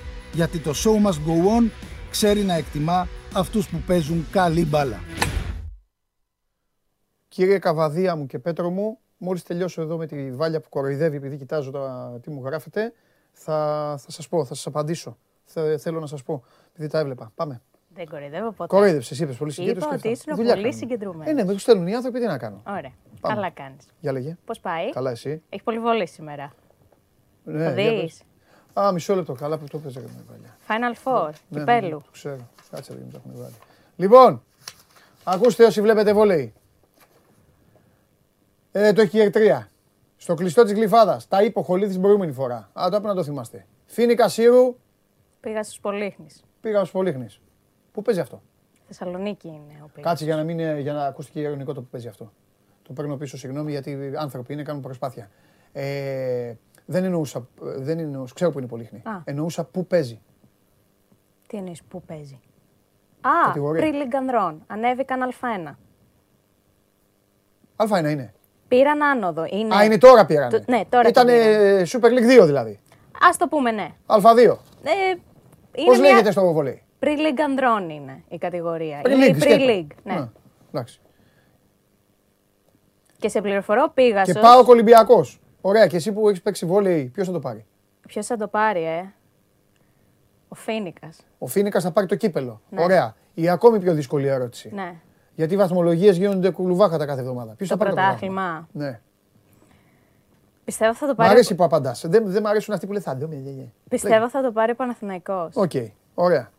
Γιατί το show must go on ξέρει να εκτιμά αυτούς που παίζουν καλή μπάλα. Κύριε Καβαδία μου και Πέτρο μου, μόλις τελειώσω εδώ με τη βάλια που κοροϊδεύει επειδή κοιτάζω τα, τι μου γράφετε, θα, θα σας πω, θα σας απαντήσω. Θε- θέλω να σας πω, επειδή τα έβλεπα. Πάμε. Δεν κοροϊδεύω ποτέ. Κοροϊδεύσες, είπες πολύ συγκέντρωση. Είπα και ότι αυτά. ήσουν Δουλειά πολύ κάνουμε. συγκεντρωμένος. Ε, ναι, με στέλνουν οι άνθρωποι, τι να κάνω. Ωραία. Πάμε. Καλά κάνεις. Για λέγε. Πώς πάει, Καλά εσύ. Έχει πολύ βολή σήμερα. Ναι, Θα για δεις. Πες. Α, μισό λεπτό. Καλά που το έπαιζε με παλιά. Final Four, Ναι, ναι, ναι, κυπέλου. το ξέρω. Κάτσε λίγο, το έχουν βάλει. Λοιπόν, ακούστε όσοι βλέπετε βόλεϊ. Ε, το έχει και η Ερτρία. Στο κλειστό της Γλυφάδας. Τα είπε ο Χολίδης την προηγούμενη φορά. Α, το έπρεπε να το θυμάστε. Φίνη Κασίρου, Πήγα στους Πολύχνης. πήγα στους Πολύχνης. Πού παίζει αυτό; Θεσσαλονίκη είναι ο Πήγας. Κάτσε για να, μην, είναι- για να ακούστηκε ειρωνικό το που παίζει αυτό. Το παίρνω πίσω, συγγνώμη, γιατί άνθρωποι είναι, κάνουν προσπάθεια. Ε, δεν εννοούσα, δεν εννοούσα, ξέρω που είναι Πολύχνη. Α. Εννοούσα πού παίζει. Τι εννοείς, πού παίζει. Α, Κατηγορία. πριν Λίγκ Ανδρών. Ανέβηκαν Α1. Α1 είναι. Πήραν άνοδο. Είναι... Α, είναι τώρα πήρανε. Το- ναι, τώρα Ήταν την πήραν. Super League 2 δηλαδή. Α το πούμε, ναι. Α2. Ε, Πώς είναι μια... λέγεται στο βολέι. Πριν Λίγκ Ανδρών είναι η κατηγορία. Pre-League, είναι η σκέτο. Pre-League. Ναι. Α, εντάξει. Και σε πληροφορώ πήγα Και πάω Ολυμπιακός. Ωραία, και εσύ που έχεις παίξει βόλεϊ, ποιος θα το πάρει; Ποιος θα το πάρει, ε; Ο Φίνικας. Ο Φίνικας θα πάρει το κύπελο. Ναι. Ωραία. Η ακόμη πιο δύσκολη ερώτηση. Ναι. Γιατί οι βαθμολογίες γίνονται κουλουβάχατα κάθε εβδομάδα. Ποιος Το θα πάρει πρωτάθλημα. το πρωτάθλημα. Ναι. Πιστεύω θα το Μ' πάρει. αρέσει που απαντάς. Δεν, δεν μ' αρέσουν αυτοί που λένε θα δούμε. ναι, ναι». Πιστεύω θα το πάρει ο Παναθηναϊκός. Οκ. Ωραία.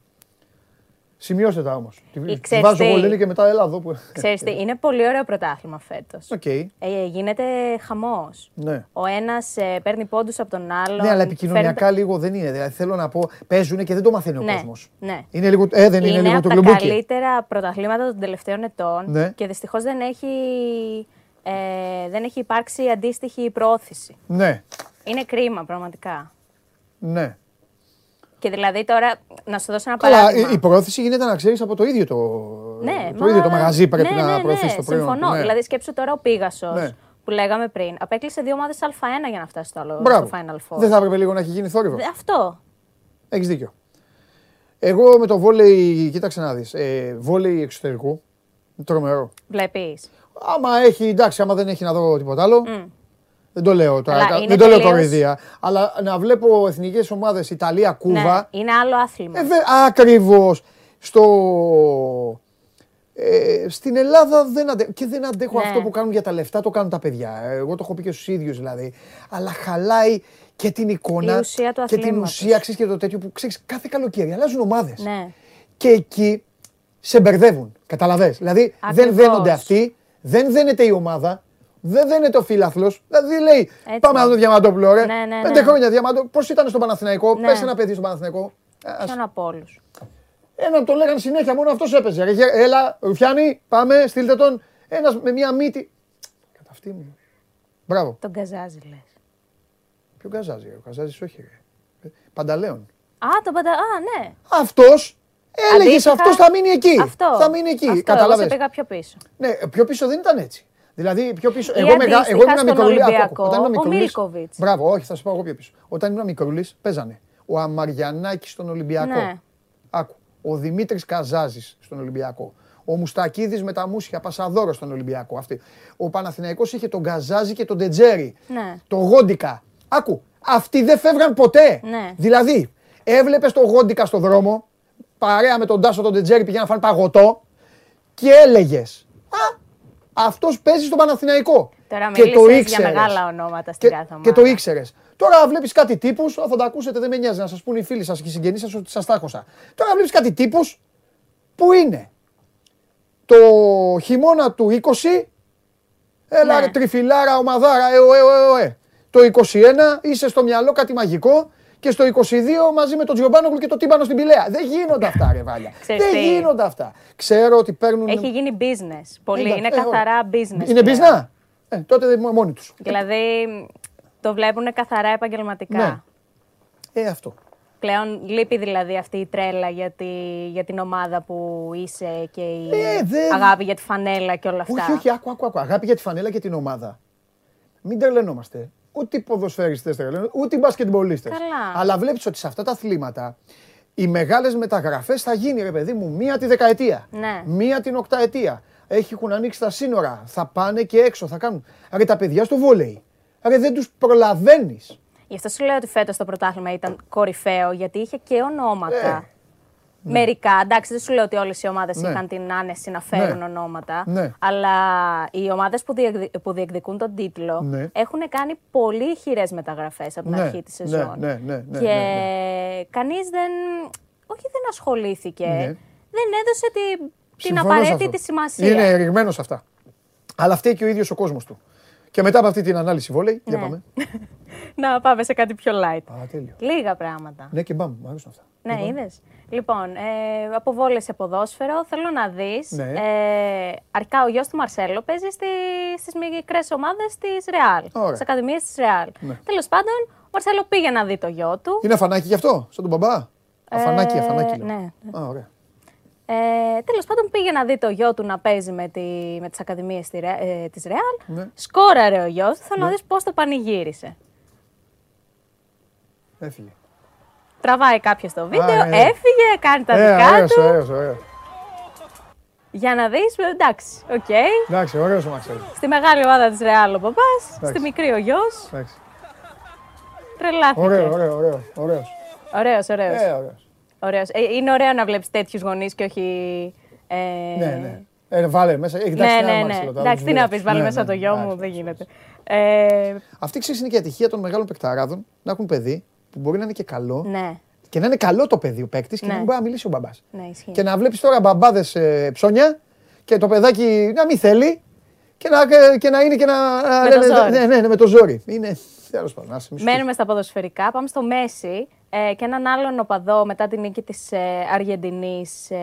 Σημειώστε τα όμως. Ή ξέρεις Βάζω τι. εγώ λένε και μετά έλα εδώ που. Ξέρεις τι, είναι πολύ ωραίο πρωτάθλημα φέτος. Οκ. Ε, γίνεται χαμός. Ναι. Ο ένας ε, παίρνει πόντους από τον άλλον. Ναι, αλλά επικοινωνιακά φέρνει- λίγο δεν είναι. Δηλαδή θέλω να πω, παίζουν και δεν το μαθαίνει ο Ναι, κόσμος. ναι. Είναι λίγο, ε, δεν είναι, Είναι, λίγο από το τα κλουμπούκι. καλύτερα πρωταθλήματα των τελευταίων ετών Ναι. και δυστυχώς δεν έχει, ε, δεν έχει υπάρξει αντίστοιχη προώθηση. Ναι, Είναι κρίμα πραγματικά. ναι. Και δηλαδή τώρα, να σου δώσω ένα Καλά, παράδειγμα. η, η προώθηση γίνεται να ξέρεις από το ίδιο το, Ναι, το, ίδιο το μα- μαγαζί πρέπει ναι, να ναι, προωθήσει ναι, το προϊόν. Συμφωνώ. του, ναι. Δηλαδή, σκέψου τώρα ο Πίγασος Ναι. που λέγαμε πριν. Απέκλεισε δύο ομάδες Α1 για να φτάσει στο άλλο Μπράβο. στο Final Four. Δεν θα έπρεπε λίγο να έχει γίνει θόρυβο. Δε- Αυτό. Έχεις δίκιο. Εγώ με το βόλεϊ, κοίταξε να δεις. Ε, βόλεϊ εξωτερικού. Τρομερό. Βλέπεις. Άμα έχει, εντάξει, άμα δεν έχει να δω τίποτα άλλο. Δεν το λέω τώρα. Αλλά είναι δεν το λέω τελείως- κοροϊδία. Αλλά να βλέπω εθνικές ομάδες Ιταλία, Κούβα. Ναι, είναι άλλο άθλημα. Ε, Ακριβώς. Στο... Ε, στην Ελλάδα δεν αντέχω. Και δεν αντέχω Ναι. αυτό που κάνουν για τα λεφτά, το κάνουν τα παιδιά. Ε, Εγώ το έχω πει και στους ίδιους δηλαδή. Αλλά χαλάει και την εικόνα Η ουσία του και την αθλήματος. ουσία ξέρεις, και το τέτοιο που ξέρεις κάθε καλοκαίρι. Αλλάζουν ομάδες. Ναι. Και εκεί σε μπερδεύουν. Καταλαβες. Δηλαδή δεν Ακριβώς. δένονται αυτοί, δεν δένεται η ομάδα, δεν δένεται ο φίλαθλο. Δηλαδή λέει, Έτσι. πάμε να δούμε Διαμαντόπουλο, ρε. Ναι, ναι, Πέντε ναι. χρόνια Διαμαντόπουλο. Πώς ήταν στον Παναθηναϊκό, Ναι. πες ένα παιδί στον Παναθηναϊκό. Ε, ας- Ποιον από όλους. Έναν τον λέγανε συνέχεια, μόνο αυτός έπαιζε. Ρε, γε- Έλα, Ρουφιάνη, πάμε, στείλτε τον. Ένας με μία μύτη. Κατά αυτή μου. Μπράβο. Τον καζάζει, λες. Ποιο καζάζει, ρε. ο Καζάζης όχι. Ρε. Ε, Πανταλέον. Α, τον παντα. Α, ναι. Αυτός έλεγε Αντίστοιχα, αυτός θα μείνει εκεί. Αυτό. Θα μείνει εκεί. Αυτό, Καταλαβες. Εγώ σε πήγα πιο πίσω. Ναι, πιο πίσω δεν ήταν έτσι. Δηλαδή πιο πίσω. Ή Εγώ, μεγα... αντίστοιχα εγώ ήμουν στον μικρούλη. άκου, άκου. Ολυμπιακό, Όταν ήμουν ο μικρούλης- Μίλκοβιτς. Μπράβο, όχι, θα σου πω εγώ πιο πίσω. Όταν ήμουν μικρούλης, παίζανε ο Αμαριανάκης στον Ολυμπιακό. Ναι. Άκου. Ο Δημήτρης Καζάζης στον Ολυμπιακό. Ο Μουστακίδης με τα μουσια Πασαδόρος στον Ολυμπιακό. Αυτή. Ο Παναθηναϊκός είχε τον Καζάζη και τον Τετζέρι. Ναι. Το Γόντικα. Άκου. Αυτοί δεν φεύγαν ποτέ. Ναι. Δηλαδή, έβλεπες τον Γόντικα στο δρόμο, παρέα με τον Τάσο τον Τετζέρι πηγαίναν να φάνε παγωτό και έλεγες. Α, αυτός παίζει στον Παναθηναϊκό. Τώρα και το μίλησες για ήξερες. μεγάλα ονόματα στην Και, κάθε ομάδα. και το ήξερες. Τώρα βλέπεις κάτι τύπους, θα τα ακούσετε, δεν με νοιάζει να σας πούνε οι φίλοι σας και οι συγγενείς σας ότι σας τα έχωσα. Τώρα βλέπεις κάτι τύπους που είναι το χειμώνα του 20, έλα Ναι. ρε τριφυλάρα, ομαδάρα, ε, ε, ε, ε, ε. Το 21 είσαι στο μυαλό κάτι μαγικό και στο 22 μαζί με τον Τζιομπάνογλου και το Τίμπανο στην Πηλαία. Δεν γίνονται αυτά, ρε Βάλια. Ξέρεις Δεν τι; γίνονται αυτά. Ξέρω ότι παίρνουν. Έχει γίνει business. Πολύ. Εντάξει, είναι ε, καθαρά ωραία. business. Είναι πλέον. business. Ε, τότε δεν μόνοι τους. Δηλαδή το βλέπουν καθαρά επαγγελματικά. Ναι. Ε, αυτό. Πλέον λείπει δηλαδή αυτή η τρέλα για, τη, για την ομάδα που είσαι και η Ε, δεν- αγάπη για τη φανέλα και όλα αυτά. Όχι, όχι, άκου, άκου, άκου. Αγάπη για τη φανέλα και την ομάδα. Μην τρελαινόμαστε. Ούτε οι ποδοσφαιριστές τρελαίνονται, ούτε οι μπασκετμπολίστες. Καλά. Αλλά βλέπεις ότι σε αυτά τα αθλήματα οι μεγάλες μεταγραφές θα γίνει, ρε παιδί μου, μία τη δεκαετία. Ναι. Μία την οκταετία. Έχουν ανοίξει τα σύνορα. Θα πάνε και έξω, θα κάνουν. Άρα τα παιδιά στο βόλεϊ. Άρα δεν τους προλαβαίνεις. Γι' αυτό σου λέω ότι φέτος το πρωτάθλημα ήταν κορυφαίο, γιατί είχε και ονόματα. Ε, Μερικά, εντάξει, δεν σου λέω ότι όλες οι ομάδες Ναι. είχαν την άνεση να φέρουν Ναι. ονόματα. Ναι. Αλλά οι ομάδες που, διεκδι- που διεκδικούν τον τίτλο Ναι. έχουν κάνει πολύ χειρές μεταγραφές από την Ναι, αρχή της ναι, σεζόν. ναι, ναι, ναι, και ναι, κανείς δεν. Όχι, δεν ασχολήθηκε. Ναι. Δεν έδωσε τη- την Συμφωνώ σε απαραίτητη αυτό. σημασία. Είναι ρηγμένος σε αυτά. Αλλά φταίει και ο ίδιος ο κόσμος του. Και μετά από αυτή την ανάλυση βόλεϊ, για Ναι. πάμε. Να πάμε σε κάτι πιο light. Α, τέλειο. Λίγα πράγματα. Ναι και πάμε, μου αρέσουν αυτά. Ναι, Λοιπόν. είδες. Λοιπόν, ε, από βόλε σε ποδόσφαιρο, θέλω να δεις. Ναι. Ε, αρχικά ο γιος του Μαρσέλο παίζει στι στις μικρές ομάδες της Ρεάλ. Ωραία. Στις ακαδημίες της Ρεάλ. Ναι. Τέλος πάντων, ο Μαρσέλο πήγε να δει το γιο του. Είναι αφανάκι γι' αυτό, σαν τον μπαμπά; Αφανάκι, αφανάκι. λέω. ναι. Α, ωραία. Ε, Τέλος πάντων, πήγε να δει το γιο του να παίζει με, τη, με τις ακαδημίες τη ε, της Ρεάλ. Ναι. Σκόραρε ο γιος του. Θέλω Ναι. να δεις πώς το πανηγύρισε. Έφυγε. Τραβάει κάποιος το βίντεο, ναι, ναι. έφυγε, κάνει τα Ε, δικά ωραίος, του. ωραίος, ωραίος. Για να δεις, εντάξει, οκ. Εντάξει, ωραίος ο Μαξέλ. Στη μεγάλη ομάδα της Ρεάλ ο μπαμπάς, Εντάξει. στη μικρή ο γιος. Εντάξει. Τρελάθηκε. Ωραίο, ωραίο, ωραίο. Ωραίος. Ωραίος, ωραίος. Ε, ωραίος. Ωραίος. Ε, είναι ωραίο να βλέπεις τέτοιους γονείς και όχι. Ε... Ναι, ναι. Ε, βάλε μέσα. Έχει Ναι, εντάξει, ναι, ένα ναι. Μαρσέλο, τα Εντάξει, τι άλλους να δύο. πεις, βάλει Ναι, μέσα ναι, το ναι, γιο μου, εντάξει, δεν εντάξει. γίνεται. Ε, Αυτή ξέρεις είναι και η ατυχία των μεγάλων παικταράδων να έχουν παιδί που μπορεί να είναι και καλό ναι, και να είναι καλό το παιδί ο παίκτης και Ναι. να μην μπορεί να μιλήσει ο μπαμπάς. ναι, ισχύει. Και να βλέπεις τώρα μπαμπάδες ψώνια και το παιδάκι να μην θέλει και να, και να είναι και να. να Με το λένε, ζόρι. Ναι, ναι, ναι, με το ζόρι. Είναι. Τέλος πάντων, άσε, μη σου Μένουμε στα ποδοσφαιρικά. Πάμε στο Μέση ε, και έναν άλλον οπαδό μετά την νίκη της ε, Αργεντινής. Ε,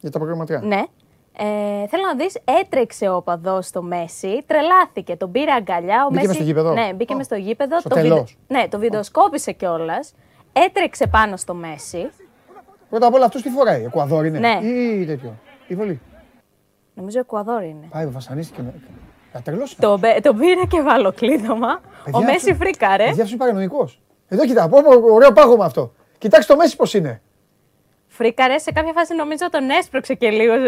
Για τα προγραμματικά. ναι. Ε, θέλω να δεις, έτρεξε ο οπαδός στο Μέση, τρελάθηκε, τον πήρε αγκαλιά. Ο Μπήκε Μέση, μες στο γήπεδο; Ναι, μπήκε Α, μες στο γήπεδο. στο το τελώς. Ναι, το βιντεοσκόπησε κιόλας. Έτρεξε πάνω στο Μέση. Πρώτα απ' όλα αυτός τι φοράει, Εκουαδόρ είναι; Ναι. Ή τέτοιο. Ή βολή; Νομίζω Εκουαδόρ είναι. Πάει, βασανίστηκε. με- Θα τρελώσει. Το, μπε- τον πήρε και κλείδωμα. Ο Παιδιά, Μέση αυτό- φρίκαρε. Παιδιά, αυτός είναι παρανοϊκός. Εδώ κοιτά, πω, πω, ωραίο πάγωμα αυτό. Κοιτάξτε το Μέση πώς είναι. Φρίκαρε σε κάποια φάση νομίζω τον έσπρωξε και λίγο. ε,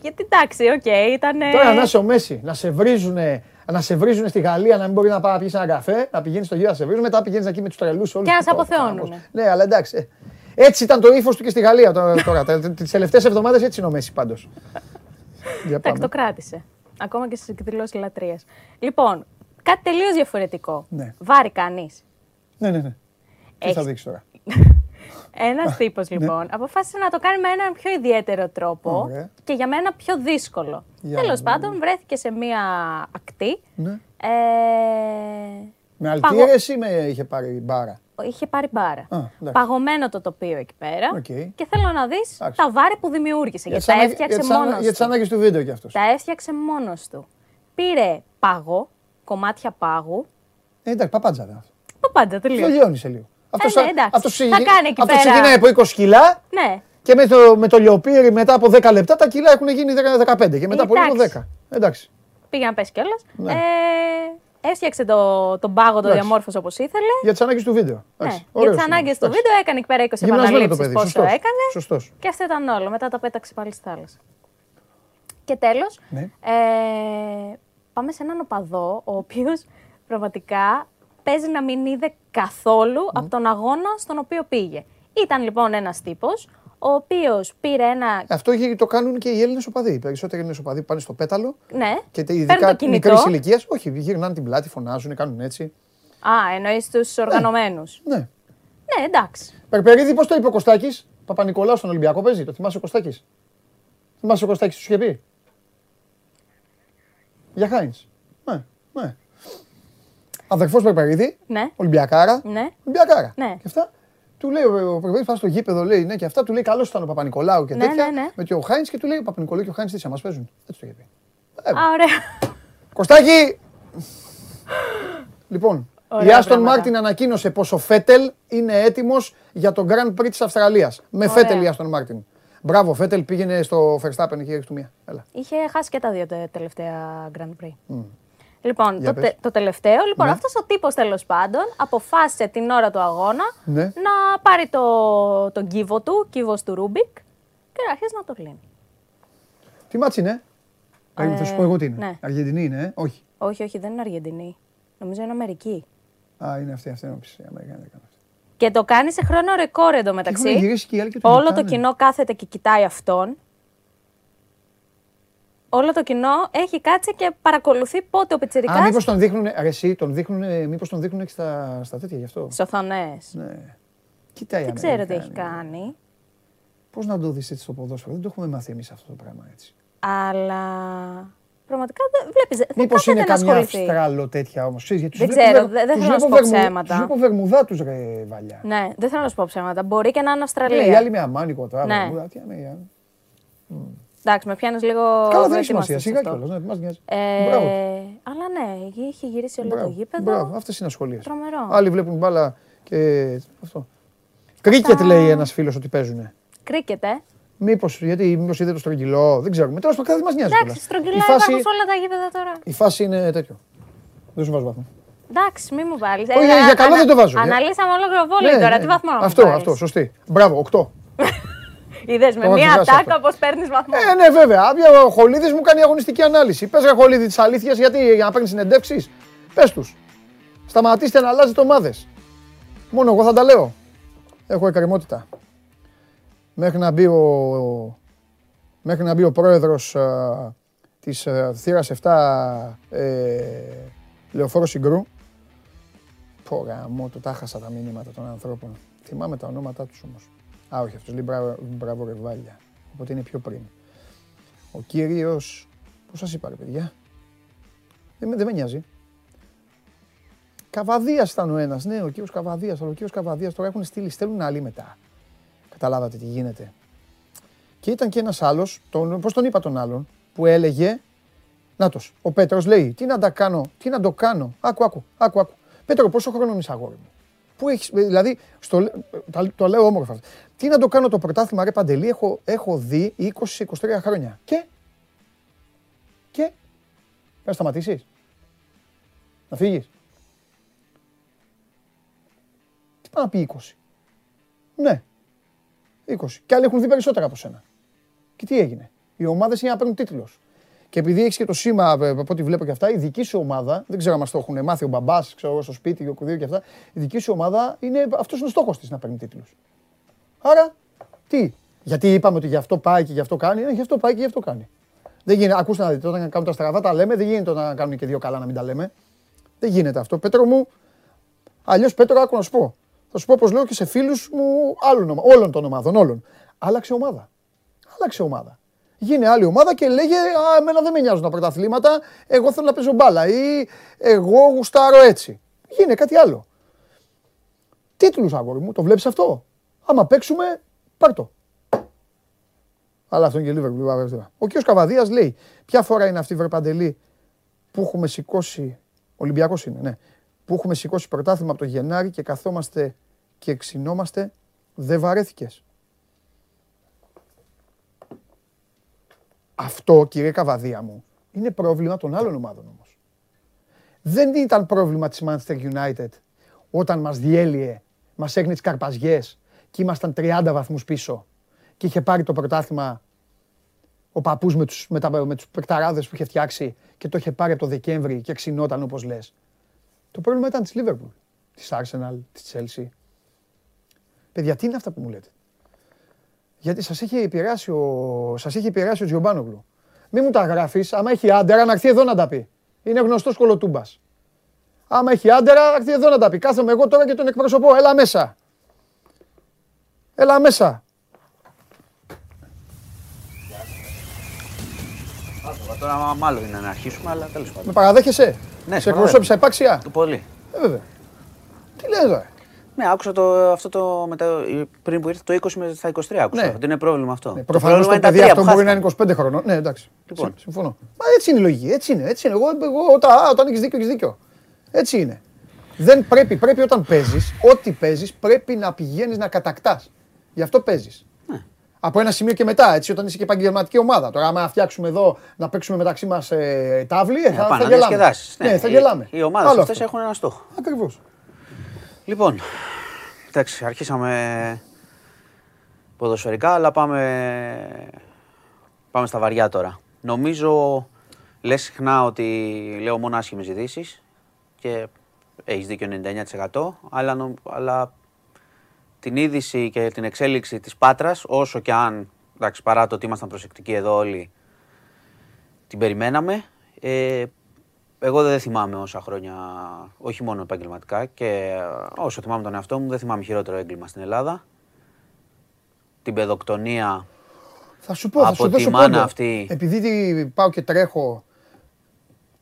Γιατί εντάξει, οκ, ήταν. Τώρα να είσαι ο Μέση, να σε βρίζουνε, να σε βρίζουνε στη Γαλλία, να μην μπορεί να πάει να πιει ένα καφέ, να πηγαίνεις στο γύρο να σε βρίζουν, μετά πηγαίνεις εκεί με τους τρελούς όλους. Και να σε αποθεώνουνε. Ναι, αλλά εντάξει. ε. Έτσι ήταν το ύφος του και στη Γαλλία τώρα. τώρα. Τις τελευταίες εβδομάδες έτσι είναι ο Μέση πάντως. Για Εντάξει, το πάμε. κράτησε. Ακόμα και στις εκδηλώσεις λατρείας. Λοιπόν, κάτι τελείως διαφορετικό. Ναι. Βάρη κανείς. Ναι, ναι, ναι. Τι θα Έχεις- δείξεις τώρα; Ένας τύπος λοιπόν αποφάσισε να το κάνει με έναν πιο ιδιαίτερο τρόπο Ωραία. και για μένα πιο δύσκολο. Για Τέλος να δούμε. πάντων, βρέθηκε σε μία ακτή. Ναι. Ε, Με παγω- αλτήρε ή με είχε πάρει μπάρα; Είχε πάρει μπάρα. εντάξει. Παγωμένο το τοπίο εκεί πέρα. Οκ. Και θέλω να δεις Εντάξει. τα βάρη που δημιούργησε. Γιατί τα τις ανάγκες- έφτιαξε για τις ανα- μόνος Για τις του. ανάγκε του βίντεο κι αυτός. Τα έφτιαξε μόνος του. Πήρε πάγο, κομμάτια πάγου. Ε, εντάξει, παπάντζα δεν είναι αυτό. Το πάντα τελείως. Τελειώνει σε λίγο. Αυτός ναι, εντάξει. αυτός Θα ξεκινά- κάνει εκεί αυτός πέρα. ξεκινάει από 20 κιλά Ναι. Και με το, με το λιοπύρι μετά από 10 λεπτά τα κιλά έχουν γίνει 15 και μετά από λίγο Εντάξει. 10. Εντάξει. Πήγε να πέσει κιόλας. Ναι. Ε, έφτιαξε το, τον πάγο, το Εντάξει. διαμόρφωσε όπως ήθελε. Για τις ανάγκες του βίντεο. Ναι. Εντάξει, Για ωραίος τις είναι. ανάγκες του Εντάξει. βίντεο έκανε εκεί πέρα 20 Γυμνασμένο το επαναλήψεις παιδί. πόσο Σωστός. έκανε. Σωστός. Και αυτό ήταν όλο. Μετά τα πέταξε πάλι στη θάλασσα. Και τέλος, Ναι. ε, πάμε σε έναν οπαδό, ο οποίος πραγματικά παίζει να μην είδε καθόλου από τον αγώνα στον οποίο πήγε. Ήταν λοιπόν ένας τύπος, ο οποίος πήρε ένα. Αυτό γε- το κάνουν και οι Έλληνες οπαδοί. Οι περισσότεροι Έλληνες οπαδοί πάνε στο πέταλο Ναι, και τε- παίρνει το ειδικά κινητό. μικρής ηλικίας. Όχι, γυρνάνε την πλάτη, φωνάζουν, κάνουν έτσι. Α, εννοείς τους οργανωμένους. Ναι. Ναι, εντάξει. Περπερίδη, πώς το είπε ο Κωστάκης; Παπα-Νικολάου στον Ολυμπιακό παίζει. Το θυμάσαι ο Κωστάκης; Θυμάσαι ο Κωστάκης, σου είχε πει; Για Χάινς. Ναι, ναι. Αδερφό Περπερίδη, Ναι. Ολυμπιακάρα. Ναι. Ολυμπιακάρα. Ναι. Και αυτά. Του λέει ο Περπερίδη, πάει στο γήπεδο, λέει ναι, και αυτά. Του λέει καλό ήταν ο Παπα-Νικολάου και Ναι, τέτοια. ναι, ναι. Με και ο Χάινς και του λέει ο Παπα-Νικολάου και ο Χάινς τι μας παίζουν. Έτσι το είχε πει. Ε, Α, ωραία. Κωστάκη! Λοιπόν, Ωραία η Άστον πράγματα. Μάρτιν ανακοίνωσε πως ο Φέτελ είναι έτοιμος για τον Grand Prix της Αυστραλίας. Με Ωραία. Φέτελ η Άστον Μάρτιν. Μπράβο, Φέτελ πήγαινε στο Verstappen και έριξε του μία. Έλα. Είχε χάσει και τα δύο τε- τελευταία Grand Prix. Λοιπόν, Για το, πες. τε- το τελευταίο, λοιπόν, Ναι. αυτός ο τύπος τέλος πάντων αποφάσισε την ώρα του αγώνα Ναι. να πάρει το, τον κύβο του, κύβος του Ρούμπικ και να αρχίσει να το κλείνει. Τι ματς είναι; Ε, θα σου πω εγώ τι είναι. ναι. Αργεντινή είναι, ε; όχι. Όχι, όχι, δεν είναι Αργεντινή. Νομίζω είναι Αμερική. Α, είναι αυτή, αυτή είναι όψη. Η Αμερικάνη δεν κάνει. Και το κάνει σε χρόνο ρεκόρ εντωμεταξύ. Έχουν γυρίσει και οι άλλοι και το Όλο το κοιτάνε. κοινό κάθεται και κοιτάει αυτόν. Όλο το κοινό έχει κάτσει και παρακολουθεί πότε ο Α, Πιτσιρικάς μήπως τον δείχνουν, ρε, εσύ, τον δείχνουν, μήπως τον δείχνουν και στα, στα τέτοια γι' αυτό; στις οθονές. Ναι. Κοιτάει Δεν ξέρω τι έχει κάνει. Πώς να το δεις έτσι στο ποδόσφαιρο, δεν το έχουμε μάθει εμείς αυτό το πράγμα έτσι. Αλλά πραγματικά δεν βλέπεις, δεν Μήπως κάθεται είναι να καμιά ασχοληθεί. Αυστράλο τέτοια όμως. Δεν ξέρω, δεν- δεν θέλω να σου πω ψέματα. Τους βλέπω βερμουδά τους ρε βαλιά. Ναι, δεν θέλω να σου πω ψέματα. Μπορεί και να είναι Ναι, Αυστραλία. οι άλλοι με αμάνικο τώρα. Ναι. βερμούδα, τι αμέ, Εντάξει, με πιάνεις λίγο. Καλά, δεν έχει δοκιμαστή σημασία. σε Σιγά αυτό. κιόλας. Ναι, μας νοιάζει. Ε, Μπράβο. αλλά ναι, είχε γυρίσει όλο το Μπράβο. γήπεδο. Μπράβο, αυτές είναι ασχολίες. Τρομερό. Άλλοι βλέπουν μπάλα και αυτό. Κρίκετ λέει ένας φίλος ότι παίζουν. Κρίκετ, ε. Μήπως, γιατί μήπως είδε το στρογγυλό, δεν ξέρουμε. Τέλος πάντων, δεν μας νοιάζει. Εντάξει, κιόλας. στρογγυλά Η φάση, υπάρχουν σε όλα τα γήπεδα τώρα. η φάση είναι τέτοιο. Δεν σου βάζω βαθμό. Εντάξει, μη μου βάλεις. Όχι, για καλό δεν το βάζω. Αναλύσαμε ολόκληρο βόλιο Ναι, τώρα. ναι. Τι βαθμό να μου Αυτό, βάλεις; αυτό, σωστή. Μπράβο, 8. Είδες με Το μία βάζεις ατάκα αυτό. πώ παίρνεις βαθμό. Ε, ναι, βέβαια. Ο Χολίδης μου κάνει αγωνιστική ανάλυση. Πες ρε Χολίδη της αλήθειας, γιατί για να παίρνεις συνεντεύξεις; Πες τους. Σταματήστε να αλλάζετε ομάδες. Μόνο εγώ θα τα λέω. Έχω εκκρεμότητα. Μέχρι να μπει ο, μέχρι να μπει ο πρόεδρος α, της α, θύρας 7 ε, Λεωφόρος Συγκρού. Πω γαμώ, το τα χάσα τα μήνυματα των ανθρώπων. Θυμάμαι τα ονόματά τους όμως. Α, όχι, αυτός λέει μπράβο, μπράβο ρεβάλια. Οπότε είναι πιο πριν. Ο κύριος, πώς σας είπα ρε παιδιά; Δεν, με- δεν με νοιάζει. Καβαδίας ήταν ο ένας, ναι, ο κύριος Καβαδίας, αλλά ο κύριος Καβαδίας τώρα έχουν στείλει, στέλνουν άλλοι μετά. Καταλάβατε τι γίνεται. Και ήταν και ένας άλλος, τον, πώς τον είπα τον άλλον, που έλεγε, Νάτος, ο Πέτρος λέει, τι να τα κάνω, τι να το κάνω. Άκου, άκου, άκου, άκου. Πέτρο, πόσο χρόνο είσαι αγόρι μου; Πού έχεις, δηλαδή, στο, λέ- τα- το λέω όμορφα. αυτό. Τι να το κάνω το πρωτάθλημα, ρε Παντελή, έχω, έχω δει 20-23 χρόνια. Και, και, πρέπει να σταματήσεις. Να φύγεις. Τι πάει να πει 20. Ναι, 20. Και άλλοι έχουν δει περισσότερα από σένα. Και τι έγινε. Οι ομάδες είναι να παίρνουν τίτλο. Και επειδή έχεις και το σήμα, ε, από ό,τι βλέπω και αυτά, η δική σου ομάδα, δεν ξέρω αν μας το έχουν μάθει ο μπαμπάς, ξέρω εγώ στο σπίτι, ο κουδίο και αυτά, η δική σου ομάδα είναι, αυτός είναι ο στόχος της να παίρνει τίτλους. Άρα, τι; Γιατί είπαμε ότι γι' αυτό πάει και γι' αυτό κάνει, ε, γι' αυτό πάει και γι' αυτό κάνει. Δεν γίνεται, ακούστε να δείτε, όταν κάνουν τα στραβά τα λέμε, δεν γίνεται όταν κάνουν και δύο καλά να μην τα λέμε. Δεν γίνεται αυτό. Πέτρο μου, αλλιώς Πέτρο, άκου να σου πω. Θα σου πω όπως λέω και σε φίλους μου άλλων, ομα- όλων των ομάδων. Όλων. Άλλαξε ομάδα. Άλλαξε ομάδα. Γίνε άλλη ομάδα και λέγε Α, εμένα δεν με νοιάζουν τα πρωταθλήματα. Εγώ θέλω να παίζω μπάλα. Ή εγώ γουστάρω έτσι. Γίνε κάτι άλλο. Τίτλους, αγόρι μου, το βλέπεις αυτό; Άμα παίξουμε, πάρ το. Αλλά αυτό είναι και Liverpool. Ο κ. Καβαδίας λέει: Ποια φορά είναι αυτή, Βερπαντελή, που έχουμε σηκώσει. Ολυμπιακός είναι, ναι. Που έχουμε σηκώσει πρωτάθλημα από το Γενάρη και καθόμαστε και ξυνόμαστε. Δεν βαρέθηκες. Αυτό, κύριε Καβαδία μου, είναι πρόβλημα των άλλων ομάδων όμως. Δεν ήταν πρόβλημα της Manchester United όταν μας διέλυε, μας έκανε τις καρπαζιές και ήμασταν 30 βαθμούς πίσω και είχε πάρει το πρωτάθλημα ο παππούς με τους, με, τα, με τους παικταράδες που είχε φτιάξει και το είχε πάρει από το Δεκέμβρη και ξυνόταν όπως λες. Το πρόβλημα ήταν της Liverpool, της Arsenal, της Chelsea. Παιδιά, τι είναι αυτά που μου λέτε; Γιατί σας έχει επηρεάσει ο, σας έχει επηρεάσει ο Τζιομπάνογλου. Μην μου τα γράφεις, άμα έχει άντερα να έρθει εδώ να τα πει. Είναι γνωστός κολοτούμπας. Άμα έχει άντερα, να έρθει εδώ να τα πει. Κάθομαι εγώ τώρα και τον εκπροσωπώ. Έλα μέσα. Έλα μέσα. Τώρα μάλλον είναι να αρχίσουμε, αλλά τέλος πάντων. Με παραδέχεσαι; Ναι, σε εκπροσώπησα επάξια; Πολύ. Ε, βέβαια. Τι λες τώρα. Ναι, άκουσα το, αυτό το μετά, πριν που ήρθε το 20 με στα 23. Άκουσα Ναι. ότι είναι πρόβλημα αυτό. Ναι, το Προφανώς πρόβλημα το είναι τα παιδί τρία αυτό που μπορεί να χάθηκαν. είναι 25 χρονών. Ναι, εντάξει. Λοιπόν. Συμ- Συμφωνώ. Μα έτσι είναι η λογική. Έτσι είναι. Έτσι είναι. Εγώ, εγώ όταν, α, όταν έχεις δίκιο, έχεις δίκιο. Έτσι είναι. Δεν πρέπει, πρέπει όταν παίζεις, ό,τι παίζεις, πρέπει να πηγαίνεις να κατακτάς. Γι' αυτό παίζεις. Ναι. Από ένα σημείο και μετά, έτσι, όταν είσαι και επαγγελματική ομάδα. Τώρα, άμα φτιάξουμε εδώ να παίξουμε μεταξύ μας ε, τάβλη, ε, Ναι, θα, πάνε θα να γελάμε. διασκεδάσεις. Ναι, θα οι- γελάμε. Οι ομάδες Άλλο αυτές αυτό. έχουν ένα στόχο. Ακριβώς. Λοιπόν, εντάξει, αρχίσαμε ποδοσφαιρικά, αλλά πάμε, πάμε στα βαριά τώρα. Νομίζω, λες συχνά ότι λέω μόνο άσχημες ειδήσεις και έχεις δίκιο 99%, αλλά, νο- αλλά την είδηση και την εξέλιξη της Πάτρας, όσο και αν, εντάξει, παρά το ότι ήμασταν προσεκτικοί εδώ όλοι, την περιμέναμε. Ε, εγώ δεν θυμάμαι όσα χρόνια, όχι μόνο επαγγελματικά, και ε, όσο θυμάμαι τον εαυτό μου, δεν θυμάμαι χειρότερο έγκλημα στην Ελλάδα. Την παιδοκτονία. Θα σου πω, θα Από σου τη δώσω μάνα πόντο. αυτή. Επειδή τι- πάω και τρέχω.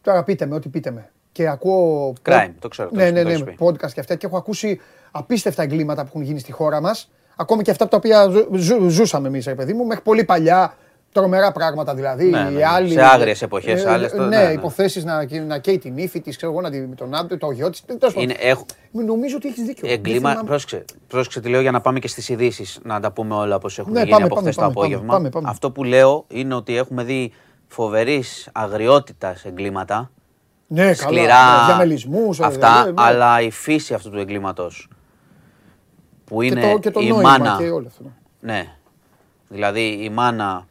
Τώρα πείτε με, ό,τι πείτε με. Και ακούω. Crime, το ξέρω, το Ναι, έχεις- ναι, το ναι, έχεις πει. podcast και αυτά. Και έχω ακούσει απίστευτα εγκλήματα που έχουν γίνει στη χώρα μας. Ακόμη και αυτά τα οποία ζου- ζου- ζούσαμε εμείς, ρε παιδί μου, μέχρι πολύ παλιά. Τρομερά πράγματα δηλαδή. Ναι, ναι, οι ναι. άλλοι, Σε άγριες εποχές, ε, άλλες το- Ναι, ναι, ναι. υποθέσεις να, να καίει την ύφη της, ξέρω εγώ, να τη, με τον άντρα, το γιο της. Είναι, έχω, Νομίζω ότι έχεις δίκιο. Δεν έγκλημα, θυμάμαι. πρόσεξε, πρόσεξε τι λέω για να πάμε και στις ειδήσεις να τα πούμε όλα όπως έχουν Ναι, γίνει πάμε, από πάμε, χθες το πάμε, πάμε, απόγευμα. πάμε, πάμε. Αυτό που λέω είναι ότι έχουμε δει φοβερής αγριότητας εγκλήματα, Ναι, καλά. σκληρά ναι, διαμελισμούς, ε, αυτά, ναι, ναι. αλλά η φύση αυτού του εγκλήματος που Και είναι το, και το η νόημα μάνα, και όλο αυτό. ναι. ναι, δηλαδή η μάνα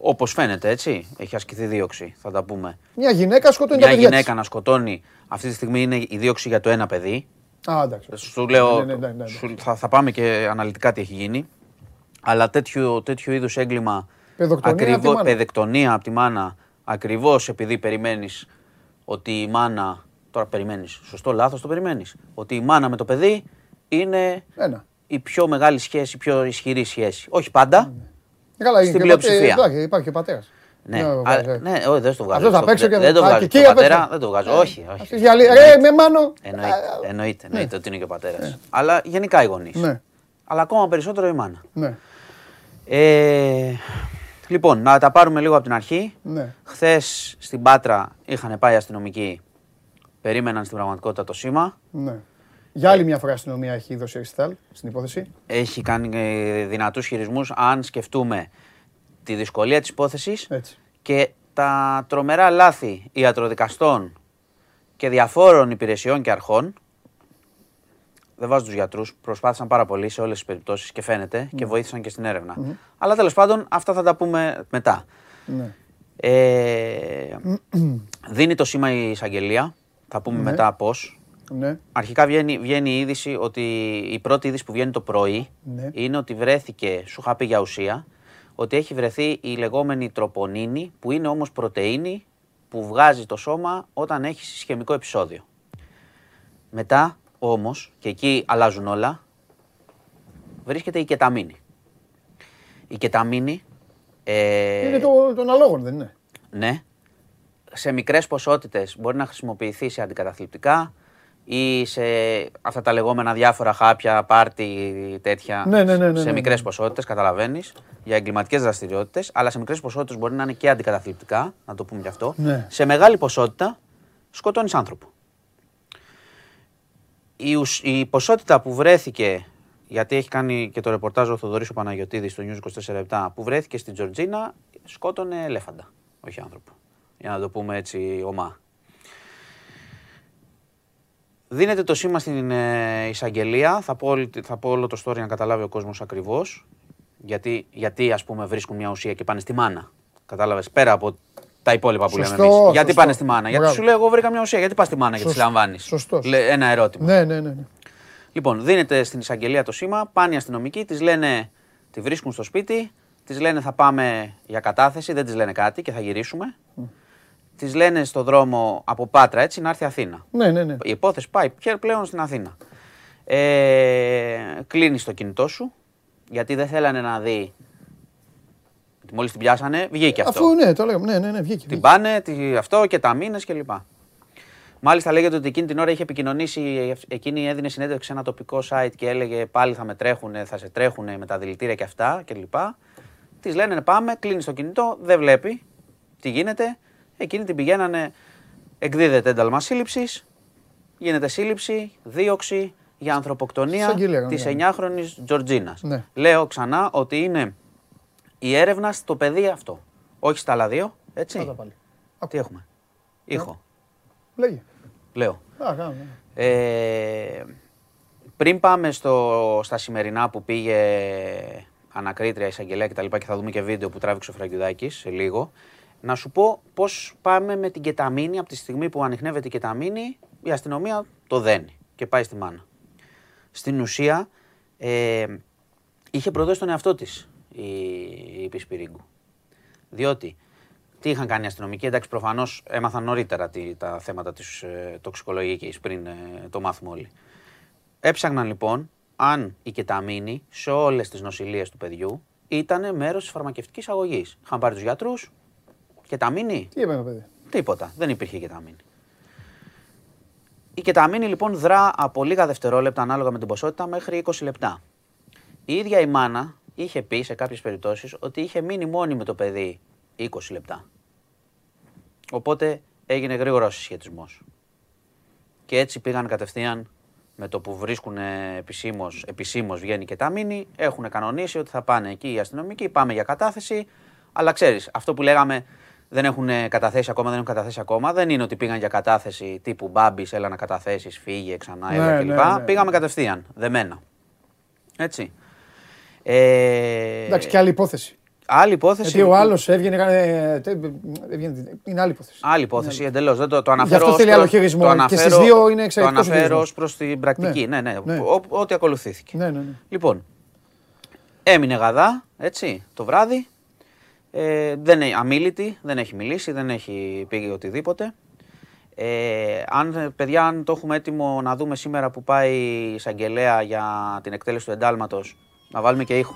όπως φαίνεται έτσι, έχει ασκηθεί δίωξη, θα τα πούμε. Μια γυναίκα σκοτώνει τα Μια παιδιά γυναίκα της. να σκοτώνει, αυτή τη στιγμή είναι η δίωξη για το ένα παιδί, Α, εντάξει. σου λέω, Ναι, ναι, ναι, ναι, ναι. σου- θα, θα πάμε και αναλυτικά τι έχει γίνει. Αλλά τέτοιο, τέτοιο είδους έγκλημα, Παιδοκτονία από τη μάνα. παιδεκτονία από τη μάνα, ακριβώς επειδή περιμένεις ότι η μάνα, τώρα περιμένεις, σωστό λάθος το περιμένεις, ότι η μάνα με το παιδί είναι Ένα. η πιο μεγάλη σχέση, η πιο ισχυρή σχέση. Όχι πάντα, Καλά, Στην είναι και πλειοψηφία. πατέ- Υπάρχει, υπάρχει και ο πατέρας. ναι, αλλά- ναι, όχι δεν στο βγάζω. Αυτό θα στο- παίξω και δεν το θα- βγάζω. και στο εκεί απ' πατέρα έξω. δεν το βγάζω. Ε, όχι, όχι. Αυτός για λίγο- Ρε, με μάνο. Εννοείται, Α, εννοείται, εννοείται ότι είναι και ο πατέρας. Αλλά γενικά οι γονείς. Ναι, Αλλά ακόμα περισσότερο η μάνα. ναι, Ε, λοιπόν, να τα πάρουμε λίγο από την αρχή. ναι. Χθες στην Πάτρα είχαν πάει αστυνομικοί, περίμεναν στην πραγματικότητα το σήμα. ναι. Για άλλη μια φορά η αστυνομία έχει δώσει ρεστάλ στην υπόθεση. Έχει κάνει ε, δυνατούς χειρισμούς αν σκεφτούμε τη δυσκολία της υπόθεσης Έτσι. και τα τρομερά λάθη ιατροδικαστών και διαφόρων υπηρεσιών και αρχών. Δεν βάζω τους γιατρούς, προσπάθησαν πάρα πολύ σε όλες τις περιπτώσεις και φαίνεται και βοήθησαν και στην ερευνα Αλλά τέλος πάντων, αυτά θα τα πούμε μετά. Ναι. Ε, δίνει το σήμα η εισαγγελία. Θα πούμε μετά πώς. Ναι. Αρχικά βγαίνει, βγαίνει η είδηση ότι η πρώτη είδηση που βγαίνει το πρωί Ναι. είναι ότι βρέθηκε, σου είχα πει για ουσία, ότι έχει βρεθεί η λεγόμενη τροπονίνη που είναι όμως πρωτεΐνη που βγάζει το σώμα όταν έχει συσχεμικό επεισόδιο. Μετά όμως, και εκεί αλλάζουν όλα, βρίσκεται η κεταμίνη. Η κεταμίνη, ε, Είναι το, των αλόγων, δεν είναι; ναι. Σε μικρές ποσότητες μπορεί να χρησιμοποιηθεί σε αντικαταθλιπτικά ή σε αυτά τα λεγόμενα διάφορα χάπια, πάρτι, τέτοια. Ναι, ναι, ναι, ναι, σε ναι, μικρές ναι. ποσότητες, καταλαβαίνεις, για εγκληματικές δραστηριότητες, αλλά σε μικρές ποσότητες μπορεί να είναι και αντικαταθλιπτικά, να το πούμε και αυτό. Ναι. Σε μεγάλη ποσότητα σκοτώνεις άνθρωπο. Η, ουσ- η ποσότητα που βρέθηκε, γιατί έχει κάνει και το ρεπορτάζ ο Θοδωρής ο Παναγιωτίδης στο News 24 που βρέθηκε στην Τζορτζίνα, σκότωνε ελέφαντα, όχι άνθρωπο. Για να το πούμε έτσι ομά. Δίνεται το σήμα στην ε, εισαγγελία. Θα πω, όλη- θα πω όλο το story να καταλάβει ο κόσμος ακριβώς. Γιατί, γιατί ας πούμε βρίσκουν μια ουσία και πάνε στη μάνα. Κατάλαβες πέρα από τα υπόλοιπα που Σωστό, λέμε εμείς. Γιατί σωστό. πάνε στη μάνα. Γιατί Μπράβο. σου λέω, Εγώ βρήκα μια ουσία. Γιατί πας στη μάνα και τη Σωστό. λαμβάνεις; Σωστός. Ένα ερώτημα. Ναι, ναι, ναι. ναι. Λοιπόν, δίνεται στην εισαγγελία το σήμα, πάνε οι αστυνομικοί, τη λένε, τη βρίσκουν στο σπίτι, τη λένε θα πάμε για κατάθεση, δεν τη λένε κάτι και θα γυρίσουμε. Τη λένε στο δρόμο από Πάτρα έτσι να έρθει Αθήνα. Ναι, ναι, ναι. Η υπόθεση πάει πια πλέον στην Αθήνα. Ε, Κλείνει το κινητό σου, γιατί δεν θέλανε να δει. Μόλις την πιάσανε, βγήκε αυτό. Αφού ναι, το λέγαμε. Ναι, ναι, ναι, βγήκε. Την βγήκε. πάνε, τι- αυτό και τα μήνες κλπ. Μάλιστα λέγεται ότι εκείνη την ώρα είχε επικοινωνήσει, εκείνη έδινε συνέντευξη σε ένα τοπικό site και έλεγε πάλι θα με τρέχουν, θα σε τρέχουν με τα δηλητήρια και αυτά κλπ. Τη λένε «Ναι, πάμε, κλείνει το κινητό, δεν βλέπει τι γίνεται. Εκείνη την πηγαίνανε, εκδίδεται ένταλμα σύλληψης, γίνεται σύλληψη, δίωξη για ανθρωποκτονία Εισαγγελία, της ναι. 9χρονη Τζορτζίνας. Ναι. Λέω ξανά ότι είναι η έρευνα στο παιδί αυτό. Όχι στα άλλα δύο, έτσι. Πάτα πάλι. Τι έχουμε; Ήχο. Λέγε. Λέω. Α, κάνω, ναι. Ε, πριν πάμε στο, στα σημερινά που πήγε ανακρίτρια, εισαγγελέα κτλ. Και, θα δούμε και βίντεο που τράβηξε ο Φραγκιουδάκης σε λίγο. Να σου πω πώς πάμε με την κεταμίνη από τη στιγμή που ανοιχνεύεται η κεταμίνη, η αστυνομία το δένει και πάει στη μάνα. Στην ουσία ε, είχε προδώσει τον εαυτό της η, η Πισπυρίγκου. Διότι τι είχαν κάνει οι αστυνομικοί, εντάξει, προφανώς έμαθαν νωρίτερα τι, τα θέματα της ε, τοξικολογικής πριν ε, το μάθουμε όλοι. Έψαχναν λοιπόν αν η κεταμίνη σε όλες τις νοσηλίες του παιδιού ήταν μέρος της φαρμακευτικής αγωγής. Είχαν πάρει τους γιατρούς, κεταμίνη, Τι είπε, παιδί; τίποτα. Δεν υπήρχε κεταμίνη. Η κεταμίνη λοιπόν δρά από λίγα δευτερόλεπτα ανάλογα με την ποσότητα μέχρι 20 λεπτά. Η ίδια η μάνα είχε πει σε κάποιες περιπτώσεις ότι είχε μείνει μόνη με το παιδί 20 λεπτά. Οπότε έγινε γρήγορο συσχετισμός. Και έτσι πήγαν κατευθείαν με το που βρίσκουν επισήμως, επισήμως βγαίνει και τα μήνυ, έχουν κανονίσει ότι θα πάνε εκεί οι αστυνομικοί, πάμε για κατάθεση. Αλλά ξέρεις, αυτό που λέγαμε δεν έχουν καταθέσει ακόμα, δεν έχουν καταθέσει ακόμα, δεν είναι ότι πήγαν για κατάθεση τύπου μπάμπης, έλα να καταθέσεις, φύγε ξανά, έλα Ναι, κλπ. ναι, ναι. Πήγαμε κατευθείαν, δεμένα. Έτσι. Ε, Εντάξει, και άλλη υπόθεση. Άλλη υπόθεση. Γιατί ο άλλος έβγαινε. έκανε- τε- έβγαινε- Είναι άλλη υπόθεση. Άλλη υπόθεση εντελώς. Δεν το, το Γι' αναφέρω. αυτό ως θέλει προς- άλλο χειρισμό. το Και αναφέρω- στις δύο είναι Το εξαιρετικός ο αναφέρω ως χειρισμός. προς την πρακτική. Ναι, ναι. Ναι. ο- Ό,τι ακολουθήθηκε. Ναι, ναι, ναι. Λοιπόν, έμεινε γαδά, έτσι, το βράδυ. Ε, δεν είναι αμήλυτη, δεν έχει μιλήσει, δεν έχει πει οτιδήποτε. Ε, αν, παιδιά, αν το έχουμε έτοιμο να δούμε σήμερα που πάει η εισαγγελέα για την εκτέλεση του εντάλματος, να βάλουμε και ήχο.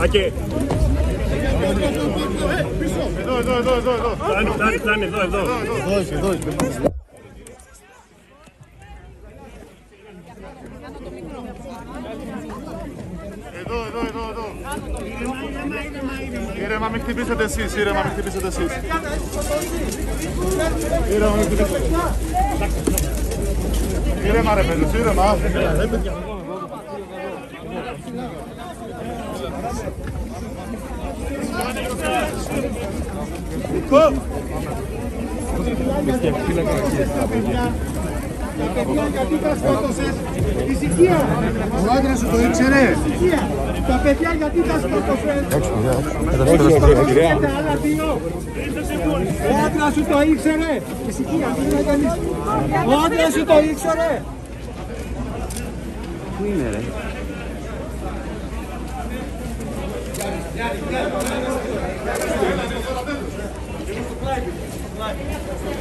Άκη. Εδώ, εδώ, εδώ, εδώ, εδώ. Φτάνει, φτάνει, φτάνει, εδώ, εδώ. Εδώ, εδώ, εδώ, εδώ. Ήρεμα, μην χτυπήσετε εσείς, ήρεμα, μην χτυπήσετε εσείς. Ήρεμα, μην χτυπήσετε. Ήρεμα ρε παιδες, ήρεμα παιδιά γιατί τα σκότωσες, ησυχία. Ο άντρα σου το ήξερε. Ησυχία. Τα παιδιά γιατί τα σκότωσες. Εντάξει παιδιά, εντάξει. Τα άλλα δύο. Ο άντρα σου το ήξερε. Ησυχία, μην είναι κανείς. Ο άντρα σου το ήξερε. Πού είναι ρε. Thank you.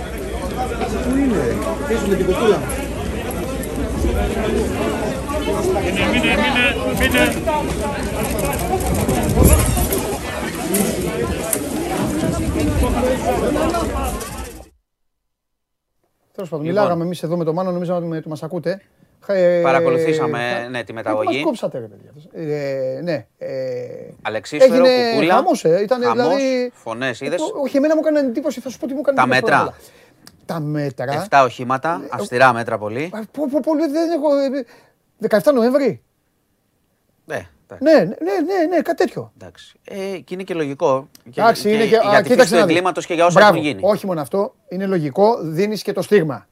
Πού είναι, πες με την κοστούλα. Είναι, μείνε, μείνε, μείνε. Τέλος πάντων, λοιπόν. μιλάγαμε εμείς εδώ με τον Μάνο, νομίζαμε ότι μας ακούτε. Ε, Παρακολουθήσαμε ναι, τη μεταγωγή. Ε, μας κόψατε, ρε παιδιά. Ναι. Ε, Αλεξίσφαιρο, έγινε, κουκούλα. Χαμός, ε, ήταν, χαμός, δηλαδή, φωνές, είδες; όχι, εμένα μου έκανε εντύπωση, θα σου πω τι μου έκανε. Τα μέτρα πρώτα απ' όλα. Τα μέτρα. 7 οχήματα, αυστηρά μέτρα πολύ. Α, Πω, πω, πω, δεν έχω... ε, 17 Νοέμβρη. Ναι, εντάξει. Ναι, ναι, ναι, ναι, ναι, κάτι τέτοιο. εντάξει. Ε, και είναι και λογικό. Και, Εντάξει, είναι και. για α, τη φύση κοίταξε του να δεις. εγκλήματος και για όσα Μπράβο, έχουν γίνει. Όχι μόνο αυτό, είναι λογικό, δίνεις και το στίγμα.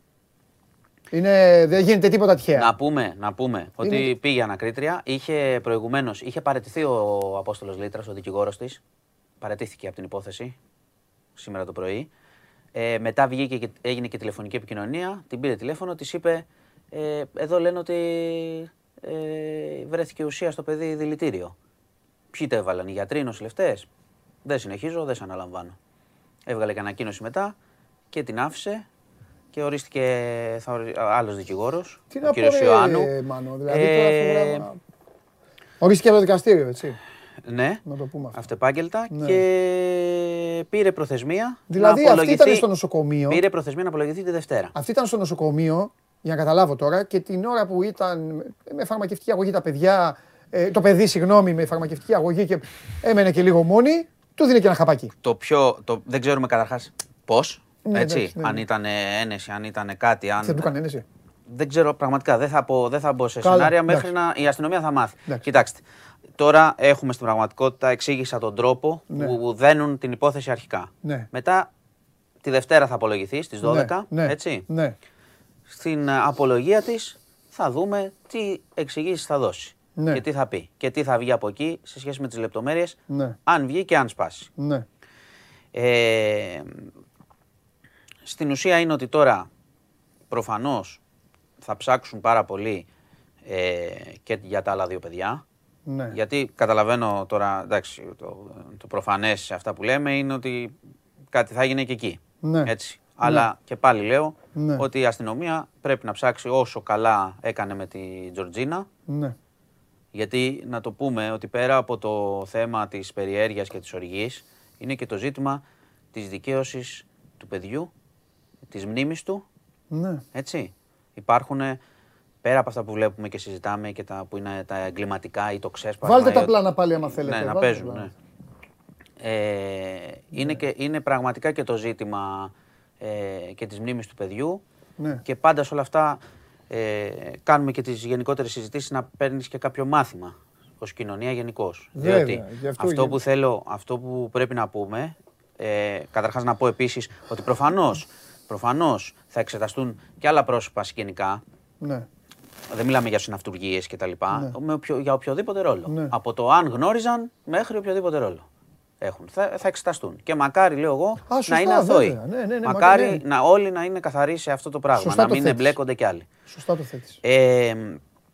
Είναι, δεν γίνεται τίποτα τυχαία. Να πούμε, να πούμε ότι Είναι- πήγε ανακρίτρια. Είχε προηγουμένως, είχε παραιτηθεί ο Απόστολος Λίτρας, ο δικηγόρος της. Παρετήθηκε από την υπόθεση σήμερα το πρωί. Ε, μετά βγήκε και έγινε και τηλεφωνική επικοινωνία. Την πήρε τηλέφωνο, της είπε: ε, Εδώ λένε ότι ε, βρέθηκε ουσία στο παιδί δηλητήριο. Ποιοι το έβαλαν, οι γιατροί, οι νοσηλευτές; Δεν συνεχίζω, δεν σε αναλαμβάνω. Έβγαλε και ανακοίνωση μετά και την άφησε και ορίστηκε άλλος δικηγόρος, Τι ο να πω, κύριο ρε, Ιωάννου. Μάνο, δηλαδή Ε, τώρα φοβερά- Ορίστηκε από το δικαστήριο, έτσι. Ναι, Να το πούμε αυτό. αυτεπάγγελτα Ναι. και πήρε προθεσμία. Δηλαδή, να αυτή ήταν απολογηθεί- στο νοσοκομείο. Πήρε προθεσμία να απολογηθεί τη Δευτέρα. Αυτή ήταν στο νοσοκομείο, για να καταλάβω τώρα, και την ώρα που ήταν με φαρμακευτική αγωγή τα παιδιά, ε, το παιδί, συγγνώμη, με φαρμακευτική αγωγή και έμενε και λίγο μόνη, του δίνει και ένα χαπάκι. Το πιο. Το, δεν ξέρουμε καταρχάς πώς. Ναι, έτσι, εντάξει, ναι, αν ναι. ήταν ένεση, αν ήταν κάτι. Αν... Δεν του έκανε ένεση. Δεν ξέρω πραγματικά. Δεν θα, πω, δεν θα μπω σε Καλά, σενάρια εντάξει. μέχρι να η αστυνομία θα μάθει. Εντάξει. Κοιτάξτε. Τώρα έχουμε στην πραγματικότητα, εξήγησα τον τρόπο Ναι. που δένουν την υπόθεση αρχικά. Ναι. Μετά τη Δευτέρα θα απολογηθεί στις 12. Ναι, ναι, Έτσι; Ναι. Στην ε, απολογία της θα δούμε τι εξηγήσεις θα δώσει. Ναι. Και τι θα πει. Και τι θα βγει από εκεί σε σχέση με τις λεπτομέρειες. Ναι. Αν βγει και αν σπάσει. Ναι. Ε, στην ουσία είναι ότι τώρα προφανώς θα ψάξουν πάρα πολύ ε, και για τα άλλα δύο παιδιά. Ναι. Γιατί καταλαβαίνω τώρα, εντάξει, το, το προφανές σε αυτά που λέμε είναι ότι κάτι θα έγινε και εκεί. Ναι. Έτσι. Αλλά και πάλι λέω Ναι. ότι η αστυνομία πρέπει να ψάξει όσο καλά έκανε με τη Τζορτζίνα. Ναι. Γιατί να το πούμε ότι πέρα από το θέμα της περιέργειας και της οργής είναι και το ζήτημα της δικαίωσης του παιδιού, της μνήμης του, Ναι. έτσι. Υπάρχουν πέρα από αυτά που βλέπουμε και συζητάμε και τα που είναι τα εγκληματικά ή το ξέσπασμα. Βάλτε ή τα ό,τι- πλάνα πάλι άμα θέλετε. Ναι, να Βάλτε τα παίζουν, πλάνα. ναι. Ε, είναι, και, είναι πραγματικά και το ζήτημα ε, και της μνήμης του παιδιού Ναι. και πάντα σε όλα αυτά ε, κάνουμε και τις γενικότερες συζητήσεις να παίρνεις και κάποιο μάθημα ως κοινωνία γενικώς. Βέβαια, Διότι γι' αυτό αυτό, γίνεται. που θέλω, αυτό που πρέπει να πούμε, ε, καταρχάς να πω επίσης ότι προφανώς, προφανώς θα εξεταστούν και άλλα πρόσωπα συγγενικά, Ναι. Δεν μιλάμε για συναυτουργίες κτλ. με οποιο- για οποιοδήποτε ρόλο. Ναι. Από το αν γνώριζαν μέχρι οποιοδήποτε ρόλο έχουν. Θα, θα εξεταστούν. Και μακάρι, λέω εγώ, σωστά, να είναι αθώοι. βέβαια. Ναι, ναι, ναι, μακάρι μακάρι, ναι. να όλοι να είναι καθαροί σε αυτό το πράγμα. Σωστά να το μην θέτεις. εμπλέκονται κι άλλοι. Σωστά το θέτεις. Ε,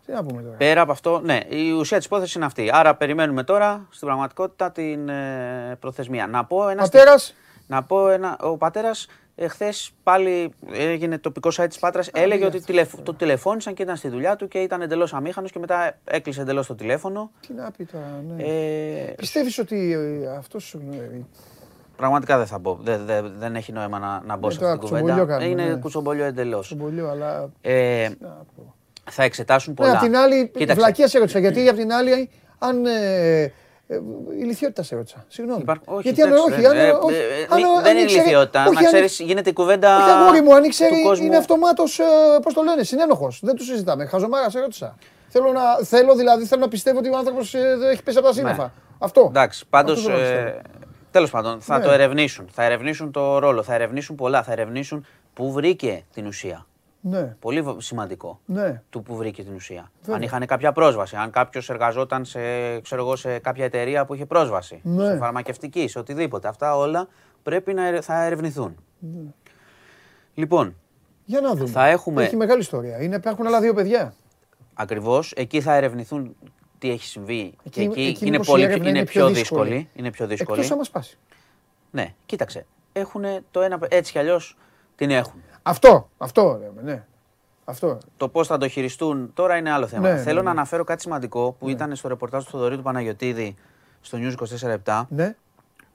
Τι να πούμε τώρα. πέρα από αυτό, ναι, η ουσία της υπόθεσης είναι αυτή. Άρα περιμένουμε τώρα στην πραγματικότητα την ε, προθεσμία. Να πω ένα. Πατέρας. Να πω ένα. Ο πατέρας εχθές πάλι έγινε τοπικός site της Πάτρας. Έλεγε ότι τηλεφ- το τηλεφώνησαν και ήταν στη δουλειά του και ήταν εντελώς αμήχανος και μετά έκλεισε εντελώς το τηλέφωνο. Τι να πει τώρα, ναι. Ε, Πιστεύεις ότι ε, αυτός... ε, πραγματικά δεν θα μπω. Δεν, δεν, δεν έχει νόημα να, να μπω Ναι, σε τώρα αυτή την κουτσομπολιό κουβέντα. κάνουμε, Είναι ναι. κουτσομπολιό εντελώς. Στον πολιό, αλλά... Ε, τι να πω. θα εξετάσουν Ναι, πολλά. απ' την άλλη, Κοίταξε, βλακία σε ρώτησα. Γιατί απ' την άλλη, αν. Ε, ε, ηλικιότητα σε ρώτησα. Συγγνώμη. Υπά- Όχι, Γιατί αν εντάξει, όχι, δεν- αν, ε, όχι, ε, αν- μη- αν δεν είναι ήξερε- ηλικιότητα. όχι, Να αν- ξέρεις, γίνεται η κουβέντα Όχι, αγόρι μου, αν ήξερε, του κόσμου. είναι αυτομάτως. Πώς το λένε, συνένοχος. Δεν του συζητάμε. Χαζομάρα σε ρώτησα. Θέλω, να, θέλω δηλαδή θέλω να πιστεύω ότι ο άνθρωπος έχει πέσει από τα σύννεφα. Αυτό. Ναι. Εντάξει, πάντως. Αυτό θέλω να πιστεύω. Τέλος πάντων, θα Ναι. το ερευνήσουν. Θα ερευνήσουν το ρόλο, θα ερευνήσουν πολλά. Θα ερευνήσουν πού βρήκε την ουσία. Ναι, Πολύ β- σημαντικό. ναι. Του που βρήκε την ουσία. Βέβαια. Αν είχαν κάποια πρόσβαση, αν κάποιος εργαζόταν σε, ξέρω εγώ, σε κάποια εταιρεία που είχε πρόσβαση, Ναι. σε φαρμακευτική, σε οτιδήποτε. Αυτά όλα πρέπει να ερε- θα ερευνηθούν. Ναι. Λοιπόν, Για να δούμε. Θα έχουμε- Έχει μεγάλη ιστορία. Είναι, υπάρχουν άλλα δύο παιδιά. ακριβώς εκεί θα ερευνηθούν τι έχει συμβεί. και εκεί, εκεί είναι, μήπως η πολύ, έρευνα είναι είναι πιο πιο δύσκολη. δύσκολη. Είναι πιο δύσκολη. Εκτός αν μα πάσει. Ναι, κοίταξε. Έχουν το ένα. Έτσι κι αλλιώς την έχουν. Αυτό, αυτό λέμε, ναι. Αυτό. Το πώς θα το χειριστούν τώρα είναι άλλο θέμα. Ναι, ναι, Θέλω ναι. να αναφέρω κάτι σημαντικό που ήταν στο ρεπορτάζ του Θοδωρή του Παναγιοτήδη στο News 24 Ναι.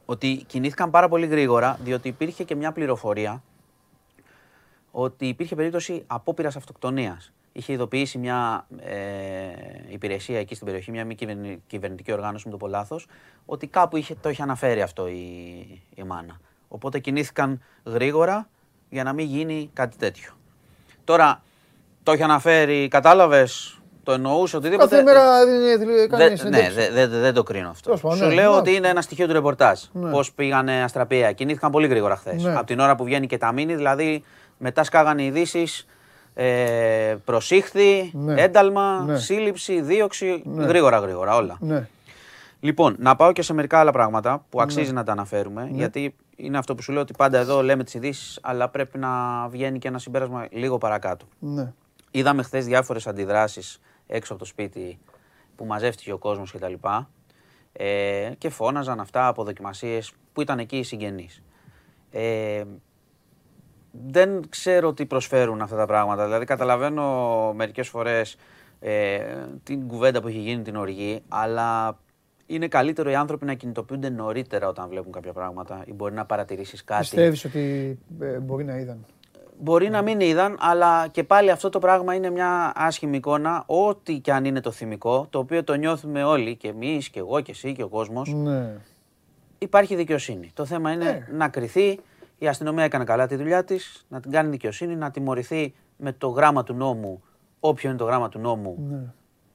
ότι κινήθηκαν πάρα πολύ γρήγορα διότι υπήρχε και μια πληροφορία ότι υπήρχε περίπτωση απόπειρας αυτοκτονίας. Είχε ειδοποιήσει μια ε, υπηρεσία εκεί στην περιοχή, μια μη κυβερνη- κυβερνητική οργάνωση, με το πω λάθος, ότι κάπου είχε, το είχε αναφέρει αυτό η, η μάνα. Οπότε κινήθηκαν γρήγορα για να μην γίνει κάτι τέτοιο. Τώρα, το είχε αναφέρει, κατάλαβες, το εννοούσε οτιδήποτε. Κάθε μέρα δίνει- δίνει- κάνει Δεν- ναι, συνέντευξη. δεν δεν- δεν το κρίνω αυτό. Τέλος πάντων, Σου ναι, λέω ναι. ότι είναι ένα στοιχείο του ρεπορτάζ. Ναι. Πώς πήγανε αστραπία. Κινήθηκαν πολύ γρήγορα χθες. Ναι. Από την ώρα που βγαίνει και τα μήνυ, δηλαδή μετά σκάγανε ειδήσεις. Ε, προσήχθη, Ναι. ένταλμα, Ναι. σύλληψη, δίωξη, Ναι. γρήγορα γρήγορα όλα. Ναι. Λοιπόν, να πάω και σε μερικά άλλα πράγματα που αξίζει να τα αναφέρουμε, Ναι. γιατί είναι αυτό που σου λέω ότι πάντα εδώ λέμε τις ειδήσεις, αλλά πρέπει να βγαίνει και ένα συμπέρασμα λίγο παρακάτω. Ναι. Είδαμε χθες διάφορες αντιδράσεις έξω από το σπίτι που μαζεύτηκε ο κόσμος κτλ. Ε, και φώναζαν αυτά από δοκιμασίες που ήταν εκεί οι συγγενείς. Ε, δεν ξέρω τι προσφέρουν αυτά τα πράγματα. Δηλαδή, καταλαβαίνω μερικές φορές ε, την κουβέντα που έχει γίνει την οργή, αλλά είναι καλύτερο οι άνθρωποι να κινητοποιούνται νωρίτερα όταν βλέπουν κάποια πράγματα ή μπορεί να παρατηρήσεις κάτι. Πιστεύεις ότι ε, μπορεί να είδαν; Μπορεί να μην είδαν, αλλά και πάλι αυτό το πράγμα είναι μια άσχημη εικόνα, ό,τι και αν είναι το θυμικό, το οποίο το νιώθουμε όλοι, και εμείς, και εγώ, και εσύ, και ο κόσμος. Ναι. Υπάρχει δικαιοσύνη. Το θέμα είναι Ναι. να κρυθεί. Η αστυνομία έκανε καλά τη δουλειά της, να την κάνει δικαιοσύνη, να τιμωρηθεί με το γράμμα του νόμου, όποιο είναι το γράμμα του νόμου, Ναι.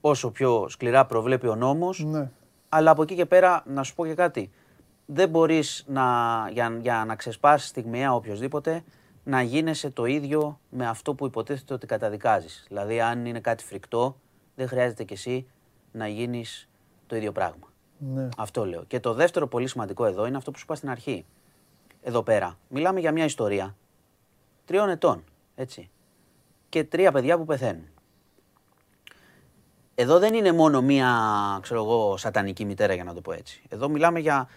όσο πιο σκληρά προβλέπει ο νόμος. Ναι. Αλλά από εκεί και πέρα, να σου πω και κάτι. Δεν μπορείς να, για, για να ξεσπάσεις στιγμιαία οποιοδήποτε να γίνεσαι το ίδιο με αυτό που υποτίθεται ότι καταδικάζεις. Δηλαδή, αν είναι κάτι φρικτό, δεν χρειάζεται κι εσύ να γίνεις το ίδιο πράγμα. Ναι. Αυτό λέω. Και το δεύτερο πολύ σημαντικό εδώ είναι αυτό που σου είπα στην αρχή. Εδώ πέρα. Μιλάμε για μια ιστορία τριών ετών. Έτσι. Και τρία παιδιά που πεθαίνουν. Εδώ δεν είναι μόνο μία, ξέρω εγώ, σατανική μητέρα για να το πω έτσι. Εδώ μιλάμε για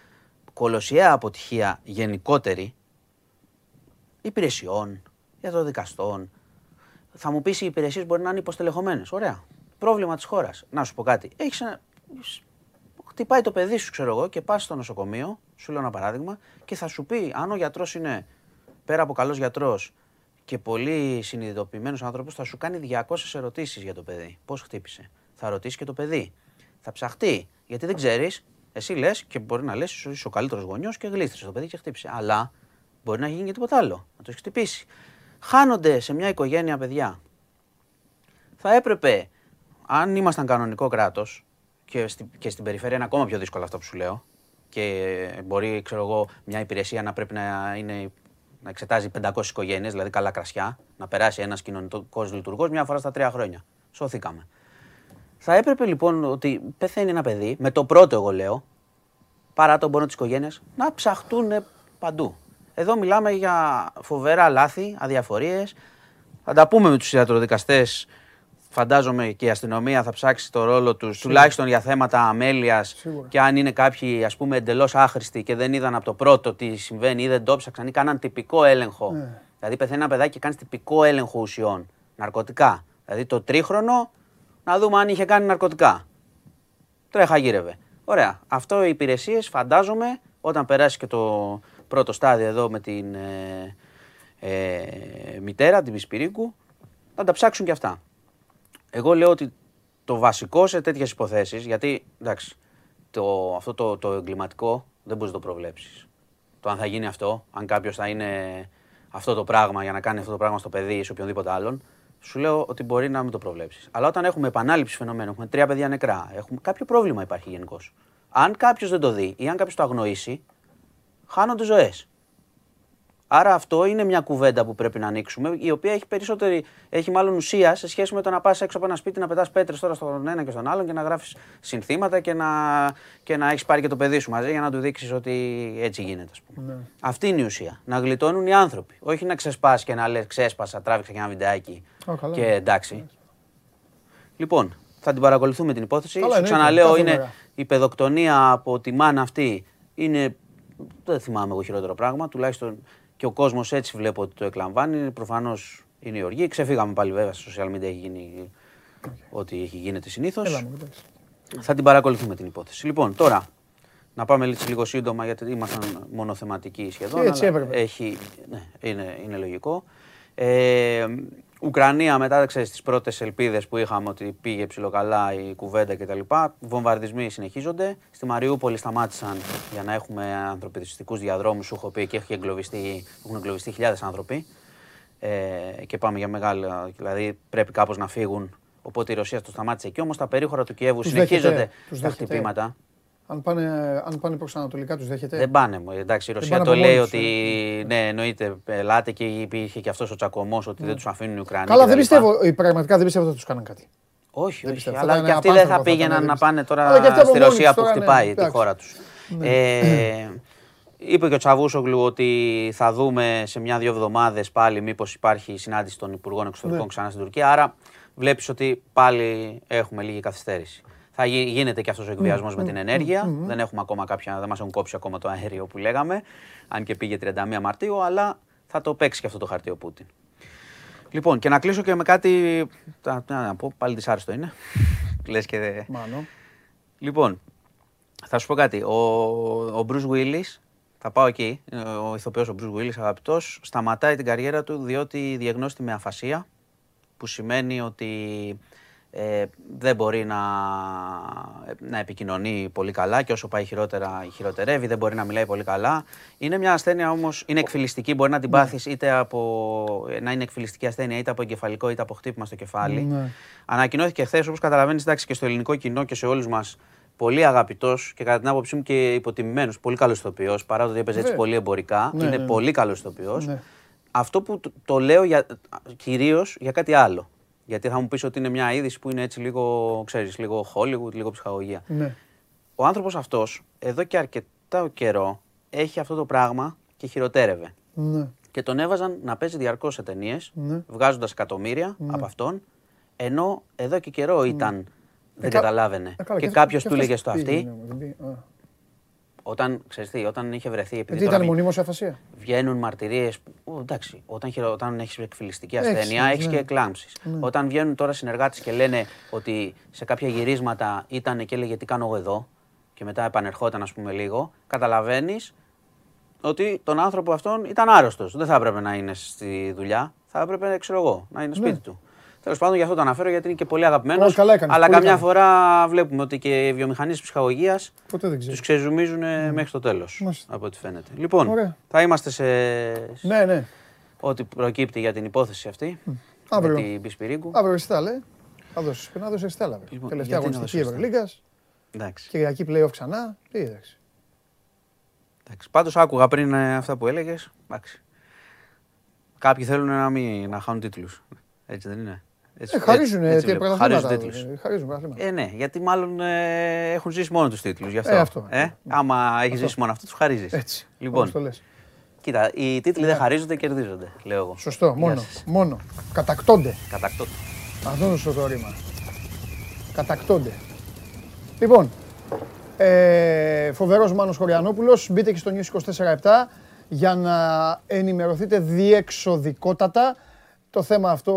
κολοσιαία αποτυχία γενικότερη υπηρεσιών, ιατροδικαστών. Θα μου πεις οι υπηρεσίες μπορεί να είναι υποστελεχωμένες. Ωραία. Πρόβλημα της χώρας. Να σου πω κάτι. Έχεις ένα... Χτυπάει το παιδί σου, ξέρω εγώ, και πας στο νοσοκομείο, σου λέω ένα παράδειγμα, και θα σου πει αν ο γιατρός είναι πέρα από καλός γιατρός και πολύ συνειδητοποιημένος άνθρωπος, θα σου κάνει 200 ερωτήσεις για το παιδί. Πώς χτύπησε. Θα ρωτήσει και το παιδί. Θα ψαχτεί. Γιατί δεν ξέρεις, εσύ λες και μπορεί να λες, είσαι ο καλύτερος γονιός και γλίστρησε το παιδί και χτύπησε. Αλλά μπορεί να γίνει και τίποτα άλλο. Να το έχεις χτυπήσει. Χάνονται σε μια οικογένεια παιδιά. Θα έπρεπε, αν ήμασταν κανονικό κράτος, και, στη, και στην περιφέρεια είναι ακόμα πιο δύσκολο αυτό που σου λέω, και μπορεί, ξέρω εγώ, μια υπηρεσία να πρέπει να, είναι, να εξετάζει 500 οικογένειες, δηλαδή καλά κρασιά, να περάσει ένας κοινωνικό λειτουργό μια φορά στα τρία χρόνια. Σώθηκαμε. Θα έπρεπε λοιπόν ότι πεθαίνει ένα παιδί, με το πρώτο εγώ λέω, παρά τον πόνο της οικογένειας, να ψαχτούν παντού. Εδώ μιλάμε για φοβερά λάθη, αδιαφορίες. Θα τα πούμε με τους ιατροδικαστές. Φαντάζομαι και η αστυνομία θα ψάξει το ρόλο τους, τουλάχιστον για θέματα αμέλειας. Και αν είναι κάποιοι ας πούμε εντελώς άχρηστοι και δεν είδαν από το πρώτο τι συμβαίνει ή δεν το ψάξαν ή κάναν τυπικό έλεγχο. Δηλαδή πεθαίνει ένα παιδάκι και κάνεις τυπικό έλεγχο ουσιών, ναρκωτικά. Δηλαδή το τρίχρονο να δούμε αν είχε κάνει ναρκωτικά. Τρέχα γύρευε. Ωραία. Αυτό οι υπηρεσίες φαντάζομαι όταν περάσει και το πρώτο στάδιο εδώ με την ε, ε, μητέρα, την Πισπυρίκου, θα τα ψάξουν και αυτά. Εγώ λέω ότι το βασικό σε τέτοιες υποθέσεις, γιατί εντάξει, το, αυτό το, το εγκληματικό δεν μπορείς να το προβλέψεις. Το αν θα γίνει αυτό, αν κάποιος θα είναι αυτό το πράγμα για να κάνει αυτό το πράγμα στο παιδί ή σε οποιονδήποτε άλλον, σου λέω ότι μπορεί να μην το προβλέψεις. Αλλά όταν έχουμε επανάληψη φαινομένου, έχουμε τρία παιδιά νεκρά, έχουμε, κάποιο πρόβλημα υπάρχει γενικώς. Αν κάποιος δεν το δει ή αν κάποιος το αγνοήσει, χάνονται ζωές. Άρα αυτό είναι μια κουβέντα που πρέπει να ανοίξουμε, η οποία έχει περισσότερη, έχει μάλλον ουσία σε σχέση με το να πας έξω από ένα σπίτι να πετάς πέτρες τώρα στον ένα και στον άλλον και να γράφεις συνθήματα και να, και να έχεις πάρει και το παιδί σου μαζί για να του δείξεις ότι έτσι γίνεται, ας πούμε. Ναι. Αυτή είναι η ουσία. Να γλιτώνουν οι άνθρωποι. Όχι να ξεσπάς και να λες: Ξέσπασα, τράβηξα και ένα βιντεάκι. Α, καλά. και εντάξει. Λοιπόν, θα την παρακολουθούμε την υπόθεση. Καλά, Σου εννοείται, ξαναλέω, κάθε είναι μέρα. η παιδοκτονία από τη μάνα αυτή. Είναι. Δεν θυμάμαι εγώ χειρότερο πράγμα. Τουλάχιστον και ο κόσμος έτσι βλέπω ότι το εκλαμβάνει. Προφανώς είναι η οργή. Ξεφύγαμε πάλι βέβαια στα social media. Έχει γίνει ό,τι έχει γίνεται συνήθως. Έλα μου, εντάξει. Θα την παρακολουθούμε την υπόθεση. Λοιπόν, τώρα να πάμε έτσι λίγο σύντομα γιατί ήμασταν μονοθεματικοί σχεδόν. Έτσι αλλά έπρεπε. Έχει, ναι, είναι, είναι λογικό. Ε, Ουκρανία μετά, ξέρεις, τις πρώτες ελπίδες που είχαμε ότι πήγε ψηλοκαλά η κουβέντα κτλ. Βομβαρδισμοί συνεχίζονται. Στη Μαριούπολη σταμάτησαν για να έχουμε ανθρωπιστικούς διαδρόμους, σου έχω πει και έχει εγκλωβιστεί, έχουν εγκλωβιστεί χιλιάδες άνθρωποι. Ε, και πάμε για μεγάλα, δηλαδή πρέπει κάπως να φύγουν. Οπότε η Ρωσία το σταμάτησε εκεί. Όμως τα περίχωρα του Κιέβου Τους συνεχίζονται δέχεται, τους τα δέχεται. χτυπήματα. Αν πάνε, αν πάνε προς ανατολικά τους δέχεται; Δεν πάνε μου. Εντάξει, η Δεν Ρωσία πάνε το από λέει μόνοι τους, ότι ναι, εννοείται, ελάτε και υπήρχε και αυτός ο τσακωμός ότι δεν τους αφήνουν οι Ουκρανοί. Καλά, δεν κτλ. πιστεύω, ε, πραγματικά δεν πιστεύω ότι τους κάναν κάτι. Όχι, Δεν όχι. πιστεύω. Αλλά Θα ήταν και αυτοί δεν θα απάνθρωπο, θα πήγαιναν ήταν, να δεν πάνε πιστεύω. Αλλά και τώρα αυτοί από στη μόνοι Ρωσία τους που τώρα, ναι, χτυπάει τη εντάξει. χώρα τους. Ε, είπε και ο Τσαβούσογλου ότι θα δούμε σε μια-δύο εβδομάδες πάλι μήπως υπάρχει συνάντηση των Υπουργών Εξωτερικών Ναι. ξανά στην Τουρκία. Άρα βλέπεις ότι πάλι έχουμε λίγη καθυστέρηση. Θα γι- γίνεται και αυτός ο εκβιασμός με την ενέργεια. Δεν έχουμε ακόμα κάποια, δεν μας έχουν κόψει ακόμα το αέριο που λέγαμε, αν και πήγε 31 Μαρτίου, αλλά θα το παίξει και αυτό το χαρτί ο Πούτιν. Λοιπόν, και να κλείσω και με κάτι. τα- Να, να πω, πάλι δυσάρεστο είναι. Λες και. δε- Μάνο. Λοιπόν, θα σου πω κάτι. Ο, ο Bruce Willis, θα πάω εκεί, ο ηθοποιός ο Bruce Willis, αγαπητός, σταματάει την καριέρα του διότι διαγνώστη με αφασία, που σημαίνει ότι ε, δεν μπορεί να, να επικοινωνεί πολύ καλά και όσο πάει χειρότερα χειροτερεύει, δεν μπορεί να μιλάει πολύ καλά. Είναι μια ασθένεια όμως, είναι εκφυλιστική, μπορεί να την πάθεις είτε από, να είναι εκφυλιστική ασθένεια είτε από εγκεφαλικό είτε από χτύπημα στο κεφάλι. Ναι. Ανακοινώθηκε χθες, όπως καταλαβαίνεις, εντάξει και στο ελληνικό κοινό και σε όλους μας πολύ αγαπητός και κατά την άποψή μου και υποτιμημένος. Πολύ καλό ηθοποιό, παρά το ότι έπαιζε έτσι Βέβαια. πολύ εμπορικά. Ναι, είναι ναι. πολύ καλό ηθοποιό. Ναι. Αυτό που το, το λέω για, κυρίως για κάτι άλλο. Γιατί θα μου πεις ότι είναι μια είδηση που είναι έτσι λίγο, ξέρεις, λίγο Hollywood, λίγο ψυχαγωγία. Ναι. Ο άνθρωπος αυτός εδώ και αρκετά καιρό έχει αυτό το πράγμα και χειροτέρευε. Ναι. Και τον έβαζαν να παίζει διαρκώς σε ταινίες, Ναι. βγάζοντας εκατομμύρια από αυτόν, ενώ εδώ και καιρό ήταν. Δεν Ε, κα- καταλάβαινε. Ε, καλά, και αυτό- κάποιος του αυτός έλεγε στο πήγαινε, αυτή, ναι, δεν πήγε. Α. όταν, ξέρεις τι, όταν είχε βρεθεί. Επειδή Γιατί τώρα ήταν βγ- μονίμως αφασία; βγαίνουν μαρτυρίες. Εντάξει, όταν, χειρο- όταν έχεις εκφυλιστική Έχεις, ασθένεια, ναι. έχεις και εκλάμψεις. Όταν βγαίνουν τώρα συνεργάτες και λένε ότι σε κάποια γυρίσματα ήταν και έλεγε τι κάνω εγώ εδώ, και μετά επανερχόταν, ας πούμε, λίγο, καταλαβαίνεις ότι τον άνθρωπο αυτόν ήταν άρρωστος. Δεν θα έπρεπε να είναι στη δουλειά. Θα έπρεπε, ξέρω εγώ, να είναι σπίτι Ναι. του. Τέλος πάντων, γι' αυτό το αναφέρω γιατί είναι και πολύ αγαπημένος. Όχι, καλά έκανες, Αλλά πολύ καμιά καλά. φορά βλέπουμε ότι και οι βιομηχανίες ψυχαγωγίας Ποτέ δεν τους ξέρει. ξεζουμίζουν μέχρι το τέλος. Μάλιστα. Από ό,τι φαίνεται. Λοιπόν, Ωραία. θα είμαστε σε Ναι, ναι. ό,τι προκύπτει για την υπόθεση αυτή. Αύριο. Με την Πισπυρίγκου. Αύριο ρεστάλ, ε. Θα δώσεις, να δώσεις ρεστάλ αύριο. Λοιπόν, Τελευταία γιατί να αγωνιστική δώσω Ευρωλίγκας. Εντάξει. Κυριακή play-off ξανά. Τι είδες. Εντάξει. Πάντως άκουγα πριν ε, αυτά που έλεγες. Κάποιοι θέλουν να, μην, να χάνουν τίτλους. Έτσι δεν είναι. Έτσι, Ε, χαρίζουν έτσι, έτσι ε, βλέπω. πρωταθλήματα. Χαρίζουν τίτλους. ε, Χαρίζουν πρωταθλήματα. Ε, ναι, γιατί μάλλον ε, έχουν ζήσει μόνο τους τίτλους. Γι' αυτό. Ε, αυτό. Ε, άμα έχεις ζήσει μόνο αυτό, τους χαρίζεις. Έτσι. Λοιπόν, όπως το λες. κοίτα, οι τίτλοι δεν χαρίζονται, κερδίζονται, λέω εγώ. Σωστό, Γεια μόνο. σας. Μόνο. Κατακτώνται. Κατακτώ. Αυτό είναι σωστό το ρήμα. Κατακτώνται. Λοιπόν, ε, φοβερός Μάνος Χωριανόπουλος. Μπείτε και στο News 24-7 για να ενημερωθείτε διεξοδικότατα το θέμα αυτό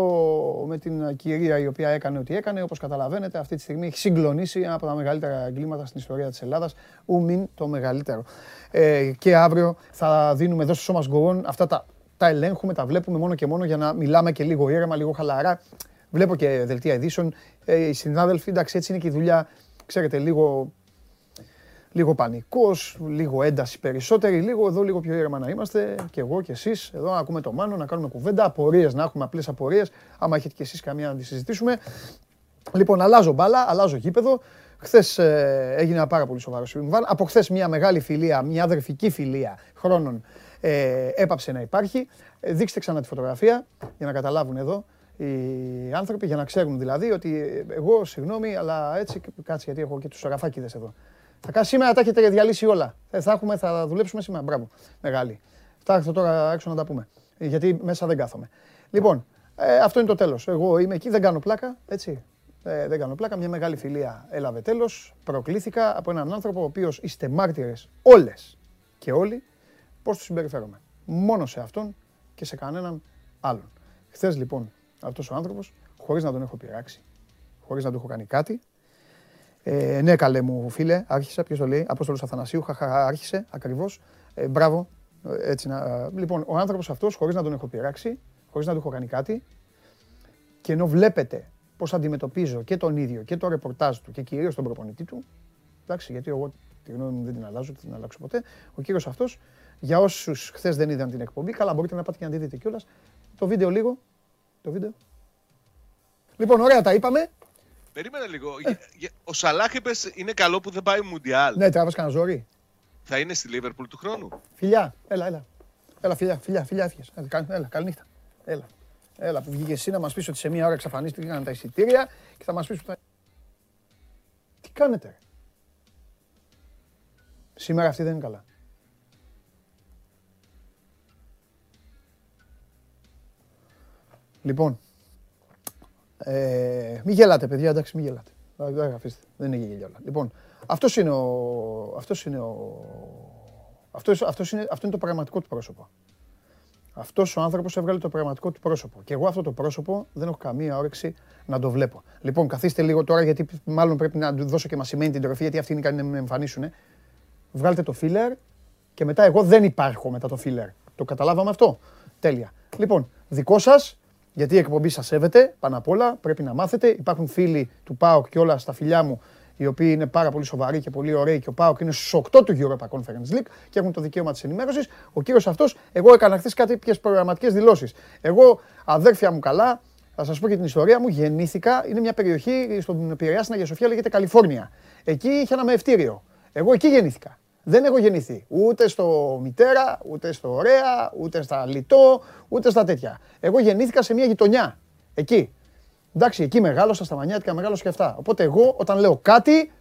με την κυρία η οποία έκανε ό,τι έκανε. Όπως καταλαβαίνετε αυτή τη στιγμή έχει συγκλονίσει ένα από τα μεγαλύτερα εγκλήματα στην ιστορία της Ελλάδας. Ου μην το μεγαλύτερο. Ε, και αύριο θα δίνουμε εδώ στο Σώμα Γκογόν αυτά τα, τα ελέγχουμε, τα βλέπουμε μόνο και μόνο για να μιλάμε και λίγο ήρεμα, λίγο χαλαρά. Βλέπω και δελτία ειδήσεων. Ε, οι συνάδελφοι, εντάξει, έτσι είναι και η δουλειά. Ξέρετε, λίγο, λίγο πανικός, λίγο ένταση περισσότερη, λίγο εδώ, λίγο πιο ήρεμα να είμαστε. Και εγώ και εσείς, εδώ να ακούμε το Μάνο, να κάνουμε κουβέντα, απορίες, να έχουμε απλές απορίες. Άμα έχετε και εσείς καμία να τη συζητήσουμε. Λοιπόν, αλλάζω μπάλα, αλλάζω γήπεδο. Χθες έγινε ένα πάρα πολύ σοβαρό συμβάν. Από χθες μια μεγάλη φιλία, μια αδερφική φιλία χρόνων ε, έπαψε να υπάρχει. Ε, δείξτε ξανά τη φωτογραφία για να καταλάβουν εδώ οι άνθρωποι, για να ξέρουν δηλαδή ότι ε, εγώ, συγγνώμη, αλλά έτσι, κάτσε γιατί έχω και τους ραφάκιδες εδώ. Θα κα- σήμερα τα έχετε διαλύσει όλα. Ε, θα, έχουμε, θα δουλέψουμε σήμερα. Μπράβο. Μεγάλη. Θα έρθω τώρα έξω να τα πούμε. Ε, Γιατί μέσα δεν κάθομαι. Λοιπόν, ε, αυτό είναι το τέλος. Εγώ είμαι εκεί, δεν κάνω πλάκα, έτσι. Ε, δεν κάνω πλάκα. Μια μεγάλη φιλία έλαβε τέλος. Προκλήθηκα από έναν άνθρωπο ο οποίος είστε μάρτυρες όλες και όλοι πώς του συμπεριφέρομαι; Μόνο σε αυτόν και σε κανέναν άλλον. Χθες λοιπόν αυτός ο άνθρωπος, χωρίς να τον έχω πειράξει, χωρίς να του έχω κάνει κάτι, ε, ναι, καλέ μου φίλε, άρχισε. Ποιος το λέει, Απόστολος Αθανασίου, χαχα, άρχισε ακριβώς. Ε, μπράβο. Ε, έτσι να, ε, λοιπόν, ο άνθρωπος αυτός, χωρίς να τον έχω πειράξει, χωρίς να του έχω κάνει κάτι. Και ενώ βλέπετε πώς αντιμετωπίζω και τον ίδιο και το ρεπορτάζ του και κυρίως τον προπονητή του. Εντάξει, γιατί εγώ τη γνώμη μου δεν την αλλάζω, δεν την αλλάξω ποτέ. Ο κύριος αυτός, για όσους χθες δεν είδαν την εκπομπή, καλά μπορείτε να πάτε και να τη δείτε κιόλας. Το βίντεο λίγο. Το βίντεο. Λοιπόν, ωραία τα είπαμε. Περίμενε λίγο. Για- για- Ο Σαλάχ είπες, είναι καλό που δεν πάει Μουντιάλ. Ναι, τράβας κανένα ζόρι. Θα είναι στη Λίβερπουλ του χρόνου. Φιλιά, έλα, έλα. Έλα, φιλιά, φιλιά, φιλιά, έφυγες. Έλα, κα- Έλα, καληνύχτα. Έλα. Έλα, που βγήκε εσύ να μας πεις ότι σε μία ώρα εξαφανίστηκαν τα εισιτήρια και θα μας πεις που θα... Τι κάνετε, ρε; Σήμερα αυτή δεν είναι καλά. Λοιπόν, ε, μην γελάτε, παιδιά, εντάξει, μην γελάτε. Ε, δεν αφήστε, δεν είναι γελιόλα. Λοιπόν, αυτός είναι ο... Αυτός είναι ο... Αυτός, αυτός είναι, αυτό είναι το πραγματικό του πρόσωπο. Αυτός ο άνθρωπος έβγαλε το πραγματικό του πρόσωπο. Και εγώ αυτό το πρόσωπο δεν έχω καμία όρεξη να το βλέπω. Λοιπόν, καθίστε λίγο τώρα, γιατί μάλλον πρέπει να του δώσω και μας σημαίνει την τροφή, γιατί αυτοί είναι ικανοί να με εμφανίσουν. Βγάλτε το filler και μετά εγώ δεν υπάρχω μετά το filler. Το καταλάβαμε αυτό; Τέλεια. Λοιπόν, δικό σας, γιατί η εκπομπή σας σέβεται πάνω απ' όλα, πρέπει να μάθετε. Υπάρχουν φίλοι του ΠΑΟΚ και όλα στα φιλιά μου, οι οποίοι είναι πάρα πολύ σοβαροί και πολύ ωραίοι και ο ΠΑΟΚ είναι στους 8 του Europa Conference League και έχουν το δικαίωμα της ενημέρωσης. Ο κύριος αυτός, εγώ έκανα χθες κάποιε προγραμματικές δηλώσεις. Εγώ, αδέρφια μου καλά, θα σας πω και την ιστορία μου. Γεννήθηκα, είναι μια περιοχή στον Πειραιά στην Αγία Σοφία, λέγεται Καλιφόρνια. Εκεί είχε ένα μευτήριο. Εγώ εκεί γεννήθηκα. Δεν έχω γεννηθεί ούτε στο μητέρα, ούτε στο ωραία, ούτε στα λιτό, ούτε στα τέτοια. Εγώ γεννήθηκα σε μια γειτονιά. Εκεί. Εντάξει, εκεί μεγάλωσα στα μανιάτικα, μεγάλωσα και αυτά. Οπότε εγώ όταν λέω κάτι,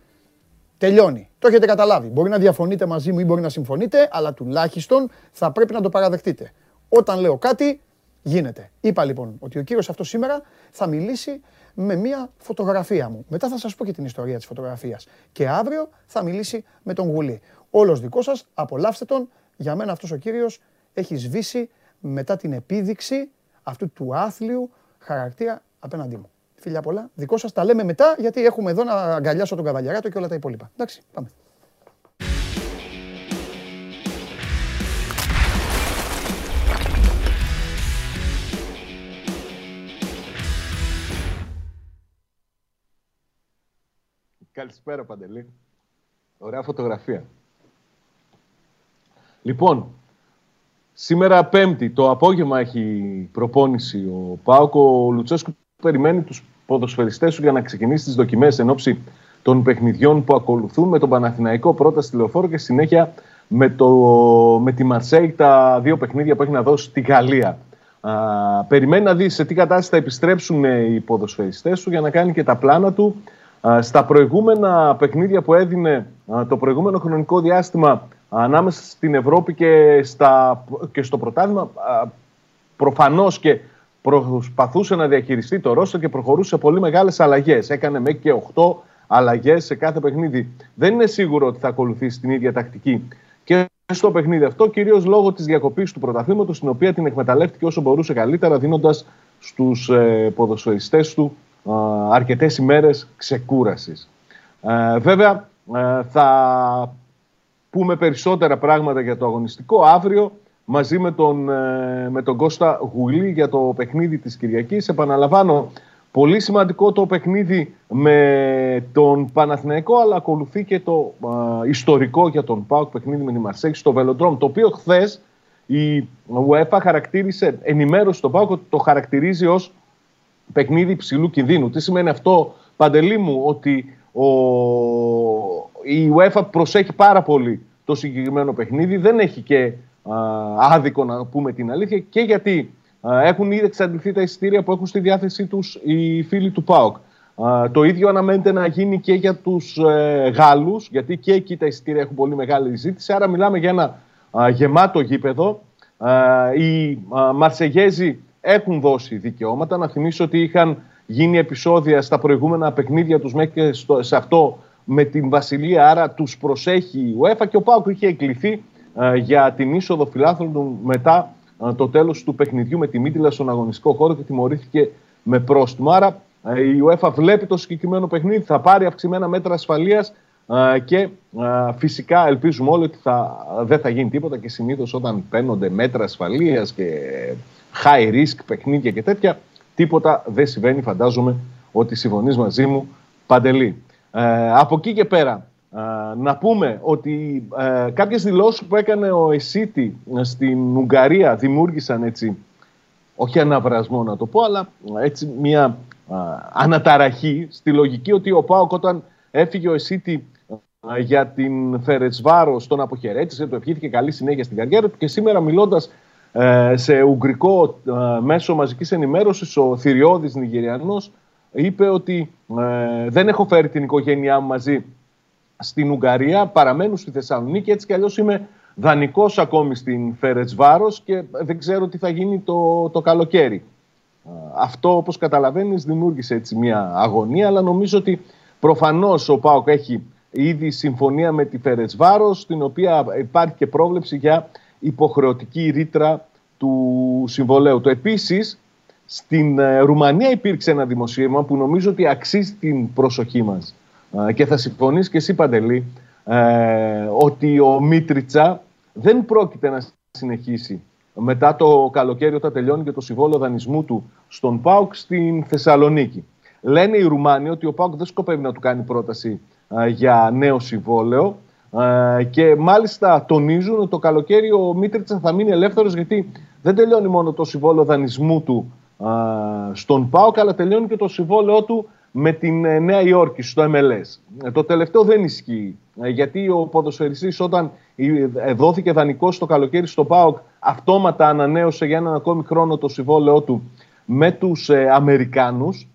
τελειώνει. Το έχετε καταλάβει. Μπορεί να διαφωνείτε μαζί μου ή μπορεί να συμφωνείτε, αλλά τουλάχιστον θα πρέπει να το παραδεχτείτε. Όταν λέω κάτι, γίνεται. Είπα λοιπόν ότι ο κύριος αυτός σήμερα θα μιλήσει με μία φωτογραφία μου. Μετά θα σας πω και την ιστορία της φωτογραφίας. Και αύριο θα μιλήσει με τον Γουλή. Όλος δικός σας, απολαύστε τον. Για μένα αυτός ο κύριος έχει σβήσει μετά την επίδειξη αυτού του άθλιου χαρακτήρα απέναντί μου. Φιλιά πολλά. Δικός σας τα λέμε μετά γιατί έχουμε εδώ να αγκαλιάσω τον καβαλιαράτο και όλα τα υπόλοιπα. Εντάξει, πάμε. Καλησπέρα Παντελή. Ωραία φωτογραφία. Λοιπόν, σήμερα Πέμπτη το απόγευμα έχει προπόνηση ο Πάοκο. Ο Λουτσέσκου περιμένει τους ποδοσφαιριστές του για να ξεκινήσει τις δοκιμές εν ώψη των παιχνιδιών που ακολουθούν με τον Παναθηναϊκό πρώτα στη Λεωφόρο και συνέχεια με, το, με τη Μαρσέη τα δύο παιχνίδια που έχει να δώσει στη Γαλλία. Α, περιμένει να δεις σε τι κατάσταση θα επιστρέψουν οι ποδοσφαιριστές του για να κάνει και τα πλάνα του Α, Στα προηγούμενα παιχνίδια που έδινε α, το προηγούμενο χρονικό διάστημα ανάμεσα στην Ευρώπη και, στα, και στο πρωτάθλημα α, προφανώς και προσπαθούσε να διαχειριστεί το ρόστο και προχωρούσε σε πολύ μεγάλες αλλαγές. Έκανε μέχρι και 8 αλλαγές σε κάθε παιχνίδι. Δεν είναι σίγουρο ότι θα ακολουθήσει την ίδια τακτική και στο παιχνίδι αυτό, κυρίως λόγω της διακοπής του πρωταθλήματος, την οποία την εκμεταλλεύτηκε όσο μπορούσε καλύτερα, δίνοντας στους ε, ποδοσφαιριστές του ε, αρκετές ημέρες ξεκούρασης. Ε, βέβαια, ε, θα πούμε περισσότερα πράγματα για το αγωνιστικό αύριο μαζί με τον, ε, με τον Κώστα Γουλή για το παιχνίδι της Κυριακής. Επαναλαμβάνω, πολύ σημαντικό το παιχνίδι με τον Παναθηναϊκό, αλλά ακολουθεί και το ε, ιστορικό για τον ΠΑΟΚ παιχνίδι με τη Μαρσέκη στο Βελοντρόμ, το οποίο χθες η UEFA χαρακτήρισε, ενημέρωσε τον ΠΑΟΚ ότι το χαρακτηρίζει ως παιχνίδι υψηλού κινδύνου. Τι σημαίνει αυτό, Παντελή μου, ότι ο... η UEFA προσέχει πάρα πολύ το συγκεκριμένο παιχνίδι. Δεν έχει και α, άδικο να πούμε την αλήθεια και γιατί α, έχουν ήδη εξαντληθεί τα εισιτήρια που έχουν στη διάθεσή τους οι φίλοι του ΠΑΟΚ. Α, το ίδιο αναμένεται να γίνει και για τους ε, Γάλλους, γιατί και εκεί τα εισιτήρια έχουν πολύ μεγάλη ζήτηση. Άρα μιλάμε για ένα α, γεμάτο γήπεδο. Α, οι α, Μαρσεγέζοι έχουν δώσει δικαιώματα. Να θυμίσω ότι είχαν γίνει επεισόδια στα προηγούμενα παιχνίδια τους μέχρι και στο, σε αυτό με την Βασιλεία, άρα τους προσέχει η UEFA και ο Πάουκ είχε εκλειθεί ε, για την είσοδο φιλάθλων του μετά ε, το τέλος του παιχνιδιού με τη Μίτιλα στον αγωνιστικό χώρο και τιμωρήθηκε με πρόστιμο. Άρα ε, η UEFA βλέπει το συγκεκριμένο παιχνίδι, θα πάρει αυξημένα μέτρα ασφαλείας ε, και ε, φυσικά ελπίζουμε όλοι ότι θα, δεν θα γίνει τίποτα και συνήθως όταν παίρνονται μέτρα ασφαλείας και high risk παιχνίδια και τέτοια. Τίποτα δεν συμβαίνει, φαντάζομαι ότι συμφωνείς μαζί μου, Παντελή. Ε, από εκεί και πέρα, ε, να πούμε ότι ε, κάποιες δηλώσεις που έκανε ο Εσίτη στην Ουγγαρία δημιούργησαν έτσι, όχι αναβρασμό να το πω, αλλά έτσι μια αναταραχή στη λογική ότι ο Πάοκ όταν έφυγε ο Εσίτη για την Φερετσβάρο τον αποχαιρέτησε, του ευχήθηκε καλή συνέχεια στην καριέρα του και σήμερα μιλώντας σε ουγγρικό μέσο μαζικής ενημέρωσης ο Θηριώδης Νιγηριανός είπε ότι δεν έχω φέρει την οικογένειά μου μαζί στην Ουγγαρία, παραμένουν στη Θεσσαλονίκη. Έτσι κι αλλιώς είμαι δανεικός ακόμη στην Φερετσβάρος και δεν ξέρω τι θα γίνει το, το καλοκαίρι. Αυτό, όπως καταλαβαίνεις, δημιούργησε έτσι μια αγωνία, αλλά νομίζω ότι προφανώς ο ΠΑΟΚ έχει ήδη συμφωνία με τη Φερετσβάρος, στην οποία υπάρχει και πρόβλεψη για υποχρεωτική ρήτρα του συμβολέου. Το επίσης, στην ε, Ρουμανία υπήρξε ένα δημοσίευμα που νομίζω ότι αξίζει την προσοχή μας και θα συμφωνείς και εσύ Παντελή ε, ότι ο Μίτριτσα δεν πρόκειται να συνεχίσει μετά το καλοκαίρι όταν τελειώνει και το συμβόλαιο δανεισμού του στον ΠΑΟΚ στην Θεσσαλονίκη. Λένε οι Ρουμάνοι ότι ο ΠΑΟΚ δεν σκοπεύει να του κάνει πρόταση για νέο συμβόλαιο και μάλιστα τονίζουν ότι το καλοκαίρι ο Μίτριτσα θα μείνει ελεύθερος γιατί δεν τελειώνει μόνο το συμβόλαιο δανεισμού του στον ΠΑΟΚ αλλά τελειώνει και το συμβόλαιό του με την ε, Νέα Υόρκη στο MLS. Ε, το τελευταίο δεν ισχύει. Ε, γιατί ο ποδοσφαιριστής όταν δόθηκε δανεικός στο καλοκαίρι στο ΠΑΟΚ αυτόματα ανανέωσε για έναν ακόμη χρόνο το συμβόλαιό του με τους Αμερικάνους.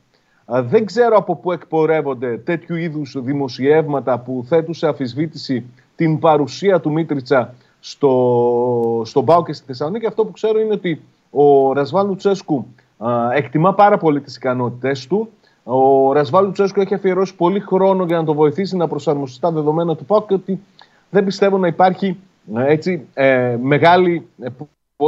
Δεν ξέρω από πού εκπορεύονται τέτοιου είδους δημοσιεύματα που θέτουν σε αφισβήτηση την παρουσία του Μίτριτσα στο, στον ΠΑΟΚ και στη Θεσσαλονίκη. Αυτό που ξέρω είναι ότι ο Ρασβάν Λουτσέσκου εκτιμά πάρα πολύ τις ικανότητες του ο Ρασβάλου Τσέσκο έχει αφιερώσει πολύ χρόνο για να το βοηθήσει να προσαρμοστεί στα δεδομένα του ΠΑΟΚ και ότι δεν πιστεύω να υπάρχει ε, έτσι, ε, μεγάλη, ε,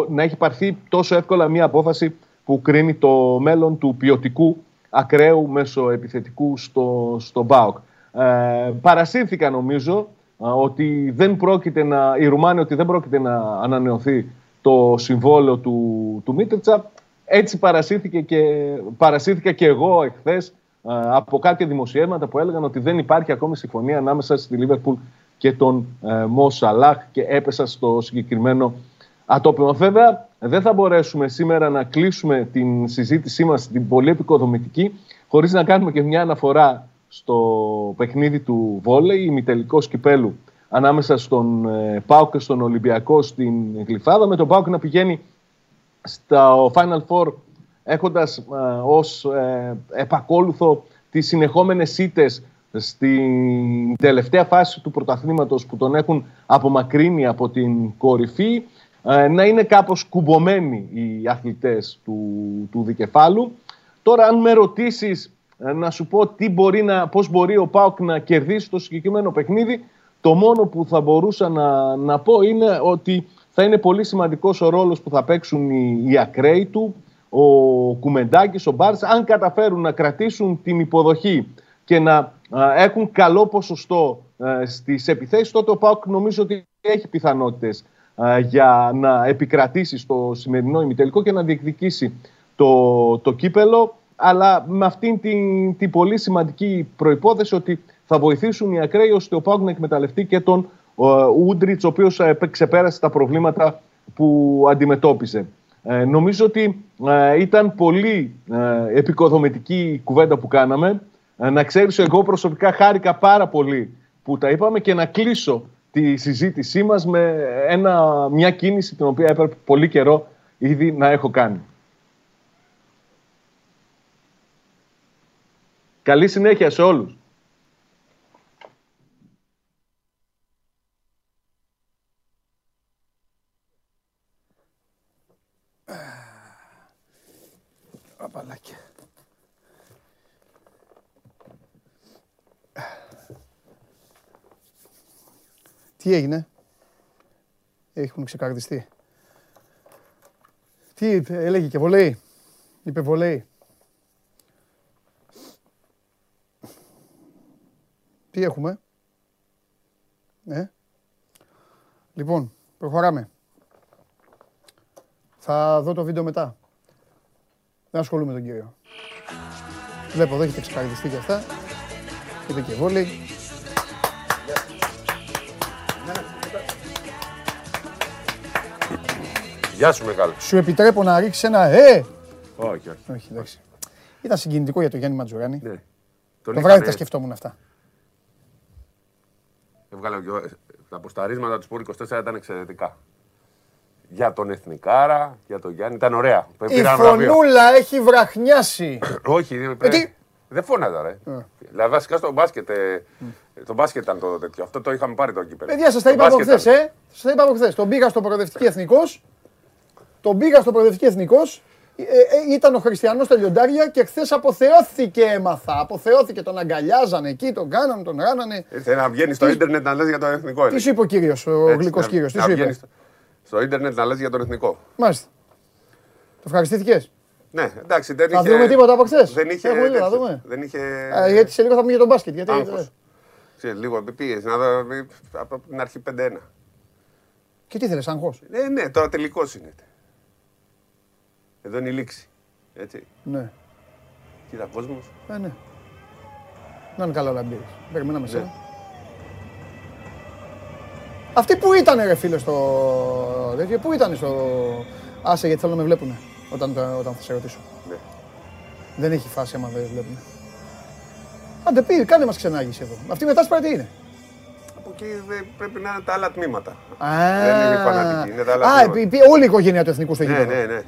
να έχει πάρθει τόσο εύκολα μια απόφαση που κρίνει το μέλλον του ποιοτικού ακραίου μέσω επιθετικού στο, στο ΠΑΟΚ. Ε, παρασύρθηκα νομίζω ότι δεν πρόκειται να, οι Ρουμάνοι ότι δεν πρόκειται να ανανεωθεί το συμβόλαιο του, του Μίτριτσα. Έτσι παρασύρθηκε και, παρασύρθηκα και εγώ εχθές από κάποια δημοσιεύματα που έλεγαν ότι δεν υπάρχει ακόμη συμφωνία ανάμεσα στη Λίβερπουλ και τον ε, Μο Σαλάχ και έπεσα στο συγκεκριμένο ατόπιμο. Βέβαια, δεν θα μπορέσουμε σήμερα να κλείσουμε την συζήτησή μας, την πολύ επικοδομητική, χωρίς να κάνουμε και μια αναφορά στο παιχνίδι του βόλεϊ, ημιτελικό κυπέλου ανάμεσα στον ε, Πάο και στον Ολυμπιακό στην Γλυφάδα, με τον Πάο να πηγαίνει στο Final Four έχοντας ε, ως ε, επακόλουθο τις συνεχόμενες ήττες στην τελευταία φάση του πρωταθλήματος που τον έχουν απομακρύνει από την κορυφή ε, να είναι κάπως κουμπωμένοι οι αθλητές του, του δικεφάλου. Τώρα αν με ρωτήσεις ε, να σου πω τι μπορεί να, πώς μπορεί ο Πάοκ να κερδίσει το συγκεκριμένο παιχνίδι το μόνο που θα μπορούσα να, να πω είναι ότι θα είναι πολύ σημαντικός ο ρόλος που θα παίξουν οι, οι ακραίοι του, ο Κουμεντάκης, ο Μπάρς, αν καταφέρουν να κρατήσουν την υποδοχή και να έχουν καλό ποσοστό α, στις επιθέσεις, τότε ο ΠΑΟΚ νομίζω ότι έχει πιθανότητες για να επικρατήσει στο σημερινό ημιτελικό και να διεκδικήσει το, το κύπελο, αλλά με αυτήν την, την πολύ σημαντική προϋπόθεση ότι θα βοηθήσουν οι ακραίοι ώστε ο ΠΑΟΚ να εκμεταλλευτεί και τον ο Ούντριτς, ο οποίος ε, ξεπέρασε τα προβλήματα που αντιμετώπιζε. Ε, νομίζω ότι ε, ήταν πολύ ε, επικοδομητική η κουβέντα που κάναμε. να ξέρεις, εγώ προσωπικά χάρηκα πάρα πολύ που τα είπαμε και να κλείσω τη συζήτησή μας με ένα, μια κίνηση την οποία έπρεπε πολύ καιρό ήδη να έχω κάνει. Καλή συνέχεια σε όλους. Τι έγινε; Έχουν ξεκαρδιστεί. Τι έλεγε και βολέι. Είπε βολέι. Τι έχουμε; Ναι. Λοιπόν, προχωράμε. Θα δω το βίντεο μετά. Δεν ασχολούμαι με τον κύριο. Βλέπω εδώ έχετε ξεκαρδιστεί και αυτά. Είπε και βόλεϊ. Γεια σου μεγάλο. Σου επιτρέπω να ρίξεις ένα ε! Όχι, όχι. Όχι, εντάξει. Ήταν συγκινητικό για τον Γιάννη Ματζουράνη. Ναι. Το Τον βράδυ είχανε- τα σκεφτόμουν αυτά. Έβγαλε και ο- τα αποσταρίσματα του Σπορ 24 ήταν εξαιρετικά. Για τον Εθνικάρα, για τον Γιάννη, ήταν ωραία. Η Πήραν βραβείο. φωνούλα έχει βραχνιάσει. Όχι, Ε, τι; δεν φώναζα ρε. Δηλαδή βασικά στο μπάσκετ, ε, το μπάσκετ ήταν το τέτοιο. Αυτό το είχαμε πάρει το κύπελο. Παιδιά, σας τα Το είπα από μπάσκετ χθες, ε. Σας τα είπα από χθες. Τον πήγα στο προοδευτική εθνικός. Τον πήγα στο προοδευτική εθνικός. Ε, ε, ήταν ο Χριστιανός στα λιοντάρια και χθες αποθεώθηκε, έμαθα. Αποθεώθηκε, τον αγκαλιάζανε εκεί, τον κάνανε, τον ράνανε. Ήρθε να βγαίνει στο Τι- ίντερνετ να λες για τον εθνικό. Τι έλεγε. σου είπε ο κύριος, ο Έτσι, γλυκός να- κύριος, τι να σου είπε. βγαίνεις στο- Στο ίντερνετ να λες για τον εθνικό. Μάλιστα. Το ευχαριστήθηκες; Ναι, εντάξει, δεν Θα είχε... δούμε τίποτα από χθες. Δεν είχε... Έχουμε λίγο, θα τέτοιο. δούμε. Δεν είχε... Ε, γιατί σε λίγο θα πούμε για τον μπάσκετ. Γιατί, Άγχος. Ξέρεις, λίγο πίεση, να δω ε, από την αρχή 5-1. Και τι θέλεις, αγχώ. Ναι, ναι, τώρα τελικός είναι. Εδώ είναι η λήξη. Έτσι. Ναι. Κοίτα, κόσμος. Ε, ναι. Να είναι καλά ο Λαμπύρης. Περιμέναμε Ναι. σένα. Αυτοί που ήταν ρε φίλε στο... τέτοιο, Πού ήταν στο... Άσε γιατί θέλω να με βλέπουνε όταν, το- όταν θα σε ρωτήσω. Ναι. Δεν έχει φάση άμα δεν βλέπουνε. Άντε πει, κάνε μας ξενάγηση εδώ. Αυτή η μετάσπρα τι είναι; Από εκεί δεν πρέπει να είναι τα άλλα τμήματα. Α, Δεν είναι οι φανατικοί, είναι τα άλλα Α, τμήματα. επί- όλη η οικογένεια του εθνικού στο Ναι, γήπεδο. ναι, ναι.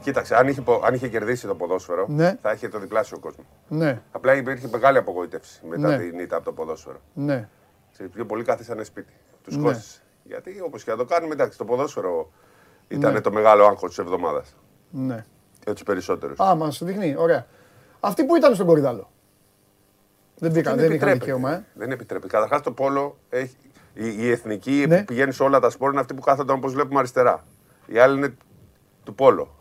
Κοίταξε, αν είχε, πο- αν είχε κερδίσει το ποδόσφαιρο, Ναι. θα είχε το διπλάσιο κόσμο. Ναι, Απλά υπήρχε μεγάλη απογοήτευση μετά Ναι. την ήττα από το ποδόσφαιρο. ναι. Ξέρεις, πιο πολλοί κάθισαν σπίτι. Τους Ναι. κόστησε. Γιατί όπως και να το κάνουμε, εντάξει, το ποδόσφαιρο ήταν Ναι. το μεγάλο άγχος της εβδομάδας. ναι. Για του περισσότερου. Α, μας δείχνει, ωραία. Αυτοί που ήταν στον κορυδάλο. Δεν μπήκαν, δεν είχαν επιτρέπεται. δικαίωμα, ε. Δεν επιτρέπει. Καταρχάς το πόλο έχει. Η, η εθνική Ναι. που πηγαίνει σε όλα τα σπόρ είναι αυτή που κάθονταν όπως βλέπουμε αριστερά. Η άλλη είναι του πόλο.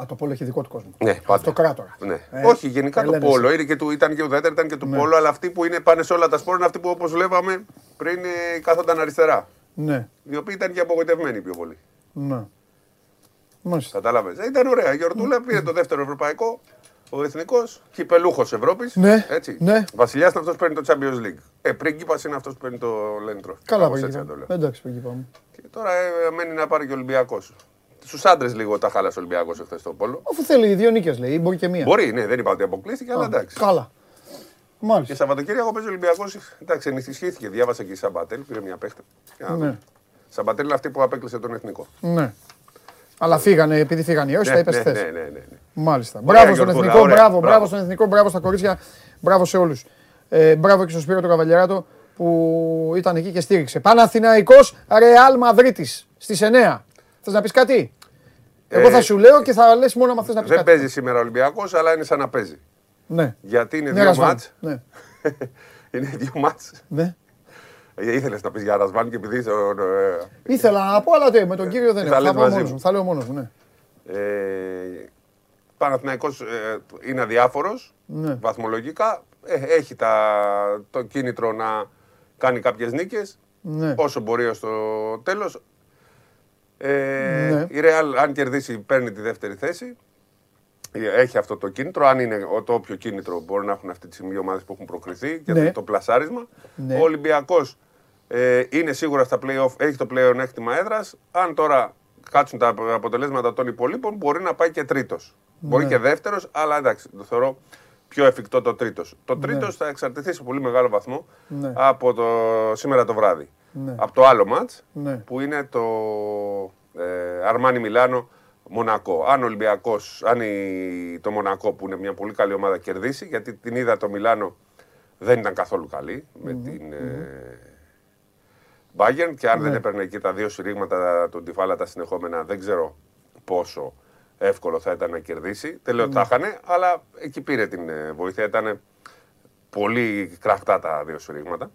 Α, το πόλο έχει δικό του κόσμο. Ναι, πάντα. Αυτοκράτορα. Ναι. Ε, Όχι, γενικά το Ελένες. πόλο. Είναι και του, ήταν και ουδέτερο, ήταν και του Ναι. πόλο, αλλά αυτοί που είναι, πάνε σε όλα τα σπόρ είναι αυτοί που όπως βλέπαμε πριν ε, κάθονταν αριστερά. Ναι, Οι οποίοι ήταν και απογοητευμένοι πιο πολύ. ναι. Μάλιστα. Κατάλαβες. Ήταν ωραία. Η Γιορτούλα πήρε το δεύτερο ευρωπαϊκό. Ο εθνικός κυπελούχος Ευρώπης. Ναι, Έτσι. ναι. Βασιλιάς είναι αυτός που παίρνει το Champions League. Ε, πρίγκιπας είναι αυτός που παίρνει το Λέντρο. Καλά, έτσι πήγε. να το λέω. Εντάξει, πήγε πάμε. Και τώρα ε, μένει να πάρει και ο Ολυμπιακός. Στους άντρες λίγο τα χάλασε ο Ολυμπιακός εχθές στο Πόλο. Αφού θέλει δύο νίκες, λέει, μπορεί και μία. Μπορεί, ναι, δεν είπα ότι αποκλείστηκε, αλλά Α, εντάξει. Καλά. Και Μάλιστα. Σαββατοκύριακο παίζει ο Ολυμπιακός. Εντάξει, ενισχύθηκε. Διάβασα και η Σαμπατέλ, πήρε μια παίχτη. Για να Ναι. δούμε. Σαμπατέλ είναι αυτή που απέκλεισε τον εθνικό. Ναι. Αλλά φύγανε, επειδή φύγανε οι όσοι, τα είπες ναι, χθες. ναι, ναι, ναι, ναι. Μάλιστα. Ωραία, Μπράβο στον Γιώργο, εθνικό, ωραία, μπράβο, μπράβο. μπράβο στον εθνικό, μπράβο στα κορίτσια, μπράβο σε όλους. Ε, μπράβο και στον Σπύρο του Καβαλιαράτο που ήταν εκεί και στήριξε. Παναθηναϊκός Ρεάλ Μαδρίτης στις 9. Θες να πεις κάτι; Εγώ Ε, θα σου λέω και θα λες μόνο αν θες να πεις Δεν κάτι. παίζει σήμερα ο Ολυμπιακός, αλλά είναι σαν να παίζει. Ναι. Γιατί είναι Ναι, δύο Ρασβάν. μάτς. Ναι. είναι δύο μάτς. ναι. Ε, Ήθελες να πεις για Ρασβάν και επειδή... τον, ε, Ήθελα να πω, αλλά τι, με τον κύριο δεν Θα έχω. Θα, λες πω μαζί μόνος μου. μου. Θα λέω μόνος μου, ναι. Ε, Παναθηναϊκός ε, είναι αδιάφορος Ναι. βαθμολογικά. Ε, έχει τα, το κίνητρο να κάνει κάποιες νίκες Ναι. όσο μπορεί ως το τέλος. Ε, Ναι. Η Real αν κερδίσει παίρνει τη δεύτερη θέση. Ε, Έχει αυτό το κίνητρο. Αν είναι ο- το όποιο κίνητρο μπορεί να έχουν αυτή τη στιγμή οι ομάδες που έχουν προκριθεί και Ναι. το πλασάρισμα. Ναι. Ο Ολυμπιακός ε, είναι σίγουρα στα play-off, έχει το πλέον έκτημα έδρας. Αν τώρα κάτσουν τα αποτελέσματα των υπολείπων, μπορεί να πάει και τρίτος. Μπορεί Ναι. και δεύτερος, αλλά εντάξει, το θεωρώ πιο εφικτό το τρίτος. Το τρίτος θα εξαρτηθεί σε πολύ μεγάλο βαθμό Ναι. από το σήμερα το βράδυ. Ναι. Από το άλλο μάτς, Ναι. που είναι το ε, Αρμάνι Μιλάνο Μονακό. Αν ο Ολυμπιακός, αν η, το Μονακό που είναι μια πολύ καλή ομάδα κερδίσει, γιατί την είδα το Μιλάνο δεν ήταν καθόλου καλή με την ε, Bayern και αν δεν Ναι. έπαιρνε εκεί τα δύο συρρήγματα του Ντιφάλα τα συνεχόμενα, δεν ξέρω πόσο εύκολο θα ήταν να κερδίσει. Δεν λέω ότι θα είχανε, αλλά εκεί πήρε την ε, βοήθεια. Ήταν πολύ κραχτά τα δύο συρρήγματα.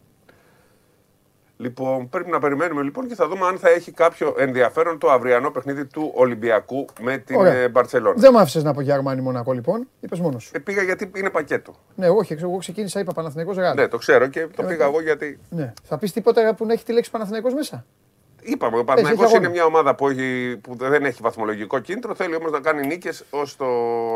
Λοιπόν, πρέπει να περιμένουμε λοιπόν και θα δούμε αν θα έχει κάποιο ενδιαφέρον το αυριανό παιχνίδι του Ολυμπιακού με την Ωραία. ε, Μπαρτσελόνη. Δεν μ' άφησες να πω για Αρμάνι Μονακό λοιπόν. Είπες μόνος σου. Ε, πήγα γιατί είναι πακέτο. Ναι, όχι, εγώ ξεκίνησα, είπα Παναθηναϊκός Ρεάλ. Ναι, το ξέρω και το Ε, πήγα εγώ γιατί. Ναι. Θα πεις τίποτα που να έχει τη λέξη Παναθηναϊκός μέσα; Είπαμε, ο έχει Παναθηναϊκός αγώνα. είναι μια ομάδα που, έχει, που δεν έχει βαθμολογικό κίνητρο, θέλει όμως να κάνει νίκες ως το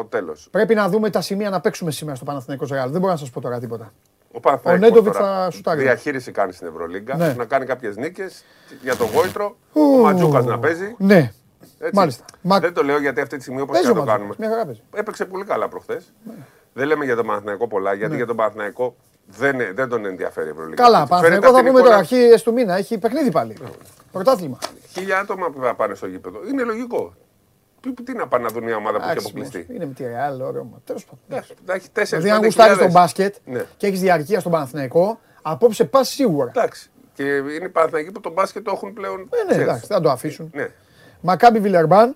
τέλος. Πρέπει να δούμε τα σημεία να παίξουμε σήμερα στο Παναθηναϊκός Ρεάλ. Δεν μπορώ να σας πω τώρα τίποτα. Ο, Παναθηναϊκός Ο Νέντοβιτς τώρα θα σουτάρει. Διαχείριση κάνει στην Ευρωλίγκα, Ναι. να κάνει κάποιες νίκες για τον Γόητρο, Ου. ο Ματζούκας να παίζει. Ναι, Έτσι. μάλιστα. Μα- Δεν το λέω γιατί αυτή τη στιγμή όπως παίζει και ο να το Ματζούκας, κάνουμε. Μια χαρά παίζει. Έπαιξε πολύ καλά προχθές. Δεν λέμε για τον Παναθηναϊκό πολλά, γιατί Ναι. για τον Παναθηναϊκό δεν, δεν τον ενδιαφέρει η Ευρωλίγκα. Καλά, Φαίνεται Παναθηναϊκό από θα την πούμε τώρα εικόνα- αρχέ του μήνα. Έχει παιχνίδι πάλι. Πρωτάθλημα. Χίλια άτομα που θα πάνε στο γήπεδο. Είναι λογικό. Τι, τι να πάνε να δουν μια ομάδα που έχει Εντάξει, αποκλειστεί; όμως, Είναι με τη Ρεάλ, ωραίο. Τέλος πάντων. Να έχει τέσσερις Δηλαδή, αν γουστάρεις τον μπάσκετ Ναι. και έχεις διαρκεία στον Παναθηναϊκό, απόψε πας σίγουρα. Εντάξει. Και είναι οι Παναθηναϊκοί που τον μπάσκετ το έχουν πλέον. Ε, ναι, ξέρεις. εντάξει, δεν θα το αφήσουν. Ναι. Μακάμπι Βιλερμπάν.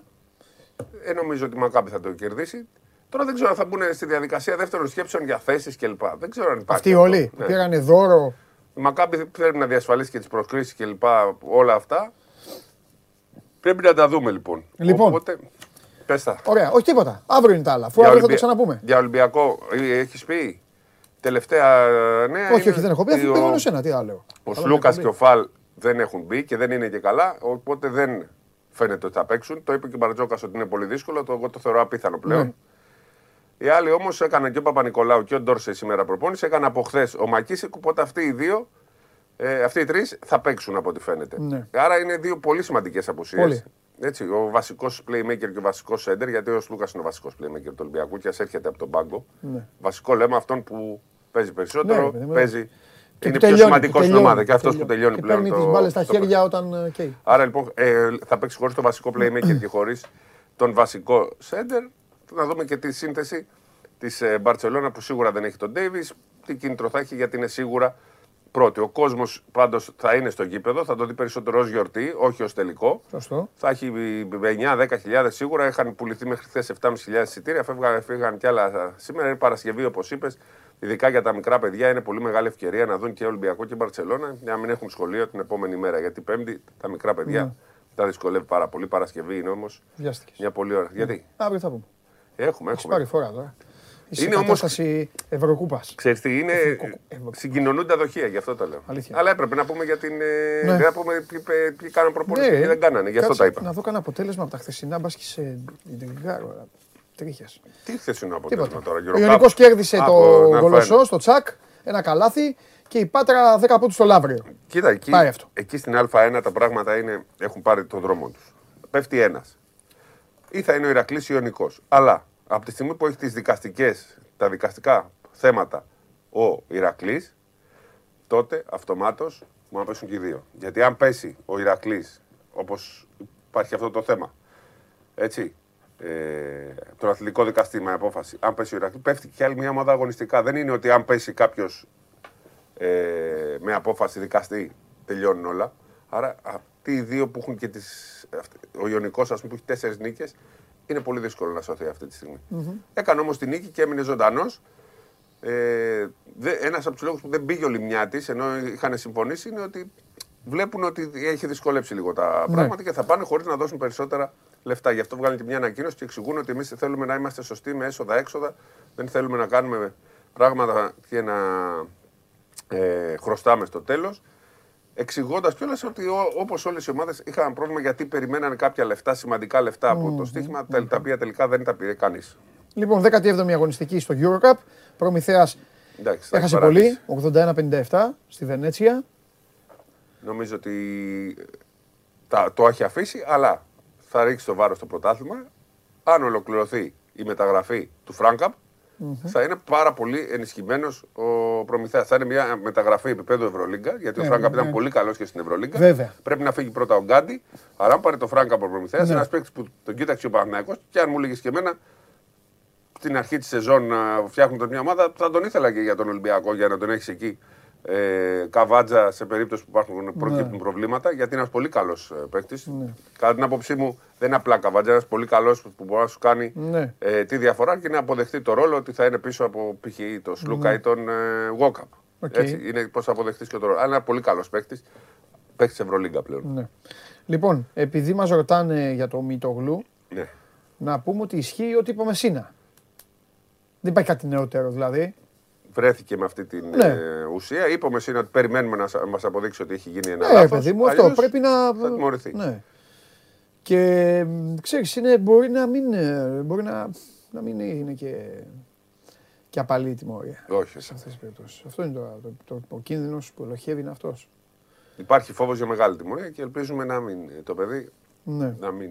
Ε, νομίζω ότι η Μακάμπη θα το κερδίσει. Τώρα δεν ξέρω αν θα μπουν στη διαδικασία δεύτερων σκέψεων για θέσεις κλπ. Δεν ξέρω αν υπάρχει. Αυτοί αυτό. όλοι Ναι. πήρανε δώρο. Η Μακάμπη πρέπει να διασφαλίσει και τις προσκλήσει κλπ. Όλα αυτά. Πρέπει να τα δούμε λοιπόν. Λοιπόν. Οπότε, πες τα. Ωραία, όχι τίποτα. Αύριο είναι τα άλλα. Αφού Για αύριο θα το Ολυμπια- ξαναπούμε. Για Ολυμπιακό, έχεις πει; Τελευταία νέα. Όχι, είναι όχι, δεν έχω πει. ότι Αφού ο- πήγαινε σένα, τι άλλο. Ο Καλά, Σλούκας με και εκπομπή. ο Φαλ δεν έχουν μπει και δεν είναι και καλά, οπότε δεν φαίνεται ότι θα παίξουν. Το είπε και ο Μπαρτζόκας ότι είναι πολύ δύσκολο, το, εγώ το θεωρώ απίθανο πλέον. Ναι. Οι άλλοι όμως έκαναν και ο Παπα-Νικολάου και ο Ντόρσε σήμερα προπόνηση, έκανα από χθες ο Μακίσικ, οπότε αυτοί οι δύο, ε, αυτοί οι τρεις θα παίξουν από ό,τι φαίνεται. Ναι. Άρα είναι δύο πολύ σημαντικές απουσίες. Πολύ. Έτσι, ο βασικός playmaker και ο βασικός center, γιατί ο Σλούκα είναι ο βασικός playmaker του Ολυμπιακού και ας έρχεται από τον πάγκο. Ναι. Βασικό λέμε αυτόν που παίζει περισσότερο, Ναι, παιδί μου, παίζει. Και είναι που πιο τελειώνει, σημαντικός που στην τελειώνει, ομάδα και αυτός που τελειώνει και πλέον. Παίρνει το- τις μπάλες στα το- χέρια όταν ε, καίει. Άρα λοιπόν ε, θα παίξει χωρίς το βασικό playmaker και χωρίς τον βασικό center. Να δούμε και τη σύνθεση της Μπαρσελόνα που σίγουρα δεν έχει τον Ντέιβι. Τι κίνητρο θα έχει γιατί είναι σίγουρα πρώτη. Ο κόσμος πάντως θα είναι στο γήπεδο, θα το δει περισσότερο ως γιορτή, όχι ως τελικό. Σωστό. Θα έχει 9-10 σίγουρα. Είχαν πουληθεί μέχρι χθες 7.500 εισιτήρια. Φεύγαν, φύγαν κι άλλα σήμερα. Είναι Παρασκευή, όπως είπες. Ειδικά για τα μικρά παιδιά είναι πολύ μεγάλη ευκαιρία να δουν και Ολυμπιακό και Μπαρσελόνα για να μην έχουν σχολείο την επόμενη μέρα. Γιατί Πέμπτη τα μικρά παιδιά Ναι. τα δυσκολεύει πάρα πολύ. Παρασκευή είναι όμως Βιάστηκες. μια πολύ ώρα. Γιατί; Αύριο θα πούμε. Έχουμε, Έχεις πάρει έχουμε. φορά τώρα. Είσαι Είναι σε όμως- κατάσταση Ευρωκούπας. Ξέρεις τι, είναι. Συγκοινωνούν τα δοχεία, γι' αυτό το λέω. Αλήθεια. Αλλά έπρεπε να πούμε για την. ε, Ναι. Να πούμε ποιοι, ποιοι- ποιοι κάναν προπόνηση και ποιοι δεν κάνανε. Γι' αυτό κάτσε τα είπα. Να δω κανένα αποτέλεσμα από τα χθεσινά μπάσκετ σε Ιντριγκάρο. Τρίχε. Τι χθεσινό αποτέλεσμα Τίποτα. τώρα, Ο Γιώργο. Ιωνικός κέρδισε Α, το από- να Γολοσσό φάνε. στο τσακ, ένα καλάθι και η Πάτρα 10 πόντους στο Λαύριο. Κοίτα, εκεί, Πάει αυτό. εκεί στην Α1 τα πράγματα είναι, έχουν πάρει τον δρόμο τους. Πέφτει ένας. Ή θα είναι ο Ηρακλής Ιωνικό. Αλλά από τη στιγμή που έχεις τις δικαστικές, τα δικαστικά θέματα ο Ηρακλής, τότε αυτομάτως μπορεί να πέσουν και οι δύο. Γιατί αν πέσει ο Ηρακλής, όπως υπάρχει αυτό το θέμα, έτσι, ε, τον αθλητικό δικαστή με απόφαση, αν πέσει ο Ηρακλής, πέφτει και άλλη μια ομάδα αγωνιστικά. Δεν είναι ότι αν πέσει κάποιος ε, με απόφαση δικαστή τελειώνουν όλα. Άρα αυτοί οι δύο που έχουν και τις, αυτ- ο Ιωνικός, ας πούμε, που έχει τέσσερις νίκες, είναι πολύ δύσκολο να σωθεί αυτή τη στιγμή. Έκανε όμως τη νίκη και έμεινε ζωντανός. Ε, Ένας από τους λόγους που δεν πήγε ο Λιμιάτης, ενώ είχαν συμφωνήσει, είναι ότι βλέπουν ότι έχει δυσκολέψει λίγο τα Ναι. πράγματα και θα πάνε χωρίς να δώσουν περισσότερα λεφτά. Γι' αυτό βγάλουν και μια ανακοίνωση και εξηγούν ότι εμείς θέλουμε να είμαστε σωστοί με έσοδα-έξοδα. Δεν θέλουμε να κάνουμε πράγματα και να ε, χρωστάμε στο τέλος. Εξηγώντας κιόλας ότι όπως όλες οι ομάδες είχαν πρόβλημα γιατί περιμένανε κάποια λεφτά, σημαντικά λεφτά από το στοίχημα, τα, τα οποία τελικά δεν τα πήρε κανείς. Λοιπόν, 17η αγωνιστική στο Eurocup. Προμηθέας Εντάξει, θα έχασε έχει πολύ, παράτηση. 81-57 στη Βενέτσια. Νομίζω ότι τα, το έχει αφήσει, αλλά θα ρίξει το βάρος στο πρωτάθλημα. Αν ολοκληρωθεί η μεταγραφή του φραγκαπ θα είναι πάρα πολύ ενισχυμένος ο Προμηθέας. Θα είναι μια μεταγραφή επίπεδου Ευρωλίγκα, γιατί ο Ναι, Φράγκαπ ναι. ήταν πολύ καλός και στην Ευρωλίγκα. Βέβαια. Πρέπει να φύγει πρώτα ο Γκάντι. Αλλά αν πάρει το Φράγκαπ ο Προμηθέας, Ναι. ένας παίκτης που τον κοίταξε ο Παναθηναϊκός και αν μου έλεγε και εμένα, στην αρχή της σεζόν να φτιάχνουν μια ομάδα, θα τον ήθελα και για τον Ολυμπιακό για να τον έχεις εκεί. Ε, καβάτζα σε περίπτωση που υπάρχουν, προκύπτουν προβλήματα, γιατί είναι ένας πολύ καλός παίκτης. Ναι. Κατά την άποψή μου, δεν είναι απλά καβάτζα, ένας πολύ καλός που μπορεί να σου κάνει Ναι. ε, τη διαφορά και να αποδεχτεί το ρόλο ότι θα είναι πίσω από π.χ. τον Σλούκα ή τον ε, Γόκαπ. Οκ. Έτσι, είναι πώς θα αποδεχτείς και το ρόλο. Αλλά είναι ένας πολύ καλός παίκτης. Παίκτης Ευρωλίγκα πλέον. Ναι. Λοιπόν, επειδή μας ρωτάνε για το Μήτογλου, Ναι. να πούμε ότι ισχύει ό,τι είπε ο Μεσίνα. Δεν υπάρχει κάτι νεότερο δηλαδή. Βρέθηκε με αυτή την Ναι. ε, ουσία. Είπε ο Μεσίνα ότι περιμένουμε να μας αποδείξει ότι έχει γίνει ένα Ναι, λάθος. παιδί μου, αυτό Αλλιώς πρέπει να. Θα τιμωρηθεί. Ναι. Και μ, ξέρεις, είναι, μπορεί να μην, ε, μπορεί να, να μην είναι και, και απαλή η τιμωρία Όχι. σε αυτές τις περιπτώσεις. Αυτό είναι το, το, το, ο κίνδυνος που ελοχεύει είναι αυτός. Υπάρχει φόβος για μεγάλη τιμωρία και ελπίζουμε να μην το παιδί Ναι. να μην.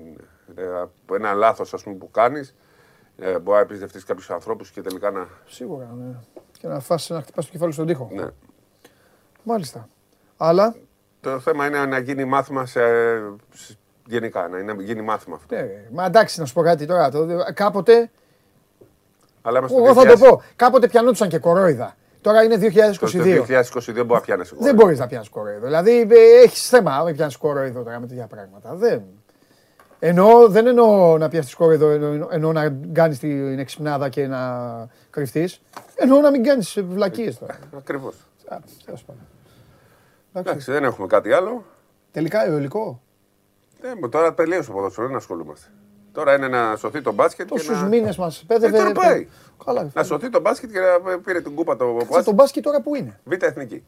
Ε, από ένα λάθος που κάνεις, ε, μπορεί να επιζευτεί κάποιους ανθρώπους και τελικά να. Σίγουρα, ναι. Και να φας να χτυπάς το κεφάλι στον τοίχο. Ναι. Μάλιστα. Αλλά, Το θέμα είναι να γίνει μάθημα σε, σε- γενικά, να είναι, γίνει μάθημα αυτό. ναι, ρε, μα εντάξει να σου πω κάτι τώρα. Το, κάποτε, Αλλά είμαστε εγώ θα το πω, κάποτε πιανόντουσαν και κορόιδα. Τώρα είναι 2022. Το 2022 μπορεί να πιάνεις. Δεν μπορείς να πιάσει κορόιδο. Δηλαδή έχεις θέμα άμα πιάσει κορόιδο τώρα με τέτοια πράγματα. Δεν. Εννοώ, δεν εννοώ να πιάσει κορόιδο, εννοώ, εννοώ να κάνεις την εξυπνάδα και να κρυφτείς. Εννοώ να μην κάνεις βλακίες τώρα. Ακριβώς. Α, τέλος πάντων. Εντάξει, δεν έχουμε κάτι άλλο. Τελικά αιωλικό. Ε, τώρα τελείωσε το ποδόσφαιρο, δεν ασχολούμαστε. Τώρα είναι να σωθεί το μπάσκετ. και Τόσους να... μήνες μας Ε, πέδευε. τώρα πάει. Καλά. Να σωθεί το μπάσκετ και να πήρε την κούπα το Κάτσε, μπάσκετ. το μπάσκετ τώρα που είναι. Β' εθνική.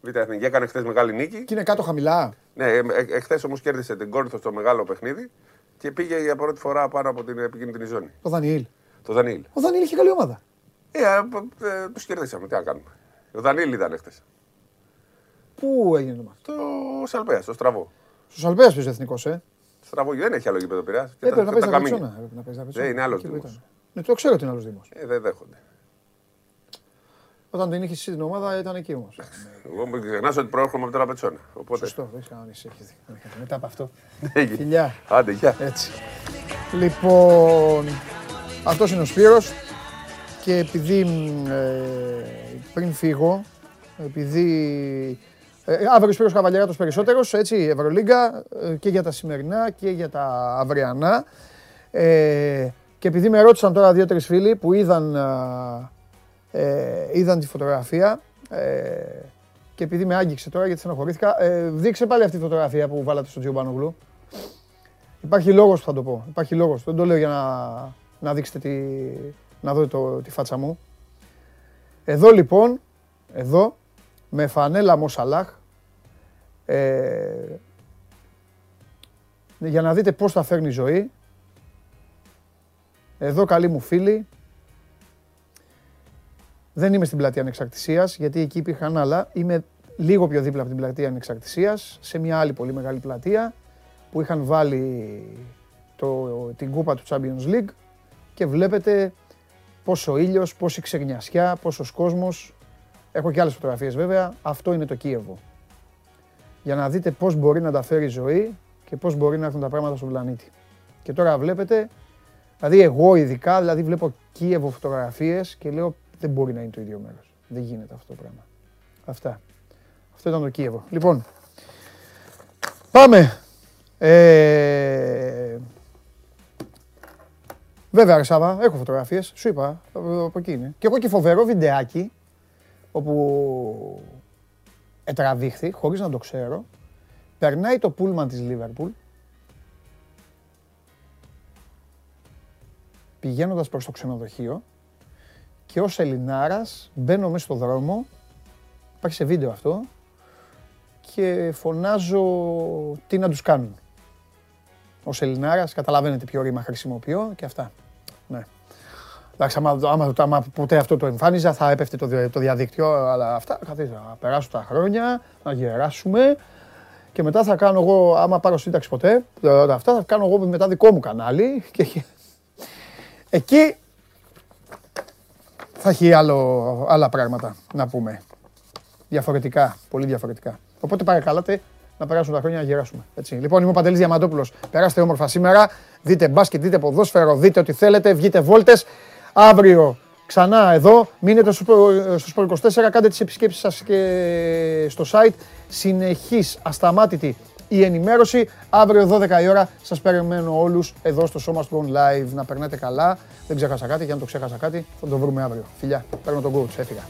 Β' εθνική. Έκανε χθες μεγάλη νίκη. Και είναι κάτω χαμηλά. Ναι, εχθέ όμως κέρδισε την Κόρινθο στο μεγάλο παιχνίδι και πήγε για πρώτη φορά πάνω από την επικίνδυνη ζώνη. Ο Δανιήλ. Το Δανίλ. Ο Δανιήλ είχε καλή ομάδα. Ε, ε, ε, τους κερδίσαμε. Τι να κάνουμε. Ο Δανίλ ήταν χθες. Πού έγινε το μάτι; Το Σαλπέας, στο στραβό. Στου Αλπέα παίζει εθνικός, ε. Στραβό δεν έχει άλλο γήπεδο πειρά. Ε, πρέπει να παίζει τα Πετσόνα. Πρέπει να παίζει τα Πετσόνα. Δεν είναι άλλος Εκεί που Δήμος. ήταν. Ναι, το ξέρω ότι είναι άλλος Δήμος. Ε, δεν δέχονται. Όταν την είχες εσύ την ομάδα ήταν εκεί όμως. Εγώ μην ξεχνά ότι προέρχομαι από τον Πετσόνα. Οπότε. Σωστό, δεν είχα ανησυχεί. Μετά από αυτό. Έγινε. Φιλιά. Άντε, γεια. Έτσι. Λοιπόν, αυτός είναι ο Σπύρος και επειδή μ, ε, πριν φύγω, επειδή ε, αύριο ο Σπύρος Καβαλιαράτος περισσότερος, έτσι, Ευρωλίγκα ε, και για τα σημερινά και για τα αυριανά. Ε, και επειδή με ρώτησαν τώρα δύο-τρεις φίλοι που είδαν, α, ε, είδαν τη φωτογραφία ε, και επειδή με άγγιξε τώρα γιατί στενοχωρήθηκα, ε, δείξε πάλι αυτή τη φωτογραφία που βάλατε στο Τζιομπάνογλου. Υπάρχει λόγος που θα το πω. Υπάρχει λόγος. Δεν το λέω για να, να δείξετε τη, να δω το, τη φάτσα μου. Εδώ λοιπόν, εδώ, με φανέλα Μοσαλάχ, ε, για να δείτε πώς θα φέρνει η ζωή. Εδώ καλοί μου φίλοι, δεν είμαι στην πλατεία Ανεξαρτησίας, γιατί εκεί υπήρχαν άλλα. Είμαι λίγο πιο δίπλα από την πλατεία Ανεξαρτησίας, σε μια άλλη πολύ μεγάλη πλατεία, που είχαν βάλει το, την κούπα του Champions League και βλέπετε πόσο ήλιος, πόση ξεγνιασιά, πόσος κόσμος. Έχω και άλλες φωτογραφίες βέβαια. Αυτό είναι το Κίεβο. Για να δείτε πώς μπορεί να τα φέρει η ζωή και πώς μπορεί να έρθουν τα πράγματα στον πλανήτη. Και τώρα βλέπετε, δηλαδή εγώ ειδικά, δηλαδή βλέπω Κίεβο φωτογραφίες και λέω δεν μπορεί να είναι το ίδιο μέρος. Δεν γίνεται αυτό το πράγμα. Αυτά. Αυτό ήταν το Κίεβο. Λοιπόν, πάμε. Ε, βέβαια, ρε Σάβα, έχω φωτογραφίες. Σου είπα, από από εκεί είναι. Και έχω και φοβερό βιντεάκι, όπου ετραβήχθη, χωρίς να το ξέρω. Περνάει το πούλμαν της Λίβερπουλ, πηγαίνοντας προς το ξενοδοχείο και ως Ελληνάρας μπαίνω μέσα στο δρόμο, υπάρχει σε βίντεο αυτό, και φωνάζω τι να τους κάνουν. Ως Ελληνάρας, καταλαβαίνετε ποιο ρήμα χρησιμοποιώ και αυτά. Ναι. Εντάξει, άμα, άμα, άμα ποτέ αυτό το εμφάνιζα θα έπεφτε το, δια- το διαδίκτυο, αλλά αυτά καθίστε, να περάσουν τα χρόνια, να γεράσουμε και μετά θα κάνω εγώ, άμα πάρω σύνταξη ποτέ, ε, αυτά θα κάνω εγώ μετά δικό μου κανάλι και εκεί θα έχει άλλο, άλλα πράγματα να πούμε. Διαφορετικά, πολύ διαφορετικά. Οπότε παρακαλάτε να περάσουν τα χρόνια να γεράσουμε. Έτσι. Λοιπόν, είμαι ο Παντελής Διαμαντόπουλος. Περάστε όμορφα σήμερα. Δείτε μπάσκετ, δείτε ποδόσφαιρο, δείτε ό,τι θέλετε. Βγείτε βόλτες. Αύριο ξανά εδώ. Μείνετε στο, Sport- στο Sport 24. Κάντε τις επισκέψεις σας και στο site. Συνεχής, ασταμάτητη η ενημέρωση. Αύριο 12 η ώρα σας περιμένω όλους εδώ στο Σώμα του Live. Να περνάτε καλά. Δεν ξέχασα κάτι και αν το ξέχασα κάτι θα το βρούμε αύριο. Φιλιά, παίρνω τον coach, έφυγα.